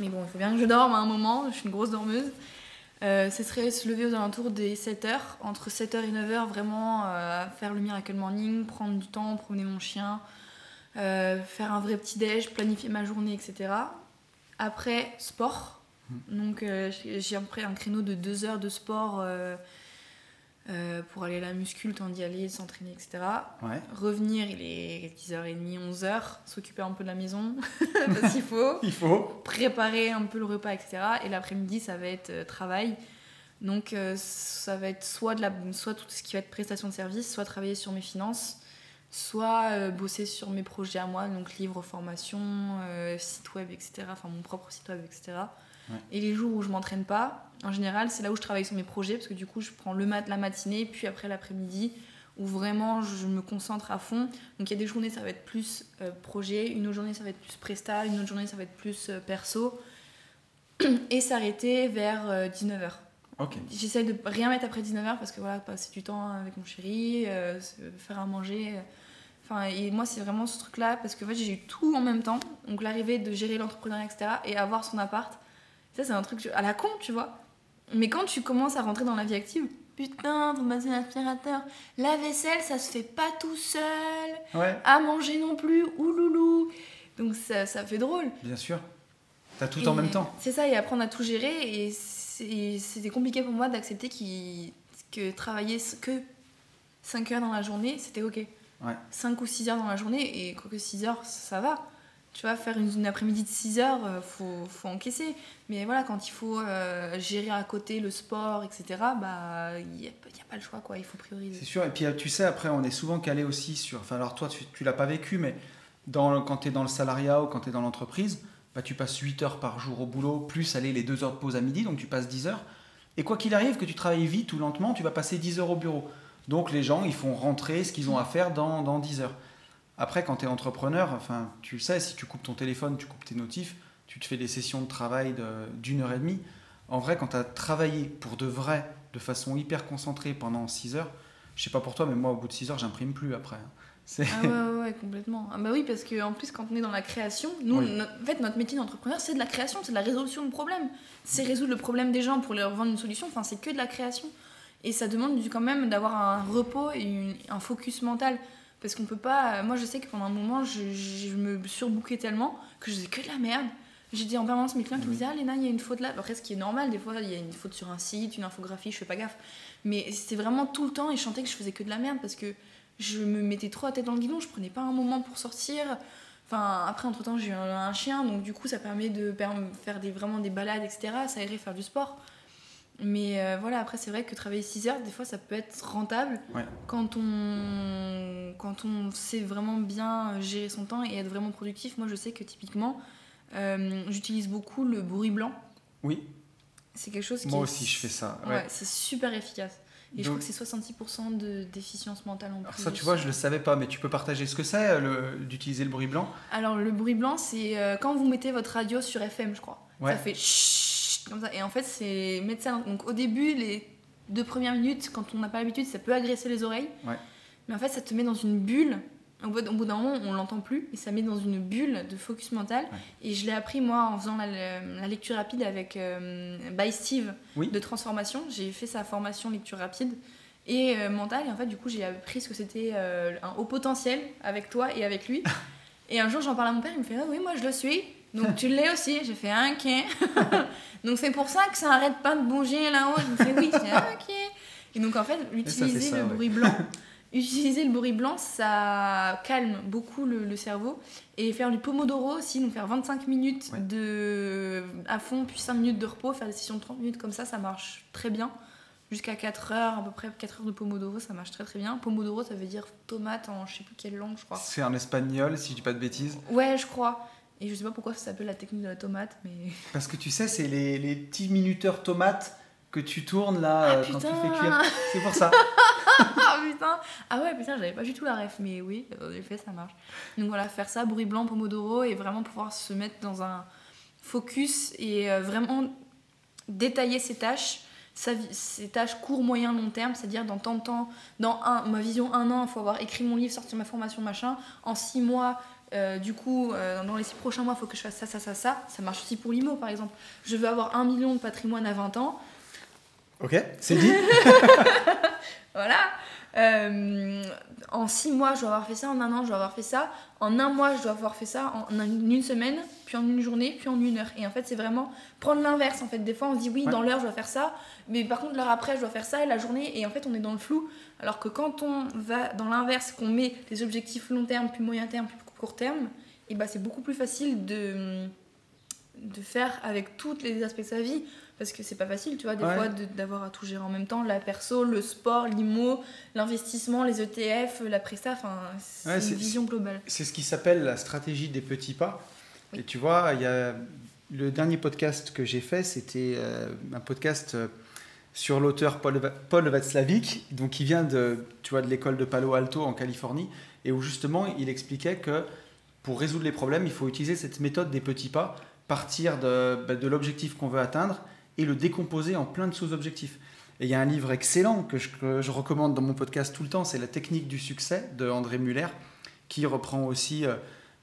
Mais bon, il faut bien que je dorme à un moment, je suis une grosse dormeuse. Euh, ce serait se lever aux alentours des 7h, entre 7h et 9h, vraiment euh, faire le miracle morning, prendre du temps, promener mon chien, euh, faire un vrai petit déj, planifier ma journée, etc. Après, sport, Donc euh, j'ai un créneau de deux heures de sport euh, pour aller à la muscu, le temps d'y aller, s'entraîner, etc. Ouais. Revenir, il est 10h30, 11h, s'occuper un peu de la maison, parce qu'il faut. Il faut. préparer un peu le repas, etc. Et l'après-midi, ça va être euh, travail. Donc, euh, ça va être soit, de la, soit tout ce qui va être prestation de service, soit travailler sur mes finances, soit euh, bosser sur mes projets à moi, donc livres, formations, site web, etc. Enfin, mon propre site web, etc. Ouais. Et les jours où je m'entraîne pas, en général, c'est là où je travaille sur mes projets, parce que du coup, je prends le mat la matinée, puis après l'après-midi, où vraiment je me concentre à fond. Donc il y a des journées, ça va être plus euh, projet, une autre journée, ça va être plus presta, une autre journée, ça va être plus euh, perso. Et s'arrêter vers 19h. Ok. J'essaie de rien mettre après 19h parce que voilà, passer du temps avec mon chéri, euh, faire à manger. euh. Enfin, et moi, c'est vraiment ce truc-là parce que en fait, j'ai eu tout en même temps. Donc l'arrivée de gérer l'entrepreneuriat, etc. et avoir son appart, ça, c'est un truc à la con, tu vois. Mais quand tu commences à rentrer dans la vie active, putain, faut passer l'aspirateur. La vaisselle, ça se fait pas tout seul. Ouais, À manger non plus, ouloulou. Donc ça, ça fait drôle. bien sûr. T'as tout en même temps. C'est ça, et apprendre à tout gérer. Et c'était compliqué pour moi d'accepter que travailler que 5 heures dans la journée, c'était ok. Ouais. 5 ou 6 heures dans la journée, et quoique 6 heures, ça va. Tu vois, faire une, après-midi de 6 heures, euh, faut, faut encaisser. Mais voilà, quand il faut euh, gérer à côté le sport, etc., bah, il n'y a, il a pas le choix, quoi. Il faut prioriser. C'est sûr, et puis euh, tu sais, après, on est souvent calé aussi sur. Enfin, alors toi, tu, tu l'as pas vécu, mais quand tu es dans le salariat ou quand tu es dans l'entreprise, bah, tu passes 8 heures par jour au boulot, plus aller les 2 heures de pause à midi, donc tu passes 10 heures. Et quoi qu'il arrive, que tu travailles vite ou lentement, tu vas passer 10 heures au bureau. Donc les gens, ils font rentrer ce qu'ils ont à faire dans, dans 10 heures. Après, quand tu es entrepreneur, enfin, tu le sais, si tu coupes ton téléphone, tu coupes tes notifs, tu te fais des sessions de travail d'une heure et demie. En vrai, quand tu as travaillé pour de vrai, de façon hyper concentrée pendant 6 heures, je sais pas pour toi, mais moi, au bout de 6 heures, j'imprime plus après. hein. Ah ouais, ouais, ouais, complètement. Ah bah oui, parce qu'en plus, quand on est dans la création, nous, Oui. notre- en fait, notre métier d'entrepreneur, c'est de la création, c'est de la résolution de problèmes. C'est résoudre le problème des gens pour leur vendre une solution, enfin, c'est que de la création. Et ça demande quand même d'avoir un repos et une- un focus mental. Parce qu'on peut pas. Moi, je sais que pendant un moment, je, je me surbookais tellement que je faisais que de la merde. J'ai dit en permanence mes clients qui me Oui. disaient Ah, Léna, il y a une faute là. Après, ce qui est normal, des fois, il y a une faute sur un site, une infographie, je fais pas gaffe. Mais c'était vraiment tout le temps et je sentais que je faisais que de la merde parce que je me mettais trop la tête dans le guidon, je prenais pas un moment pour sortir. Enfin, après, entre temps, j'ai eu un, un chien, donc du coup, ça permet de faire des, vraiment des balades, etc. Ça irait faire du sport. Mais euh, voilà, après, c'est vrai que travailler 6 heures, des fois, ça peut être rentable Ouais. quand, on, quand on sait vraiment bien gérer son temps et être vraiment productif. Moi, je sais que typiquement, euh, j'utilise beaucoup le bruit blanc. Oui, C'est quelque chose qui. moi est- aussi, je fais ça. Ouais, ouais. c'est super efficace. Et je crois que c'est 66% de déficience mentale en Alors plus. ça, tu vois, je le savais pas, mais tu peux partager ce que c'est d'utiliser le bruit blanc? Alors, le bruit blanc, c'est euh, quand vous mettez votre radio sur FM, je crois. Ça fait chut, comme ça. Et en fait, c'est dans- Donc, au début, les deux premières minutes, quand on n'a pas l'habitude, ça peut agresser les oreilles. Ouais. Mais en fait, ça te met dans une bulle. Au bout, au bout d'un moment, on l'entend plus, et ça met dans une bulle de focus mental. Ouais. Et je l'ai appris, moi, en faisant la, la lecture rapide avec euh, By Steve Oui. de transformation. J'ai fait sa formation lecture rapide et euh, mentale. Et en fait, du coup, j'ai appris ce que c'était euh, un haut potentiel avec toi et avec lui. et un jour, j'en parle à mon père, il me fait Ah Oui, moi, je le suis. Donc, tu l'es aussi. J'ai fait Ah, Ok. donc, c'est pour ça que ça arrête pas de bouger là-haut. Il me fait Oui, c'est ah, Ok. Et donc, en fait, utiliser ça, le ouais. bruit blanc. Utiliser le bruit blanc, ça calme beaucoup le, le cerveau. Et faire du pomodoro aussi, donc faire 25 minutes Ouais. de, à fond, puis 5 minutes de repos, faire des sessions de 30 minutes comme ça, ça marche très bien. Jusqu'à 4 heures, à peu près 4 heures de pomodoro, ça marche très très bien. Pomodoro, ça veut dire tomate en je sais plus quelle langue, je crois. C'est en espagnol, si je dis pas de bêtises. Ouais, je crois. Et je sais pas pourquoi ça s'appelle la technique de la tomate, mais. Parce que tu sais, c'est les, les petits minuteurs tomates que tu tournes là Ah euh, quand tu fais cuire. C'est pour ça. Ah putain Ah ouais, putain, j'avais pas du tout la ref, mais oui, en effet, ça marche. Donc voilà, faire ça, bruit blanc, pomodoro, et vraiment pouvoir se mettre dans un focus et euh, vraiment détailler ses tâches, ses tâches court, moyen, long terme, c'est-à-dire dans tant de temps, dans un, ma vision un an, il faut avoir écrit mon livre, sortir ma formation, machin. En six mois, euh, du coup, euh, dans les six prochains mois, il faut que je fasse ça, ça, ça, ça. Ça marche aussi pour l'IMO, par exemple. Je veux avoir un million de patrimoine à 20 ans. Ok, c'est dit. voilà. Euh, en six mois, je dois avoir fait ça. En un an, je dois avoir fait ça. En un mois, je dois avoir fait ça. En une semaine, puis en une journée, puis en une heure. Et en fait, c'est vraiment prendre l'inverse. En fait, des fois, on se dit oui, dans l'heure, je dois faire ça. Mais par contre, l'heure après, je dois faire ça. Et la journée, et en fait, on est dans le flou. Alors que quand on va dans l'inverse, qu'on met des objectifs long terme, puis moyen terme, puis court terme, et bah, c'est beaucoup plus facile de, de faire avec tous les aspects de sa vie parce que c'est pas facile, tu vois, des fois d'avoir à tout gérer en même temps, la perso, le sport, l'IMO, l'investissement, les ETF, la presta, enfin, c'est une vision globale. C'est ce qui s'appelle la stratégie des petits pas. Et tu vois, il y a le dernier podcast que j'ai fait, c'était euh, un podcast euh, sur l'auteur Paul, Paul donc qui vient de, tu vois, de l'école de Palo Alto en Californie, et où justement il expliquait que pour résoudre les problèmes, il faut utiliser cette méthode des petits pas, partir de, bah, de l'objectif qu'on veut atteindre et le décomposer en plein de sous-objectifs. Et il y a un livre excellent que je, recommande dans mon podcast tout le temps, c'est La technique du succès de André Muller, qui reprend aussi euh,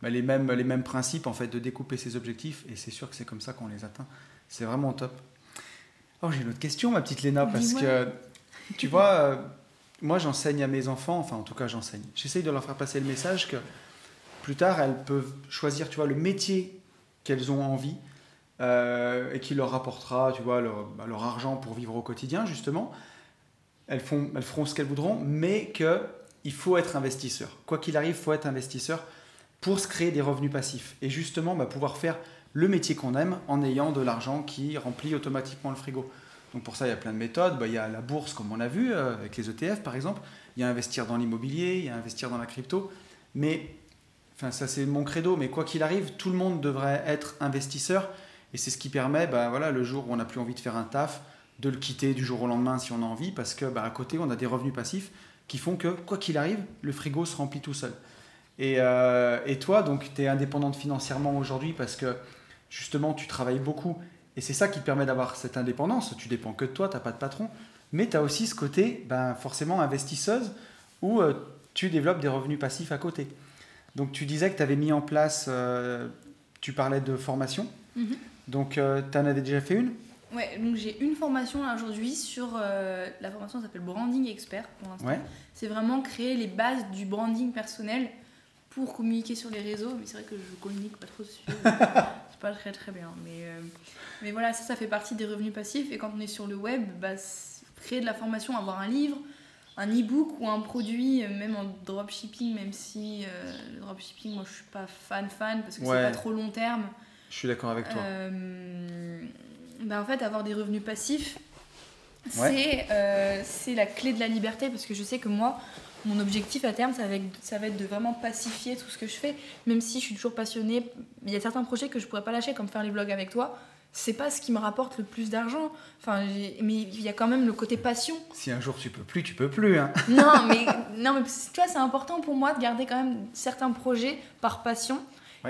bah, les, mêmes, les mêmes principes en fait de découper ses objectifs, et c'est sûr que c'est comme ça qu'on les atteint. C'est vraiment top. Oh, j'ai une autre question, ma petite Léna, parce que tu vois, euh, moi j'enseigne à mes enfants, enfin en tout cas j'enseigne. J'essaye de leur faire passer le message que plus tard elles peuvent choisir, tu vois, le métier qu'elles ont envie euh, et qui leur rapportera, tu vois, bah, leur, argent pour vivre au quotidien, justement. Elles, font, elles feront ce qu'elles voudront, mais qu'il faut être investisseur. Quoi qu'il arrive, il faut être investisseur pour se créer des revenus passifs. Et justement, bah, pouvoir faire le métier qu'on aime en ayant de l'argent qui remplit automatiquement le frigo. Donc pour ça, il y a plein de méthodes. Bah, il y a la bourse, comme on a vu, euh, avec les ETF par exemple. Il y a investir dans l'immobilier, il y a investir dans la crypto. Mais, enfin ça c'est mon credo, mais quoi qu'il arrive, tout le monde devrait être investisseur et c'est ce qui permet, bah, voilà, le jour où on n'a plus envie de faire un taf, de le quitter du jour au lendemain si on a envie, parce que bah, à côté, on a des revenus passifs qui font que, quoi qu'il arrive, le frigo se remplit tout seul. Et, euh, et toi, donc, tu es indépendante financièrement aujourd'hui parce que justement, tu travailles beaucoup. Et c'est ça qui te permet d'avoir cette indépendance. Tu dépends que de toi, tu n'as pas de patron. Mais tu as aussi ce côté, ben, forcément, investisseuse, où euh, tu développes des revenus passifs à côté. Donc, tu disais que tu avais mis en place, euh, tu parlais de formation. Mm-hmm. Donc, euh, tu en avais déjà fait une? Ouais, donc j'ai une formation aujourd'hui sur euh, la formation s'appelle Branding Expert pour l'instant. C'est vraiment créer les bases du branding personnel pour communiquer sur les réseaux. Mais c'est vrai que je communique pas trop dessus. pas très très bien. Mais, euh, mais voilà, ça, ça fait partie des revenus passifs. Et quand on est sur le web, bah, créer de la formation, avoir un livre, un e-book ou un produit, même en dropshipping, même si le dropshipping, moi je suis pas fan fan parce que c'est pas trop long terme. Je suis d'accord avec toi. Euh, bah en fait, avoir des revenus passifs, euh, c'est la clé de la liberté parce que je sais que moi, mon objectif à terme, ça va, être, ça va être de vraiment pacifier tout ce que je fais, même si je suis toujours passionnée. Il y a certains projets que je pourrais pas lâcher, comme faire les vlogs avec toi. C'est pas ce qui me rapporte le plus d'argent. Enfin, mais il y a quand même le côté passion. Si un jour tu peux plus, tu peux plus. Hein. Non, mais, non, mais tu vois, c'est important pour moi de garder quand même certains projets par passion.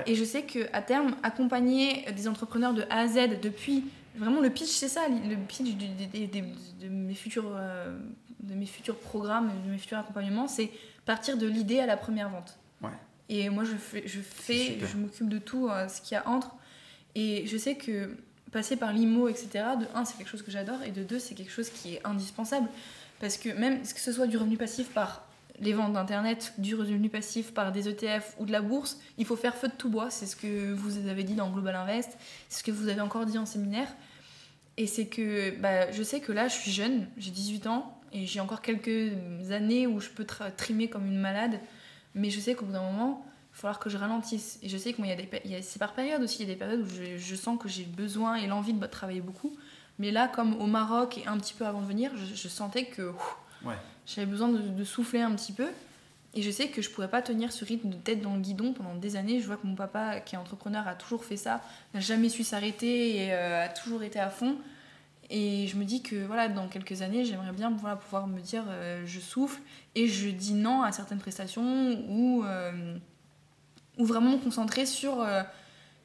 Et je sais qu'à terme, accompagner des entrepreneurs de A à Z depuis. Vraiment, le pitch, c'est ça. Le pitch de, mes futurs, euh, de mes futurs programmes, de mes futurs accompagnements, c'est partir de l'idée à la première vente. Et moi, je fais, je, fais, je m'occupe de tout euh, ce qu'il y a entre. Et je sais que passer par l'IMO, etc., de un, c'est quelque chose que j'adore, et de deux, c'est quelque chose qui est indispensable. Parce que même que ce soit du revenu passif par les ventes d'internet, du revenu passif par des ETF ou de la bourse, il faut faire feu de tout bois. C'est ce que vous avez dit dans Global Invest, c'est ce que vous avez encore dit en séminaire. Et c'est que bah, je sais que là, je suis jeune, j'ai 18 ans, et j'ai encore quelques années où je peux trimer comme une malade, mais je sais qu'au bout d'un moment, il va falloir que je ralentisse. Et je sais que moi, il y a des, c'est par période aussi, il y a des périodes où je, sens que j'ai besoin et l'envie de travailler beaucoup. Mais là, comme au Maroc et un petit peu avant de venir, je, sentais que ouais. J'avais besoin de, souffler un petit peu. Et je sais que je pourrais pas tenir ce rythme de tête dans le guidon pendant des années. Je vois que mon papa, qui est entrepreneur, a toujours fait ça, n'a jamais su s'arrêter et euh, a toujours été à fond. Et je me dis que voilà, dans quelques années, j'aimerais bien voilà, pouvoir me dire euh, je souffle et je dis non à certaines prestations ou, euh, ou vraiment me concentrer sur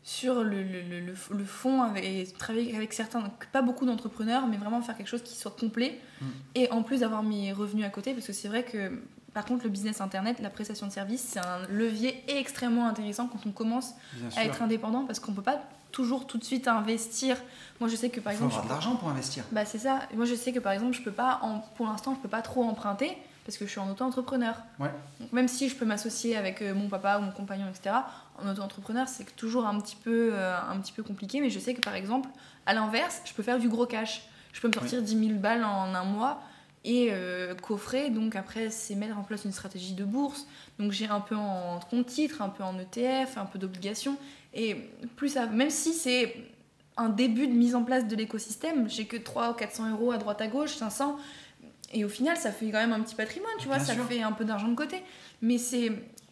sur le, le, le, le fond et travailler avec certains, pas beaucoup d'entrepreneurs, mais vraiment faire quelque chose qui soit complet. Mm. Et en plus d'avoir mes revenus à côté, parce que c'est vrai que par contre, le business internet, la prestation de service, c'est un levier extrêmement intéressant quand on commence à être indépendant, parce qu'on peut pas toujours tout de suite investir. Moi, je sais que par Il faut exemple. avoir de l'argent pour investir. Bah c'est ça. Moi je sais que par exemple je peux pas, en, pour l'instant je peux pas trop emprunter parce que je suis en auto-entrepreneur. Ouais. Donc, même si je peux m'associer avec euh, mon papa ou mon compagnon etc. En auto-entrepreneur c'est toujours un petit peu euh, un petit peu compliqué. Mais je sais que par exemple à l'inverse je peux faire du gros cash. Je peux me sortir 10 000 balles en un mois et euh, coffrer. Donc après c'est mettre en place une stratégie de bourse. Donc j'ai un peu en compte titre, un peu en ETF, un peu d'obligations. Et plus ça, même si c'est un début de mise en place de l'écosystème. J'ai que 300 ou 400 euros à droite à gauche, 500. Et au final, ça fait quand même un petit patrimoine, tu vois, Bien ça sûr. fait un peu d'argent de côté. Mais c'est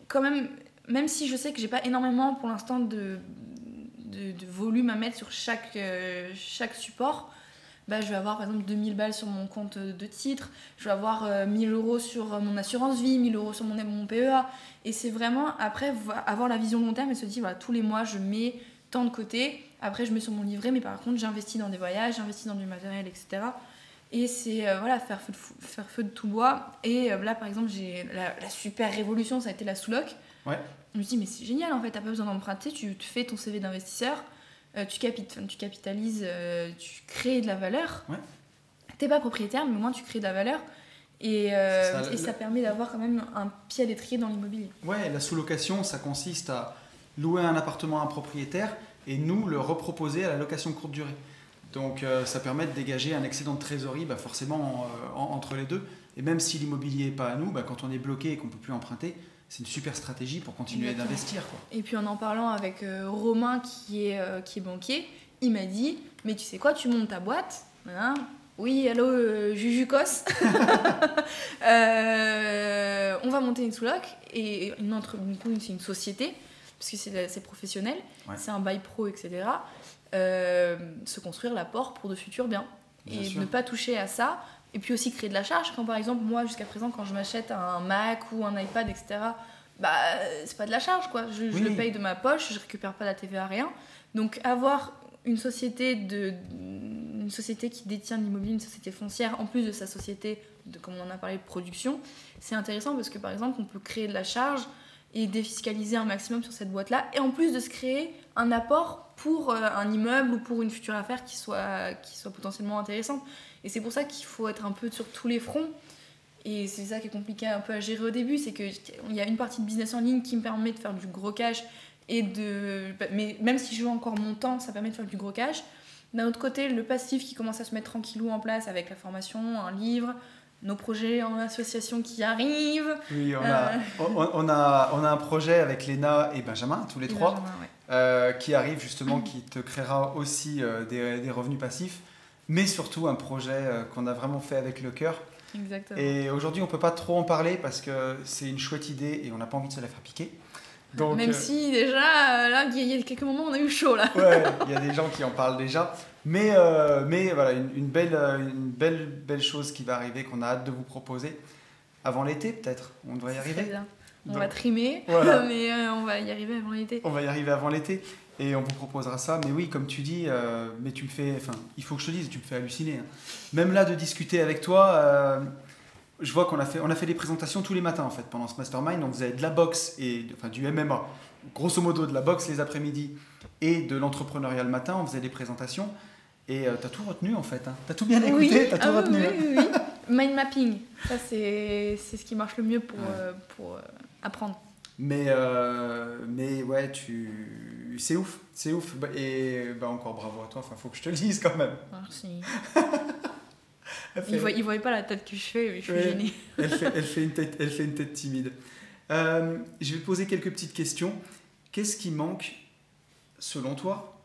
quand même, même si je sais que j'ai pas énormément pour l'instant de, de, de volume à mettre sur chaque, euh, chaque support, bah, je vais avoir par exemple 2000 balles sur mon compte de titre, je vais avoir euh, 1000 euros sur mon assurance vie, 1000 euros sur mon, mon PEA. Et c'est vraiment après vo- avoir la vision long terme et se dire voilà, tous les mois je mets tant de côté. Après, je mets sur mon livret, mais par contre, j'investis dans des voyages, j'investis dans du matériel, etc. Et c'est euh, voilà, faire feu, de fou- faire feu de tout bois. Et euh, là, par exemple, j'ai la, la super révolution, ça a été la sous-loc. Ouais. Je me dis, mais c'est génial en fait, t'as pas besoin d'emprunter, tu te fais ton CV d'investisseur, euh, tu, capit- enfin, tu capitalises, euh, tu crées de la valeur. Ouais. T'es pas propriétaire, mais au moins tu crées de la valeur. Et, euh, ça, et le- ça permet d'avoir quand même un pied à l'étrier dans l'immobilier. Ouais, la sous-location, ça consiste à louer un appartement à un propriétaire et nous le reproposer à la location courte durée. Donc ça permet de dégager un excédent de trésorerie bah, forcément en- entre les deux. Et même si l'immobilier n'est pas à nous, bah, quand on est bloqué et qu'on ne peut plus emprunter, c'est une super stratégie pour continuer d'investir. Et puis en en parlant avec euh, Romain qui est, euh, qui est banquier, il m'a dit Mais tu sais quoi, tu montes ta boîte hein Oui, allô, euh, Jujucos Euh, On va monter une sous-loc et une entre, c'est une société, parce que c'est professionnel, Ouais. c'est un bail pro, etc. Se construire l'apport pour de futurs biens. Bien et sûr. ne pas toucher à ça. Et puis aussi créer de la charge. Quand par exemple, moi, jusqu'à présent, quand je m'achète un Mac ou un iPad, etc., bah, c'est pas de la charge, quoi. Je, le paye de ma poche, je récupère pas la TVA, rien. Donc avoir une société, de, une société qui détient l'immobilier, une société foncière, en plus de sa société, de, comme on en a parlé, de production, c'est intéressant parce que par exemple, on peut créer de la charge et défiscaliser un maximum sur cette boîte-là, et en plus de se créer un apport pour euh, un immeuble ou pour une future affaire qui soit, qui soit potentiellement intéressante. Et c'est pour ça qu'il faut être un peu sur tous les fronts. Et c'est ça qui est compliqué un peu à gérer au début, c'est qu'il y a une partie de business en ligne qui me permet de faire du gros cash et de. Mais même si je veux encore mon temps, ça permet de faire du gros cash. D'un autre côté, le passif qui commence à se mettre tranquillou en place avec la formation, un livre, nos projets en association qui arrivent. Oui, on, Euh. a, on, on a, on a un projet avec Léna et Benjamin, tous les Et trois, Benjamin, ouais. euh, qui arrive justement, qui te créera aussi euh, des, des revenus passifs, mais surtout un projet euh, qu'on a vraiment fait avec le cœur. Exactement. Et aujourd'hui, on peut pas trop en parler parce que c'est une chouette idée et on n'a pas envie de se la faire piquer. Donc, Même euh, si déjà, euh, là, il y a quelques moments, on a eu chaud là. ouais, il y a des gens qui en parlent déjà. Mais, euh, mais voilà, une, une belle, une belle, belle chose qui va arriver, qu'on a hâte de vous proposer. Avant l'été, peut-être. On devrait y arriver. bien. On Donc, va trimer, Voilà. mais euh, on va y arriver avant l'été. On va y arriver avant l'été et on vous proposera ça. Mais oui, comme tu dis, euh, mais tu me fais, enfin, il faut que je te dise, tu me fais halluciner. hein. Même là, de discuter avec toi, euh, je vois qu'on a fait, on a fait des présentations tous les matins en fait pendant ce mastermind. Vous avez de la boxe et enfin du MMA, grosso modo de la boxe les après-midi et de l'entrepreneuriat le matin. On faisait des présentations et tu as tout retenu en fait. Tu as tout bien Oui, écouté, tu as tout ah oui, retenu. hein. oui, oui, oui. Mind mapping, ça c'est c'est ce qui marche le mieux pour, Ouais. euh, pour euh, apprendre. Mais, euh, mais ouais, tu... c'est ouf, c'est ouf. Bah, Et bah, encore bravo à toi, enfin, faut que je te le dise quand même. Merci. Ils voient, ils voient pas la tête que je fais, mais je suis Ouais. gênée. elle, fait, elle, fait une tête, elle fait une tête timide. Euh, je vais te poser quelques petites questions. Qu'est-ce qui manque, selon toi,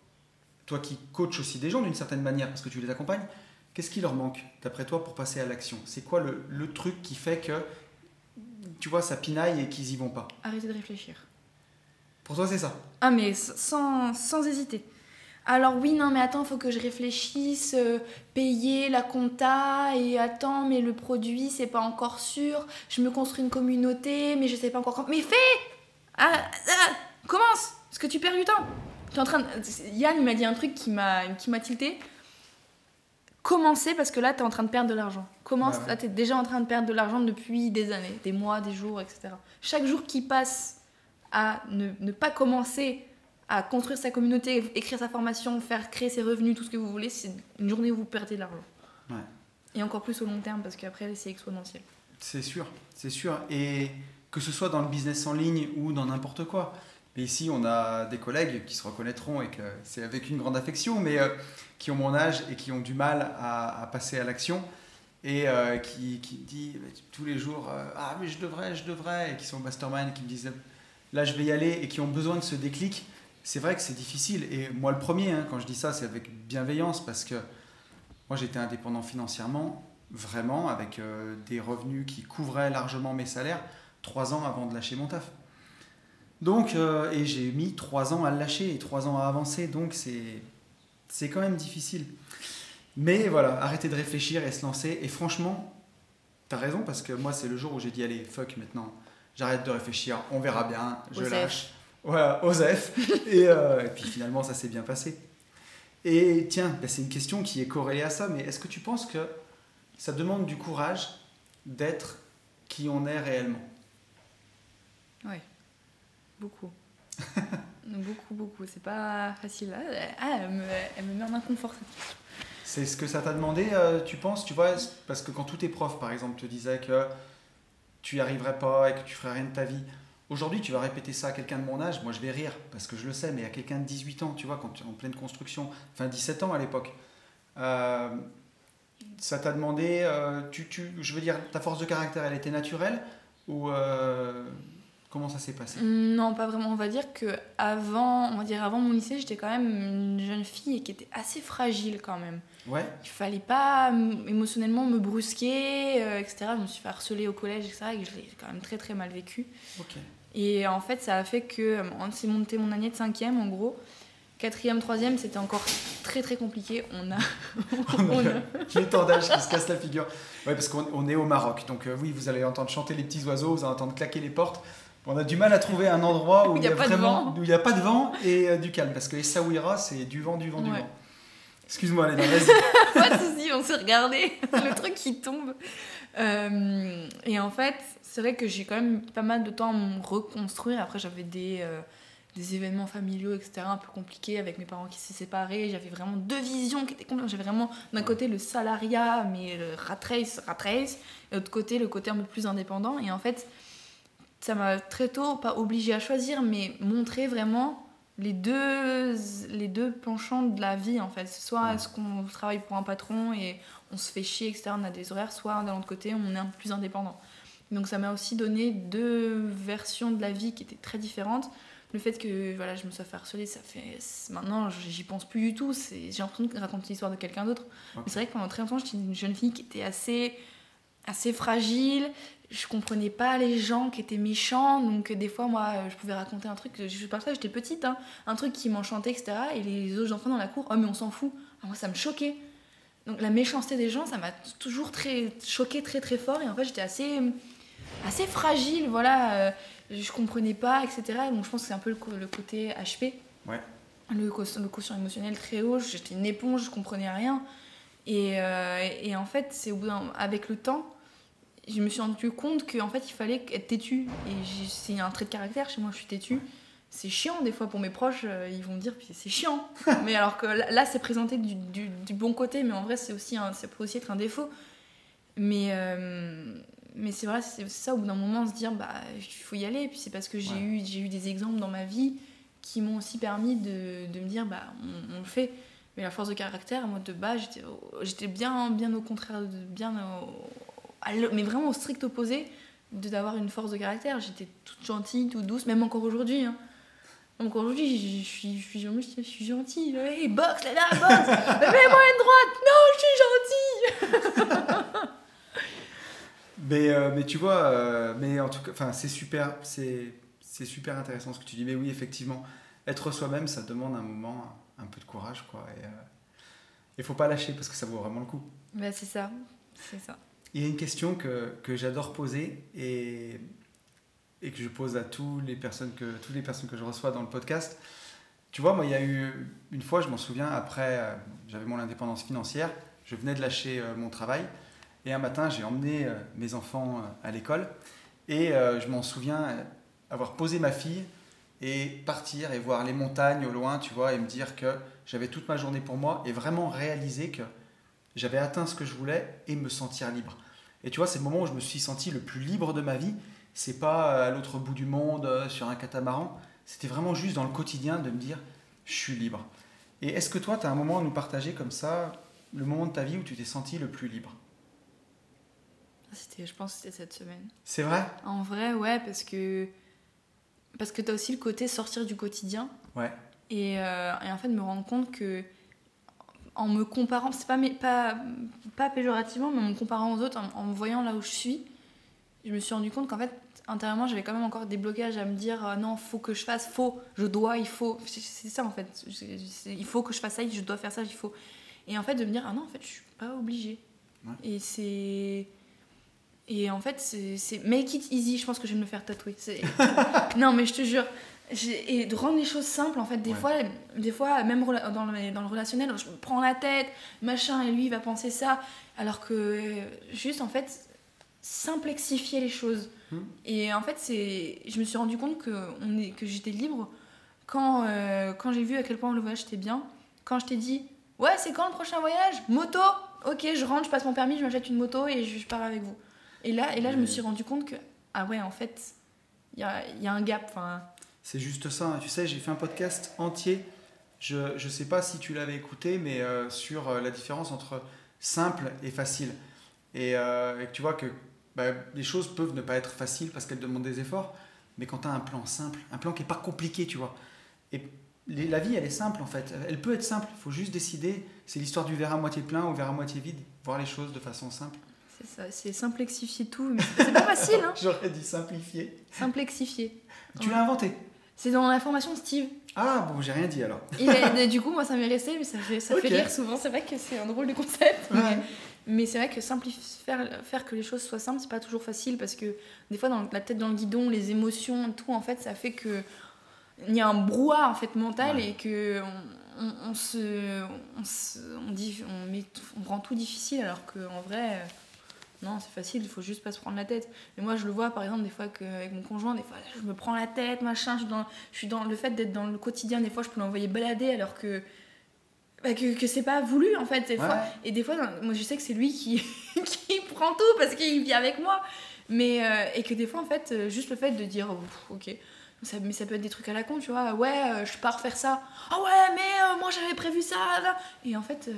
toi qui coaches aussi des gens d'une certaine manière, parce que tu les accompagnes, qu'est-ce qui leur manque, d'après toi, pour passer à l'action? C'est quoi le, le truc qui fait que, tu vois, ça pinaille et qu'ils y vont pas Arrêtez de réfléchir. Pour toi, c'est ça Ah mais sans, sans hésiter. Alors oui, non mais attends, faut que je réfléchisse, euh, payer la compta et attends, mais le produit c'est pas encore sûr, je me construis une communauté, mais je sais pas encore quand. Mais fais ah, ah, Commence Parce que tu perds du temps. Tu es en train de... Yann il m'a dit un truc qui m'a qui m'a tilté. Commencer parce que là tu es en train de perdre de l'argent. Commence, Ouais, ouais. là tu es déjà en train de perdre de l'argent depuis des années, des mois, des jours, etc. Chaque jour qui passe à ne, ne pas commencer à construire sa communauté, écrire sa formation, faire créer ses revenus, tout ce que vous voulez, c'est une journée où vous perdez de l'argent. Ouais. Et encore plus au long terme parce qu'après c'est exponentiel. C'est sûr, c'est sûr. Et que ce soit dans le business en ligne ou dans n'importe quoi. Mais ici, on a des collègues qui se reconnaîtront et que c'est avec une grande affection, mais euh, qui ont mon âge et qui ont du mal à, passer à l'action et euh, qui, qui me dit tous les jours euh, Ah, mais je devrais, je devrais, et qui sont mastermind et qui me disent Là, je vais y aller et qui ont besoin de ce déclic. C'est vrai que c'est difficile. Et moi, le premier, hein, quand je dis ça, c'est avec bienveillance parce que moi, j'étais indépendant financièrement, vraiment, avec des revenus qui couvraient largement mes salaires, trois ans avant de lâcher mon taf. Donc, euh, et j'ai mis trois ans à le lâcher et trois ans à avancer, donc c'est, quand même difficile. Mais voilà, arrêter de réfléchir et se lancer. Et franchement, t'as raison, parce que moi, c'est le jour où j'ai dit, allez, fuck maintenant, j'arrête de réfléchir, on verra bien, je Osef. lâche. Voilà, Osef. et, euh, et puis finalement, ça s'est bien passé. Et tiens, bah, c'est une question qui est corrélée à ça, mais est-ce que tu penses que ça demande du courage d'être qui on est réellement? Ouais, beaucoup. beaucoup, beaucoup. C'est pas facile. Ah, elle me, elle me met en inconfort cette question. C'est ce que ça t'a demandé, euh, tu penses, tu vois, parce que quand tous tes profs, par exemple, te disaient que tu y arriverais pas et que tu ferais rien de ta vie, aujourd'hui, tu vas répéter ça à quelqu'un de mon âge, moi je vais rire, parce que je le sais, mais à quelqu'un de 18 ans, tu vois, quand tu es en pleine construction, enfin 17 ans à l'époque, euh, ça t'a demandé, euh, tu, tu, je veux dire, ta force de caractère, elle était naturelle ou euh, comment ça s'est passé Non, pas vraiment. On va dire que avant, on va dire avant mon lycée, j'étais quand même une jeune fille qui était assez fragile quand même. Ouais, Il fallait pas m- émotionnellement me brusquer, euh, etc. Je me suis fait harceler au collège, etc. Et je l'ai quand même très très mal vécu. ok. Et en fait, ça a fait que on s'est monté mon année de cinquième en gros. Quatrième, troisième, c'était encore très très compliqué. On a, On a a- l'étendage qui se casse la figure. Ouais, parce qu'on on est au Maroc, donc euh, oui, vous allez entendre chanter les petits oiseaux, vous allez entendre claquer les portes. On a du mal à trouver un endroit où, il y a vraiment, vent. où il n'y a pas de vent et euh, du calme, parce que les Saouira, c'est du vent, du vent, du vent. Excuse-moi, Léna, vas-y. pas de soucis, on s'est regardé, le truc qui tombe. Euh, et en fait, c'est vrai que j'ai quand même pas mal de temps à me reconstruire. Après, j'avais des, euh, des événements familiaux, etc., un peu compliqués avec mes parents qui s'est séparés. J'avais vraiment deux visions qui étaient complètes. J'avais vraiment d'un côté le salariat, mais le rat race, rat race, et de l'autre côté le côté un peu plus indépendant. Et en fait, ça m'a très tôt, pas obligé à choisir, mais montré vraiment les deux, les deux penchants de la vie en fait. Soit Ouais. est-ce qu'on travaille pour un patron et on se fait chier, etc., on a des horaires, soit d'un autre côté on est un peu plus indépendant. Donc ça m'a aussi donné deux versions de la vie qui étaient très différentes. Le fait que voilà, je me sois fait harceler, ça fait. Maintenant, j'y pense plus du tout. J'ai l'impression de raconter l'histoire de quelqu'un d'autre. Mais c'est vrai que pendant très longtemps, j'étais une jeune fille qui était assez, assez fragile. Je comprenais pas les gens qui étaient méchants. Donc, des fois, moi, euh, je pouvais raconter un truc. Je parle ça, j'étais petite, hein, un truc qui m'enchantait, etc. Et les autres enfants dans la cour, oh, mais on s'en fout. Ah, moi, ça me choquait. Donc, la méchanceté des gens, ça m'a toujours très choqué très, très fort. Et en fait, j'étais assez, assez fragile, voilà. euh, je comprenais pas, etc. Donc, je pense que c'est un peu le, côté HP. Ouais. Le, le quotient émotionnel très haut. J'étais une éponge, je comprenais rien. Et, euh, et en fait, c'est au bout d'un- avec le temps, je me suis rendu compte qu'en fait, il fallait être têtu. Et c'est un trait de caractère chez moi, je suis têtu. C'est chiant des fois pour mes proches, euh, ils vont me dire c'est chiant. mais alors que là, c'est présenté du, du- du bon côté, mais en vrai, c'est aussi un- ça peut aussi être un défaut. Mais, euh, mais c'est vrai, c'est ça, au bout d'un moment, se dire bah il faut y aller. Et puis c'est parce que j'ai Ouais. eu, j'ai eu des exemples dans ma vie qui m'ont aussi permis de, de me dire bah on, on le fait. Mais la force de caractère, moi de base, j'étais bien, bien au contraire, de, bien au- mais vraiment au strict opposé de d'avoir une force de caractère. J'étais toute gentille, toute douce, même encore aujourd'hui. hein. Encore aujourd'hui, je suis, je suis, je suis gentille. Hey, boxe, là, là, boxe Mets-moi une droite Non, je suis gentille Mais, euh, mais tu vois, euh, mais en tout cas, c'est super, c'est, c'est super intéressant ce que tu dis. Mais oui, effectivement, être soi-même, ça demande un moment, un, peu de courage, quoi. Et il faut pas lâcher parce que ça vaut vraiment le coup. Bah, c'est ça. C'est ça. Il y a une question que, que j'adore poser et, et que je pose à tous les personnes que, toutes les personnes que je reçois dans le podcast. Tu vois, moi, il y a eu une fois, je m'en souviens, après, euh, j'avais mon indépendance financière, je venais de lâcher euh, mon travail et un matin, j'ai emmené euh, mes enfants à l'école et je m'en souviens avoir posé ma fille et partir et voir les montagnes au loin, tu vois, et me dire que j'avais toute ma journée pour moi et vraiment réaliser que j'avais atteint ce que je voulais et me sentir libre. Et tu vois, c'est le moment où je me suis senti le plus libre de ma vie. C'est pas à l'autre bout du monde, euh, sur un catamaran. C'était vraiment juste dans le quotidien de me dire, je suis libre. Et est-ce que toi, tu as un moment à nous partager comme ça, le moment de ta vie où tu t'es senti le plus libre? C'était, Je pense que c'était cette semaine. C'est vrai? En vrai, ouais, parce que, parce que tu as aussi le côté sortir du quotidien. Ouais. Et, euh, et en fait, me rendre compte que en me comparant, c'est pas, pas, pas péjorativement, mais en me comparant aux autres, en, me voyant là où je suis, je me suis rendu compte qu'en fait, intérieurement, j'avais quand même encore des blocages à me dire euh, non, faut que je fasse, faut, je dois, il faut. C'est ça en fait. Il faut que je fasse ça, je dois faire ça, il faut. Et en fait, de me dire ah non, en fait, je suis pas obligée. Et c'est. Et en fait, c'est make it easy. Je pense que je vais me faire tatouer. non, mais je te jure, et de rendre les choses simples en fait des fois des fois même dans le, dans le relationnel je me prends la tête machin et lui il va penser ça alors que juste en fait simplexifier les choses. Hmm. et en fait c'est je me suis rendu compte que on est que j'étais libre quand euh, quand j'ai vu à quel point le voyage était bien. Quand je t'ai dit ouais c'est quand le prochain voyage? Moto! Ok je rentre je passe mon permis je m'achète une moto et je, pars avec vous. Et là et là je me suis rendu compte que ah ouais en fait il y a, y a un gap enfin c'est juste ça. Tu sais, j'ai fait un podcast entier. Je ne sais pas si tu l'avais écouté, mais euh, sur euh, la différence entre simple et facile. Et, euh, tu vois que bah, les choses peuvent ne pas être faciles parce qu'elles demandent des efforts. Mais quand tu as un plan simple, un plan qui n'est pas compliqué, tu vois. Et la vie, elle est simple en fait. Elle peut être simple. Il faut juste décider. C'est l'histoire du verre à moitié plein ou verre à moitié vide. Voir les choses de façon simple. C'est ça, c'est simplexifier tout. Mais c'est pas facile. Hein J'aurais dit simplifier. Simplexifier. Tu l'as inventé. C'est dans la formation de Steve. Ah bon, j'ai rien dit alors. du coup, moi ça m'est resté, mais ça fait, ça fait rire souvent. C'est vrai que c'est un drôle de concept. Mais, c'est vrai que simplifier, faire, faire que les choses soient simples, c'est pas toujours facile parce que des fois, dans la tête dans le guidon, les émotions, tout, en fait, ça fait que il y a un brouhaha en fait mental et que on, se, on, dit, on, met, on rend tout difficile alors qu'en vrai non, c'est facile, il faut juste pas se prendre la tête. Mais moi, je le vois par exemple des fois avec mon conjoint, des fois je me prends la tête, machin. Je suis dans, je suis dans le fait d'être dans le quotidien, des fois je peux l'envoyer balader alors que. Bah, que, que c'est pas voulu en fait. Des fois. Et des fois, moi je sais que c'est lui qui, qui prend tout parce qu'il vit avec moi. Mais, euh, et que des fois, en fait, euh, juste le fait de dire, ok, ça, mais ça peut être des trucs à la con, tu vois, ouais, euh, je pars faire ça. Ah ouais, mais moi j'avais prévu ça. Là. Et en fait,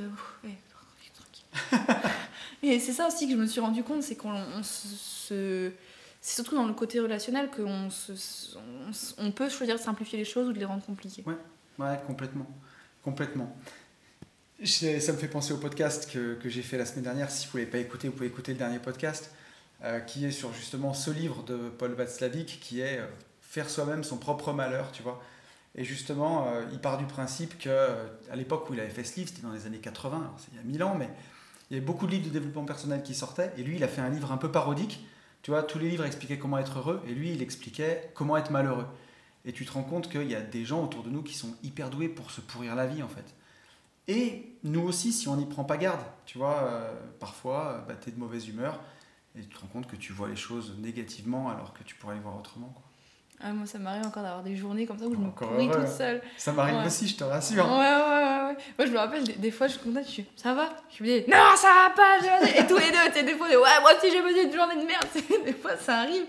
ouais, Et c'est ça aussi que je me suis rendu compte, c'est qu'on se. C'est surtout dans le côté relationnel qu'on se, on, peut choisir de simplifier les choses ou de les rendre compliquées. Ouais, ouais complètement. Complètement. Ça me fait penser au podcast que, que j'ai fait la semaine dernière. Si vous ne l'avez pas écouté, vous pouvez écouter le dernier podcast, euh, qui est sur justement ce livre de Paul Václavic, qui est euh, Faire soi-même son propre malheur, tu vois. Et justement, euh, il part du principe que à l'époque où il avait fait ce livre, c'était dans les années 80, c'est il y a 1000 ans, mais il y avait beaucoup de livres de développement personnel qui sortaient, et lui, il a fait un livre un peu parodique. Tu vois, tous les livres expliquaient comment être heureux, et lui, il expliquait comment être malheureux. Et tu te rends compte qu'il y a des gens autour de nous qui sont hyper doués pour se pourrir la vie, en fait. Et nous aussi, si on n'y prend pas garde, tu vois, euh, parfois, bah, tu es de mauvaise humeur, et tu te rends compte que tu vois les choses négativement alors que tu pourrais les voir autrement. Ah, moi, ça m'arrive encore d'avoir des journées comme ça où je me pourris toute seule. Ça m'arrive aussi, je te rassure. Ouais, ouais, ouais, Moi, je me rappelle, des, fois, je suis contente, je suis ça va? Je me dis, non, ça va pas, Et tous les deux, tu des fois, ouais, moi aussi, j'ai passé une journée de merde. des fois, ça arrive.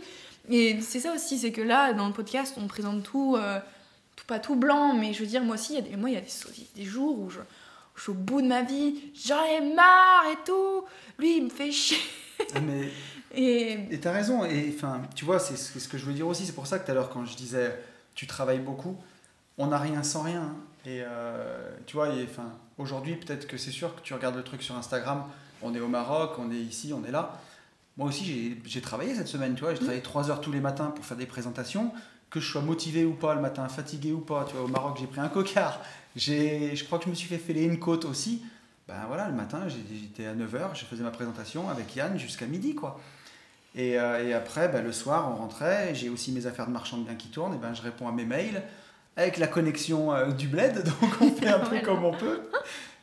Et c'est ça aussi, c'est que là, dans le podcast, on présente tout, euh, tout pas tout blanc, mais je veux dire, moi aussi, il y a des, moi, il y a des, des jours où je, je, suis au bout de ma vie, j'en ai marre et tout. Lui, il me fait chier. Ah, mais et tu as raison. Et enfin, tu vois, c'est ce que je veux dire aussi. C'est pour ça que tout à l'heure, quand je disais tu travailles beaucoup, on n'a rien sans rien. Hein. Et euh, tu vois, enfin, aujourd'hui, peut-être que c'est sûr que tu regardes le truc sur Instagram. On est au Maroc, on est ici, on est là. Moi aussi, j'ai travaillé cette semaine, tu vois. J'ai travaillé trois heures tous les matins pour faire des présentations. Que je sois motivé ou pas le matin, fatigué ou pas, tu vois, au Maroc, j'ai pris un cocard. Je crois que je me suis fait fêler une côte aussi. Ben voilà, le matin, j'étais à 9h, je faisais ma présentation avec Yann jusqu'à midi, quoi. Et, euh, et après, bah, le soir, on rentrait. J'ai aussi mes affaires de marchand de biens qui tournent. Et ben, je réponds à mes mails avec la connexion euh, du bled. Donc, on fait un peu comme on peut.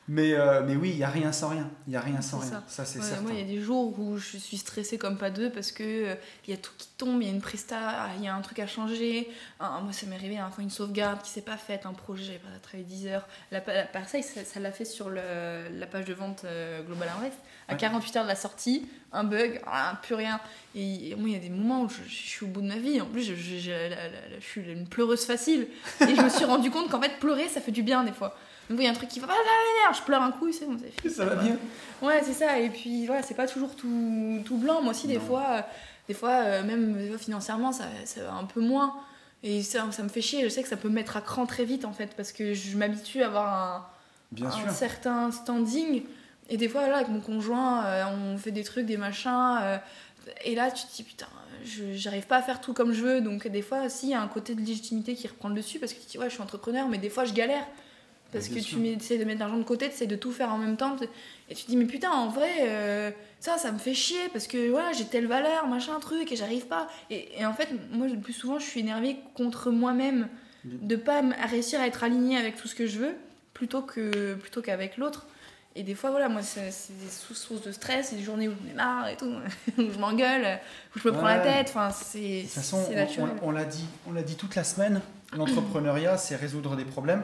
Mais, euh, mais oui, il n'y a rien sans rien. Il n'y a rien sans rien. Ça, c'est Ouais, certain. moi, il y a des jours où je suis stressée comme pas deux parce que euh, il y a tout qui tombe, il y a une presta, il y a un truc à changer. Ah, moi, ça m'est arrivé à fois une sauvegarde qui s'est pas faite, un projet, j'avais pas travaillé 10 heures. La, la Parsec, ça ça l'a fait sur le- la page de vente euh, Global Invest. À Ouais. 48 heures de la sortie, un bug, ah, plus rien. Et, et moi, il y a des moments où je, je suis au bout de ma vie. En plus, je suis une pleureuse facile. Et je me suis rendu compte qu'en fait, pleurer, ça fait du bien des fois. Donc, il y a un truc qui va pas, je pleure un coup, c'est bon, c'est fini. Ça va bien. Ouais, c'est ça. Et puis voilà, c'est pas toujours tout, tout blanc. Moi aussi, des Non. fois, euh, des fois euh, même des fois, financièrement, ça, ça va un peu moins. Et ça, ça me fait chier. Je sais que ça peut me mettre à cran très vite en fait, parce que je m'habitue à avoir un, Bien un sûr. certain standing. Et des fois, là, avec mon conjoint, euh, on fait des trucs, des machins. et là, tu te dis, putain, je- j'arrive pas à faire tout comme je veux. Donc, des fois, aussi, il y a un côté de légitimité qui reprend le dessus parce que tu te dis, ouais, je suis entrepreneur, mais des fois, je galère. Parce que sûr. tu essaies de mettre l'argent de côté, tu essaies de tout faire en même temps. Et tu te dis, mais putain, en vrai, euh, ça, ça me fait chier parce que voilà, j'ai telle valeur, machin, truc, et j'arrive pas. Et, et en fait, moi, le plus souvent, je suis énervée contre moi-même de pas réussir à être alignée avec tout ce que je veux plutôt que plutôt qu'avec l'autre. Et des fois, voilà, moi, c'est des sources de stress, c'est des journées où j'en ai marre et tout, où je m'engueule, où je me prends la tête. Enfin, c'est De toute façon, on l'a dit, on l'a dit toute la semaine. L'entrepreneuriat, c'est résoudre des problèmes,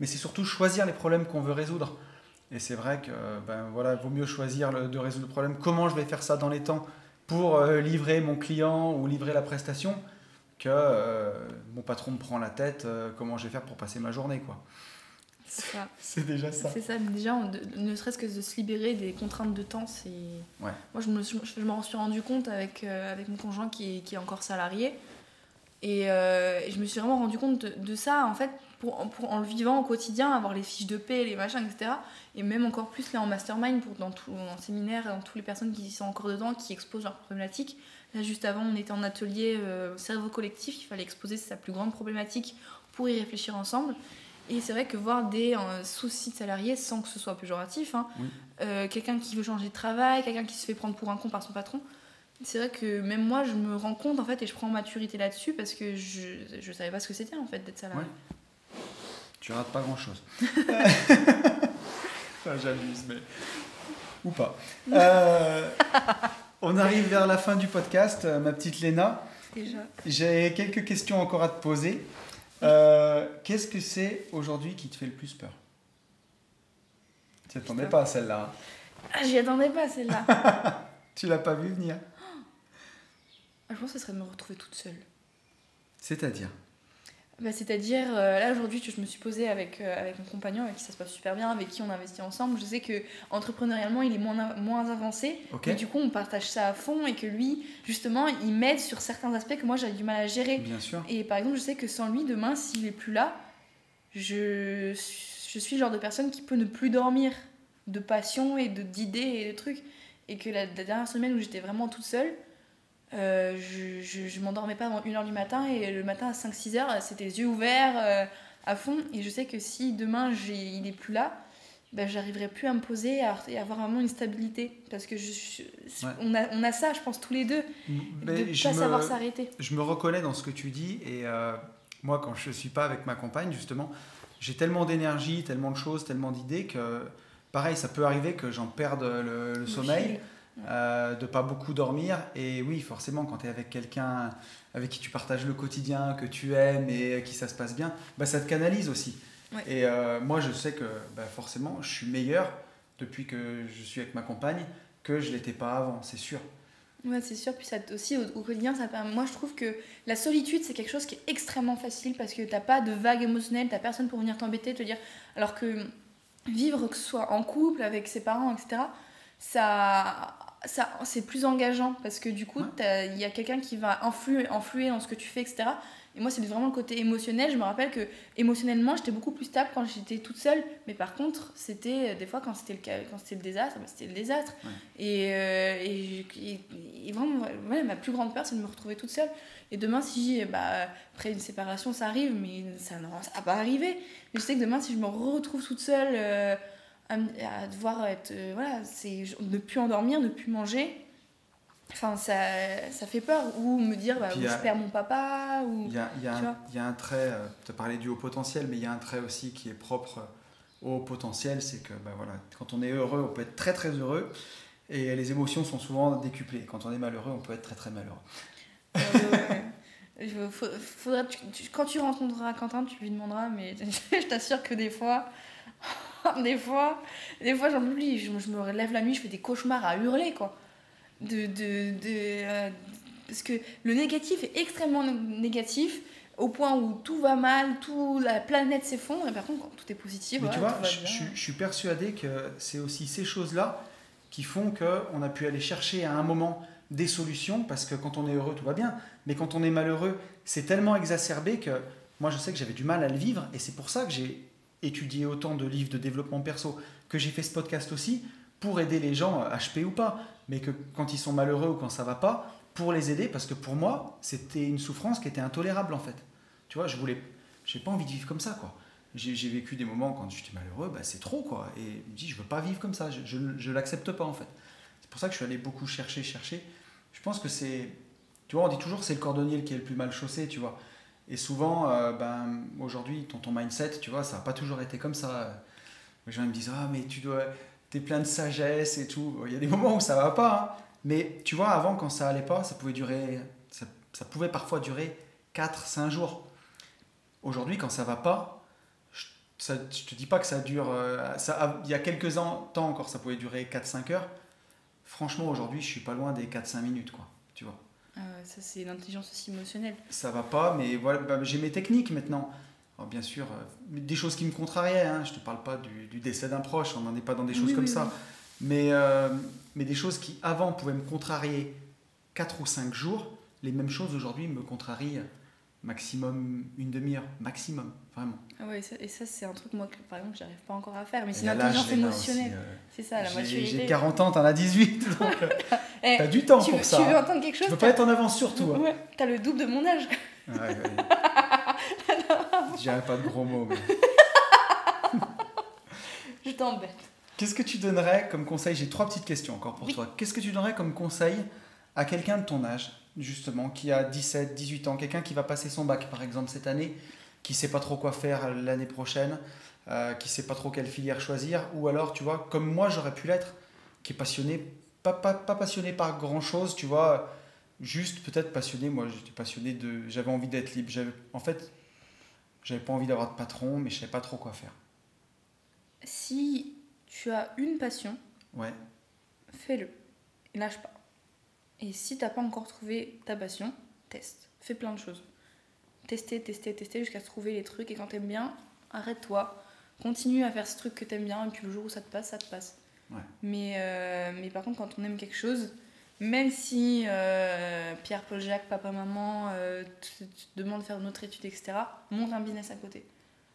mais c'est surtout choisir les problèmes qu'on veut résoudre. Et c'est vrai que ben voilà, vaut mieux choisir le- de résoudre le problème. Comment je vais faire ça dans les temps pour euh, livrer mon client ou livrer la prestation que euh, mon patron me prend la tête. euh, comment je vais faire pour passer ma journée, quoi. C'est déjà ça. C'est ça, déjà, on- ne serait-ce que de se libérer des contraintes de temps, c'est. Ouais. Moi, je me, suis- je m'en suis rendu compte avec, euh, avec mon conjoint qui est, qui est encore salarié. Et, euh, et je me suis vraiment rendu compte de, de ça, en fait, pour, pour, en le vivant au quotidien, avoir les fiches de paix, les machins, etc. Et même encore plus là en mastermind, pour, dans, tout, en séminaire, dans toutes les personnes qui sont encore dedans, qui exposent leurs problématiques. Là, juste avant, on était en atelier euh, cerveau collectif, il fallait exposer sa plus grande problématique pour y réfléchir ensemble. Et c'est vrai que voir des euh, soucis de salariés, sans que ce soit péjoratif, hein, Oui. euh, quelqu'un qui veut changer de travail, quelqu'un qui se fait prendre pour un con par son patron, c'est vrai que même moi, je me rends compte en fait et je prends maturité là-dessus parce que je, je savais pas ce que c'était en fait d'être salarié. Ouais. Tu rates pas grand chose. J'abuse, mais. Ou pas. Euh, on arrive vers la fin du podcast, euh, ma petite Léna. Déjà. J'ai quelques questions encore à te poser. Euh, Qu'est-ce que c'est aujourd'hui qui te fait le plus peur? Tu attendais Putain. pas à celle-là. hein. Ah, j'y attendais pas celle-là. Tu l'as pas vu venir? Ah, je pense que ce serait de me retrouver toute seule. C'est-à-dire? Bah, C'est-à-dire, euh, là aujourd'hui, je me suis posée avec, euh, avec mon compagnon, avec qui ça se passe super bien, avec qui on investit ensemble. Je sais que entrepreneurialement, il est moins, moins avancé. Ok. Et du coup, on partage ça à fond et que lui, justement, il m'aide sur certains aspects que moi j'avais du mal à gérer. Bien sûr. Et par exemple, je sais que sans lui, demain, s'il est plus là, je, je suis le genre de personne qui peut ne plus dormir de passion et d'idées et de trucs. Et que la, la dernière semaine où j'étais vraiment toute seule, euh, je, je, je m'endormais pas avant 1h du matin et le matin à 5-6 heures, c'était les yeux ouverts euh, à fond. Et je sais que si demain il est plus là, ben, j'arriverai plus à me poser et à, et avoir vraiment une stabilité. Parce que je, je- Ouais. on, a, on a ça, je pense, tous les deux, Mais de ne pas me- savoir s'arrêter. je me reconnais dans ce que tu dis et euh, moi quand je suis pas avec ma compagne justement j'ai tellement d'énergie tellement de choses tellement d'idées que pareil ça peut arriver que j'en perde le, le sommeil fil. Euh, de pas beaucoup dormir et oui forcément quand tu es avec quelqu'un avec qui tu partages le quotidien que tu aimes et qui ça se passe bien bah, ça te canalise aussi Ouais. et euh, moi je sais que bah, forcément je suis meilleur depuis que je suis avec ma compagne que je l'étais pas avant c'est sûr Ouais, c'est sûr. Puis ça aussi, au, au quotidien, ça moi je trouve que la solitude, c'est quelque chose qui est extrêmement facile parce que t'as pas de vague émotionnelle, t'as personne pour venir t'embêter, te dire. Alors que vivre, que ce soit en couple, avec ses parents, etc., ça, ça, c'est plus engageant parce que du coup, Ouais. il y a quelqu'un qui va influer, influer dans ce que tu fais, etc. Et moi, c'est vraiment le côté émotionnel. Je me rappelle que émotionnellement, j'étais beaucoup plus stable quand j'étais toute seule. Mais par contre, c'était euh, des fois quand c'était le, cas- quand c'était le désastre, bah, c'était le désastre. Ouais. Et, euh, et, et- et vraiment, ouais, ma plus grande peur, c'est de me retrouver toute seule. Et demain, si bah, après une séparation, ça arrive, mais ça ne va pas arriver. Mais je sais que demain, si je me retrouve toute seule euh, à, me- à devoir être. euh, voilà, c'est ne plus endormir, ne plus manger. Enfin, ça, ça fait peur. Ou me dire, bah, ou je euh, perds mon papa. Ou... Il y a, y a un, vois il y a un trait, tu as parlé du haut potentiel, mais il y a un trait aussi qui est propre au potentiel, c'est que bah, voilà, quand on est heureux, on peut être très très heureux. Et les émotions sont souvent décuplées. Quand on est malheureux, on peut être très très malheureux. Euh, faudra, quand tu rencontreras Quentin, tu lui demanderas, mais je t'assure que des fois, des fois, des fois j'en oublie. Je, je, me lève la nuit, je fais des cauchemars à hurler, quoi. De, de, de euh, parce que le négatif est extrêmement négatif au point où tout va mal, tout la planète s'effondre, et par contre, quand tout est positif, Mais tu vois, je, je, suis persuadé que c'est aussi ces choses-là qui font qu'on a pu aller chercher à un moment des solutions, parce que quand on est heureux, tout va bien, mais quand on est malheureux, c'est tellement exacerbé que moi, je sais que j'avais du mal à le vivre, et c'est pour ça que j'ai étudié autant de livres de développement perso, que j'ai fait ce podcast aussi, pour aider les gens, HP ou pas, mais que quand ils sont malheureux ou quand ça va pas, pour les aider, parce que pour moi, c'était une souffrance qui était intolérable en fait. Tu vois, je voulais, j'ai pas envie de vivre comme ça, quoi. J'ai vécu des moments quand j'étais malheureux, bah, c'est trop, quoi. Et je me dis, je veux pas vivre comme ça, je, je, je l'accepte pas en fait. C'est pour ça que je suis allé beaucoup chercher, chercher. Je pense que c'est, tu vois, on dit toujours c'est le cordonnier qui est le plus mal chaussé, tu vois. Et souvent, euh, ben, aujourd'hui, ton, ton mindset, tu vois, ça n'a pas toujours été comme ça. Les gens me disent, ah, mais tu dois, es plein de sagesse et tout. Il y a des moments où ça va pas, hein. Mais tu vois, avant, quand ça allait pas, ça pouvait durer, ça, pouvait parfois durer 4-5 jours. Aujourd'hui, quand ça va pas, je, ça, te dis pas que ça dure. Euh, ça, il y a quelques temps encore, ça pouvait durer 4-5 heures. Franchement, aujourd'hui, je suis pas loin des 4-5 minutes, quoi. Ah ça, c'est l'intelligence aussi émotionnelle. Ça va pas, mais voilà, bah, j'ai mes techniques maintenant. bien sûr, euh, des choses qui me contrariaient. Hein. Je te parle pas du, décès d'un proche, on n'en est pas dans des choses comme ça. Mais, euh, mais des choses qui avant pouvaient me contrarier 4 ou 5 jours, les mêmes choses aujourd'hui me contrarient maximum une demi-heure, maximum, vraiment. Ah ouais, et ça, c'est un truc, moi, que, par exemple, j'arrive pas encore à faire, mais c'est l'intelligence émotionnelle. Euh, c'est ça, la maturité. J'ai 40 ans, t'en as 18, donc euh, eh, t'as du temps pour ça. Tu veux entendre quelque chose Tu peux pas être en avance sur tout. Hein. Ouais, t'as le double de mon âge. Ouais, ouais. Je pas de gros mots, mais... Je t'embête. Qu'est-ce que tu donnerais comme conseil? J'ai trois petites questions encore pour toi. Qu'est-ce que tu donnerais comme conseil à quelqu'un de ton âge, justement, qui a 17, 18 ans, quelqu'un qui va passer son bac, par exemple, cette année, qui sait pas trop quoi faire l'année prochaine, euh, qui sait pas trop quelle filière choisir, ou alors, tu vois, comme moi j'aurais pu l'être, qui est passionné, pas, pas, pas passionné par grand-chose, tu vois, juste peut-être passionné, moi j'étais passionné de... J'avais envie d'être libre. En fait, j'avais pas envie d'avoir de patron, mais je savais pas trop quoi faire. Si tu as une passion, ouais. fais-le. Lâche pas. Et si t'as pas encore trouvé ta passion, teste. Fais plein de choses. Tester, tester, tester jusqu'à trouver les trucs. Et quand t'aimes bien, arrête-toi. Continue à faire ce truc que t'aimes bien. Et puis le jour où ça te passe, ça te passe. Ouais. Mais, euh, mais par contre, quand on aime quelque chose, même si euh, Pierre, Paul, Jacques, papa, maman euh, te, demandent de faire une autre étude, etc., monte un business à côté.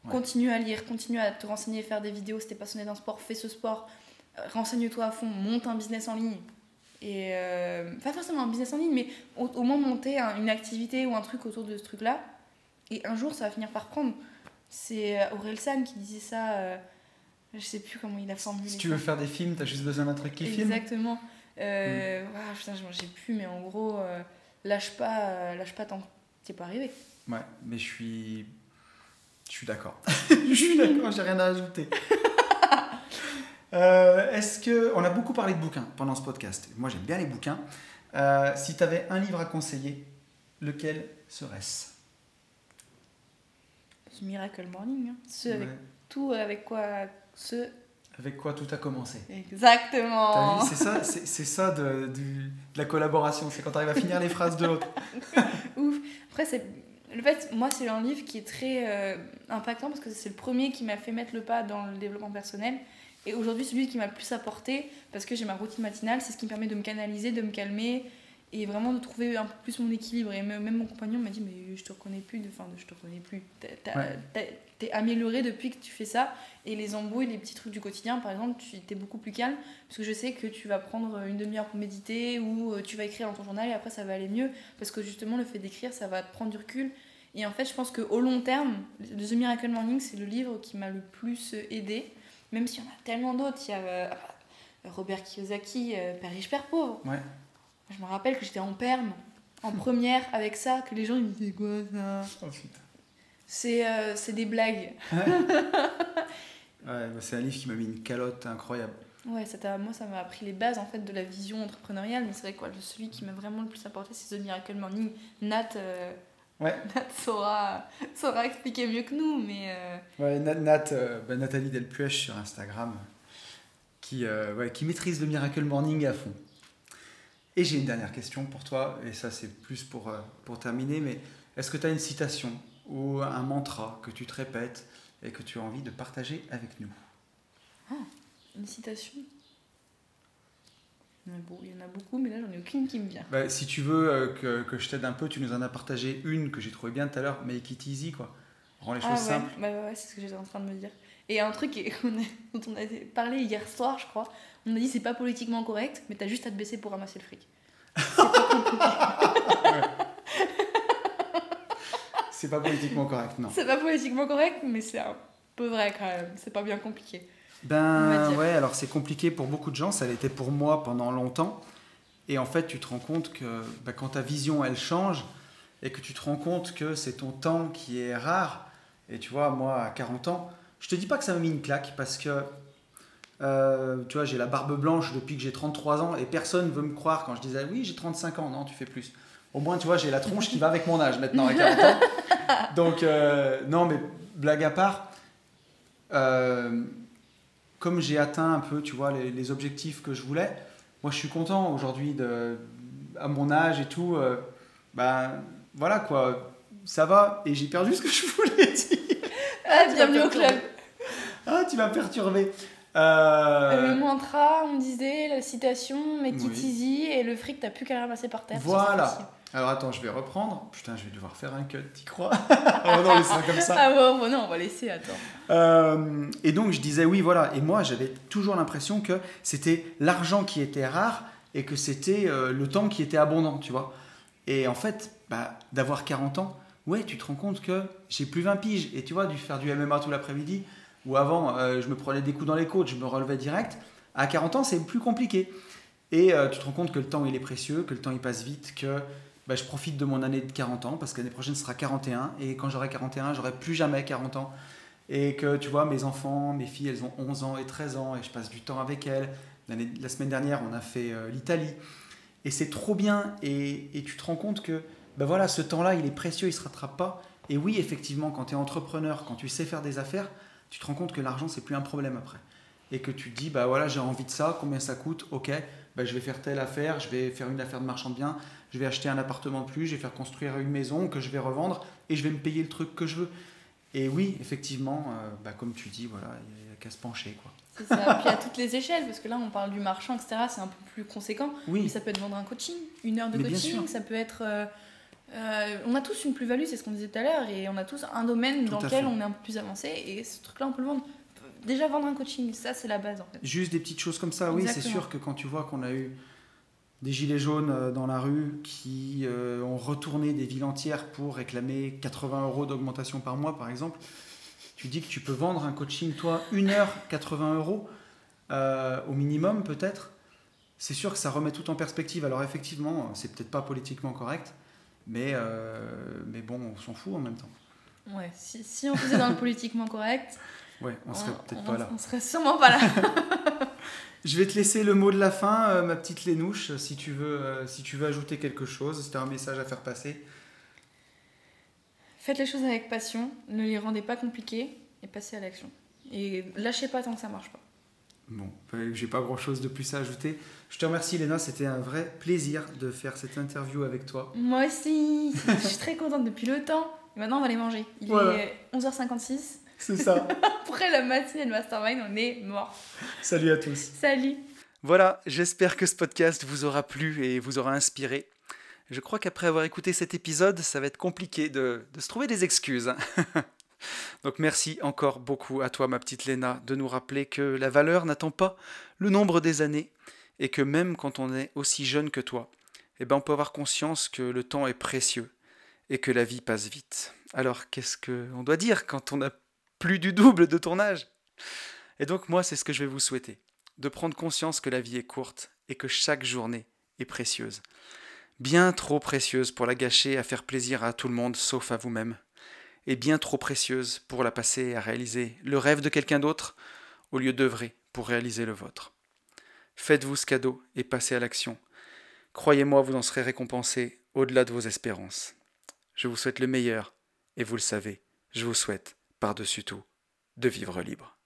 Continue à lire, continue à te renseigner, faire des vidéos. Si t'es passionné d'un sport, fais ce sport. Euh, renseigne-toi à fond, monte un business en ligne. Et pas forcément un business en ligne, mais au, moins monter une activité ou un truc autour de ce truc-là. Et un jour, ça va finir par prendre. C'est euh, Aurel San qui disait ça. je sais plus comment il a formulé. Si tu veux faire des films, t'as juste besoin d'un truc qui filme. Exactement. Euh, mm. ah, putain, j'ai plus, mais en gros, lâche pas, lâche pas tant que t'es pas arrivé. Ouais, mais je suis je suis d'accord. je suis d'accord, j'ai rien à ajouter. Euh, est-ce que. On a beaucoup parlé de bouquins pendant ce podcast. Moi, j'aime bien les bouquins. Euh, si tu avais un livre à conseiller, lequel serait-ce? Miracle Morning. Hein. Ce avec tout, avec quoi. Ce avec quoi tout a commencé. Exactement. C'est ça, c'est ça de, de, la collaboration, c'est quand tu arrives à finir les phrases de l'autre. Ouf. Après, c'est le fait, moi, c'est un livre qui est très euh, impactant parce que c'est le premier qui m'a fait mettre le pas dans le développement personnel. Et aujourd'hui, celui qui m'a le plus apporté parce que j'ai ma routine matinale, c'est ce qui me permet de me canaliser, de me calmer et vraiment de trouver un peu plus mon équilibre. Et même mon compagnon m'a dit Mais je te reconnais plus, enfin, je te reconnais plus. T'es amélioré depuis que tu fais ça. Et les embrouilles, les petits trucs du quotidien, par exemple, tu es beaucoup plus calme parce que je sais que tu vas prendre une demi-heure pour méditer ou euh, tu vas écrire dans ton journal et après ça va aller mieux parce que justement, le fait d'écrire, ça va te prendre du recul. Et en fait, je pense qu'au long terme, The Miracle Morning, c'est le livre qui m'a le plus aidé. Même s'il y en a tellement d'autres. Il y a euh, Robert Kiyosaki, euh, Père riche, Père pauvre. Ouais. Je me rappelle que j'étais en perme, en première, avec ça, que les gens ils me disaient quoi ça oh, C'est euh, des blagues. Ouais, bah, c'est un livre qui m'a mis une calotte incroyable. Ouais, moi ça m'a appris les bases en fait de la vision entrepreneuriale, mais c'est vrai que quoi, celui qui m'a vraiment le plus apporté c'est The Miracle Morning. Nat, euh, Ouais. Nat saura, saura expliquer mieux que nous, mais euh, Ouais, Nat, Nat, bah, Nathalie Delpuech sur Instagram, qui, ouais, qui maîtrise le Miracle Morning à fond. Et j'ai une dernière question pour toi, et ça c'est plus pour, euh, pour terminer, mais est-ce que tu as une citation ou un mantra que tu te répètes et que tu as envie de partager avec nous? Une citation? Il y en a beaucoup, mais là j'en ai aucune qui me vient. Bah, Si tu veux euh, que, que je t'aide un peu, tu nous en as partagé une que j'ai trouvé bien tout à l'heure, Make it easy, quoi. Rends les choses Ah ouais, simples. bah ouais, ouais, c'est ce que j'étais en train de me dire. Et un truc dont on a parlé hier soir, je crois, on a dit c'est pas politiquement correct, mais t'as juste à te baisser pour ramasser le fric. C'est pas politiquement correct, non. C'est pas politiquement correct, mais c'est un peu vrai quand même. C'est pas bien compliqué. Ben ouais, alors c'est compliqué pour beaucoup de gens, ça l'était pour moi pendant longtemps. Et en fait, tu te rends compte que ben, quand ta vision, elle change, et que tu te rends compte que c'est ton temps qui est rare, et tu vois, moi, à 40 ans, je te dis pas que ça m'a mis une claque, parce que, euh, tu vois, j'ai la barbe blanche depuis que j'ai 33 ans, et personne veut me croire quand je disais, oui, j'ai 35 ans, non, tu fais plus. Au moins, tu vois, j'ai la tronche qui va avec mon âge maintenant, à 40 ans. Donc, euh, non, mais blague à part, euh, comme j'ai atteint un peu, tu vois, les, les objectifs que je voulais, moi je suis content aujourd'hui de, à mon âge et tout. euh, ben voilà quoi, ça va et j'ai perdu ce que je voulais dire. Ah, bienvenue au club. Ah, tu m'as perturbé. Euh, Le mantra, on disait, la citation, make it Oui. easy, et le fric, t'as plus qu'à ramasser par terre. Voilà. ça, alors attends, je vais reprendre. Putain, je vais devoir faire un cut, t'y crois? Oh non, mais c'est comme ça. Ah bon, bon, non, on va laisser, attends. Euh, et donc je disais oui, voilà. Et moi j'avais toujours l'impression que c'était l'argent qui était rare et que c'était euh, le temps qui était abondant, tu vois. Et en fait, bah, d'avoir 40 ans, ouais, tu te rends compte que j'ai plus 20 piges. Et tu vois, du faire du MMA tout l'après-midi, où avant euh, je me prenais des coups dans les côtes, je me relevais direct. À 40 ans, c'est plus compliqué. Et euh, tu te rends compte que le temps il est précieux, que le temps il passe vite, que bah, je profite de mon année de 40 ans parce que l'année prochaine sera 41 et quand j'aurai 41, j'aurai plus jamais 40 ans et que tu vois mes enfants, mes filles, elles ont 11 ans et 13 ans et je passe du temps avec elles. La semaine dernière, on a fait euh, l'Italie et c'est trop bien et, et tu te rends compte que ben voilà, ce temps-là, il est précieux, il se rattrape pas. Et oui, effectivement, quand tu es entrepreneur, quand tu sais faire des affaires, tu te rends compte que l'argent, c'est plus un problème après. Et que tu te dis, bah voilà, j'ai envie de ça, combien ça coûte Ok, bah, je vais faire telle affaire, je vais faire une affaire de marchand de biens, je vais acheter un appartement de plus, je vais faire construire une maison que je vais revendre et je vais me payer le truc que je veux. Et oui, effectivement, euh, bah, comme tu dis, voilà, il n'y a qu'à se pencher. Quoi. C'est ça. Puis à toutes les échelles, parce que là, on parle du marchand, etc. C'est un peu plus conséquent. Mais Oui, ça peut être vendre un coaching, une heure de Mais coaching, ça peut être. euh, euh, on a tous une plus-value, c'est ce qu'on disait tout à l'heure, et on a tous un domaine Tout dans lequel fait. on est un peu plus avancé, et ce truc-là, on peut le vendre. Déjà, vendre un coaching, ça, c'est la base en fait. juste des petites choses comme ça. Oui, c'est sûr que quand tu vois qu'on a eu des gilets jaunes euh, dans la rue qui euh, ont retourné des villes entières pour réclamer 80 euros d'augmentation par mois, par exemple, tu dis que tu peux vendre un coaching, toi, une heure, 80 euros, euh, au minimum peut-être. C'est sûr que ça remet tout en perspective. Alors effectivement, c'est peut-être pas politiquement correct, mais, euh, mais bon, on s'en fout en même temps. Ouais, si, si on faisait dans le politiquement correct, Ouais, on serait peut-être pas là. On serait sûrement pas là. Je vais te laisser le mot de la fin, euh, ma petite Lénouche, si tu veux, euh, si tu veux ajouter quelque chose, si tu as un message à faire passer. Faites les choses avec passion, ne les rendez pas compliquées, et passez à l'action. Et lâchez pas tant que ça marche pas. Bon, j'ai pas grand chose de plus à ajouter. Je te remercie, Léna, c'était un vrai plaisir de faire cette interview avec toi. Moi aussi, je suis très contente depuis le temps. Et maintenant, on va aller manger. Il Voilà. est 11h56. C'est ça. Après la matinée de Mastermind, on est mort. Salut à tous. Salut Voilà, j'espère que ce podcast vous aura plu et vous aura inspiré. Je crois qu'après avoir écouté cet épisode, ça va être compliqué de, de se trouver des excuses. Donc merci encore beaucoup à toi, ma petite Léna, de nous rappeler que la valeur n'attend pas le nombre des années et que même quand on est aussi jeune que toi, eh ben on peut avoir conscience que le temps est précieux et que la vie passe vite. Alors qu'est-ce qu'on doit dire quand on a plus du double de ton âge? Et donc moi, c'est ce que je vais vous souhaiter de prendre conscience que la vie est courte et que chaque journée est précieuse. Bien trop précieuse pour la gâcher à faire plaisir à tout le monde sauf à vous-même. Et bien trop précieuse pour la passer à réaliser le rêve de quelqu'un d'autre au lieu d'œuvrer pour réaliser le vôtre. Faites-vous ce cadeau et passez à l'action. Croyez-moi, vous en serez récompensé au-delà de vos espérances. Je vous souhaite le meilleur, et vous le savez, je vous souhaite, par-dessus tout, de vivre libre.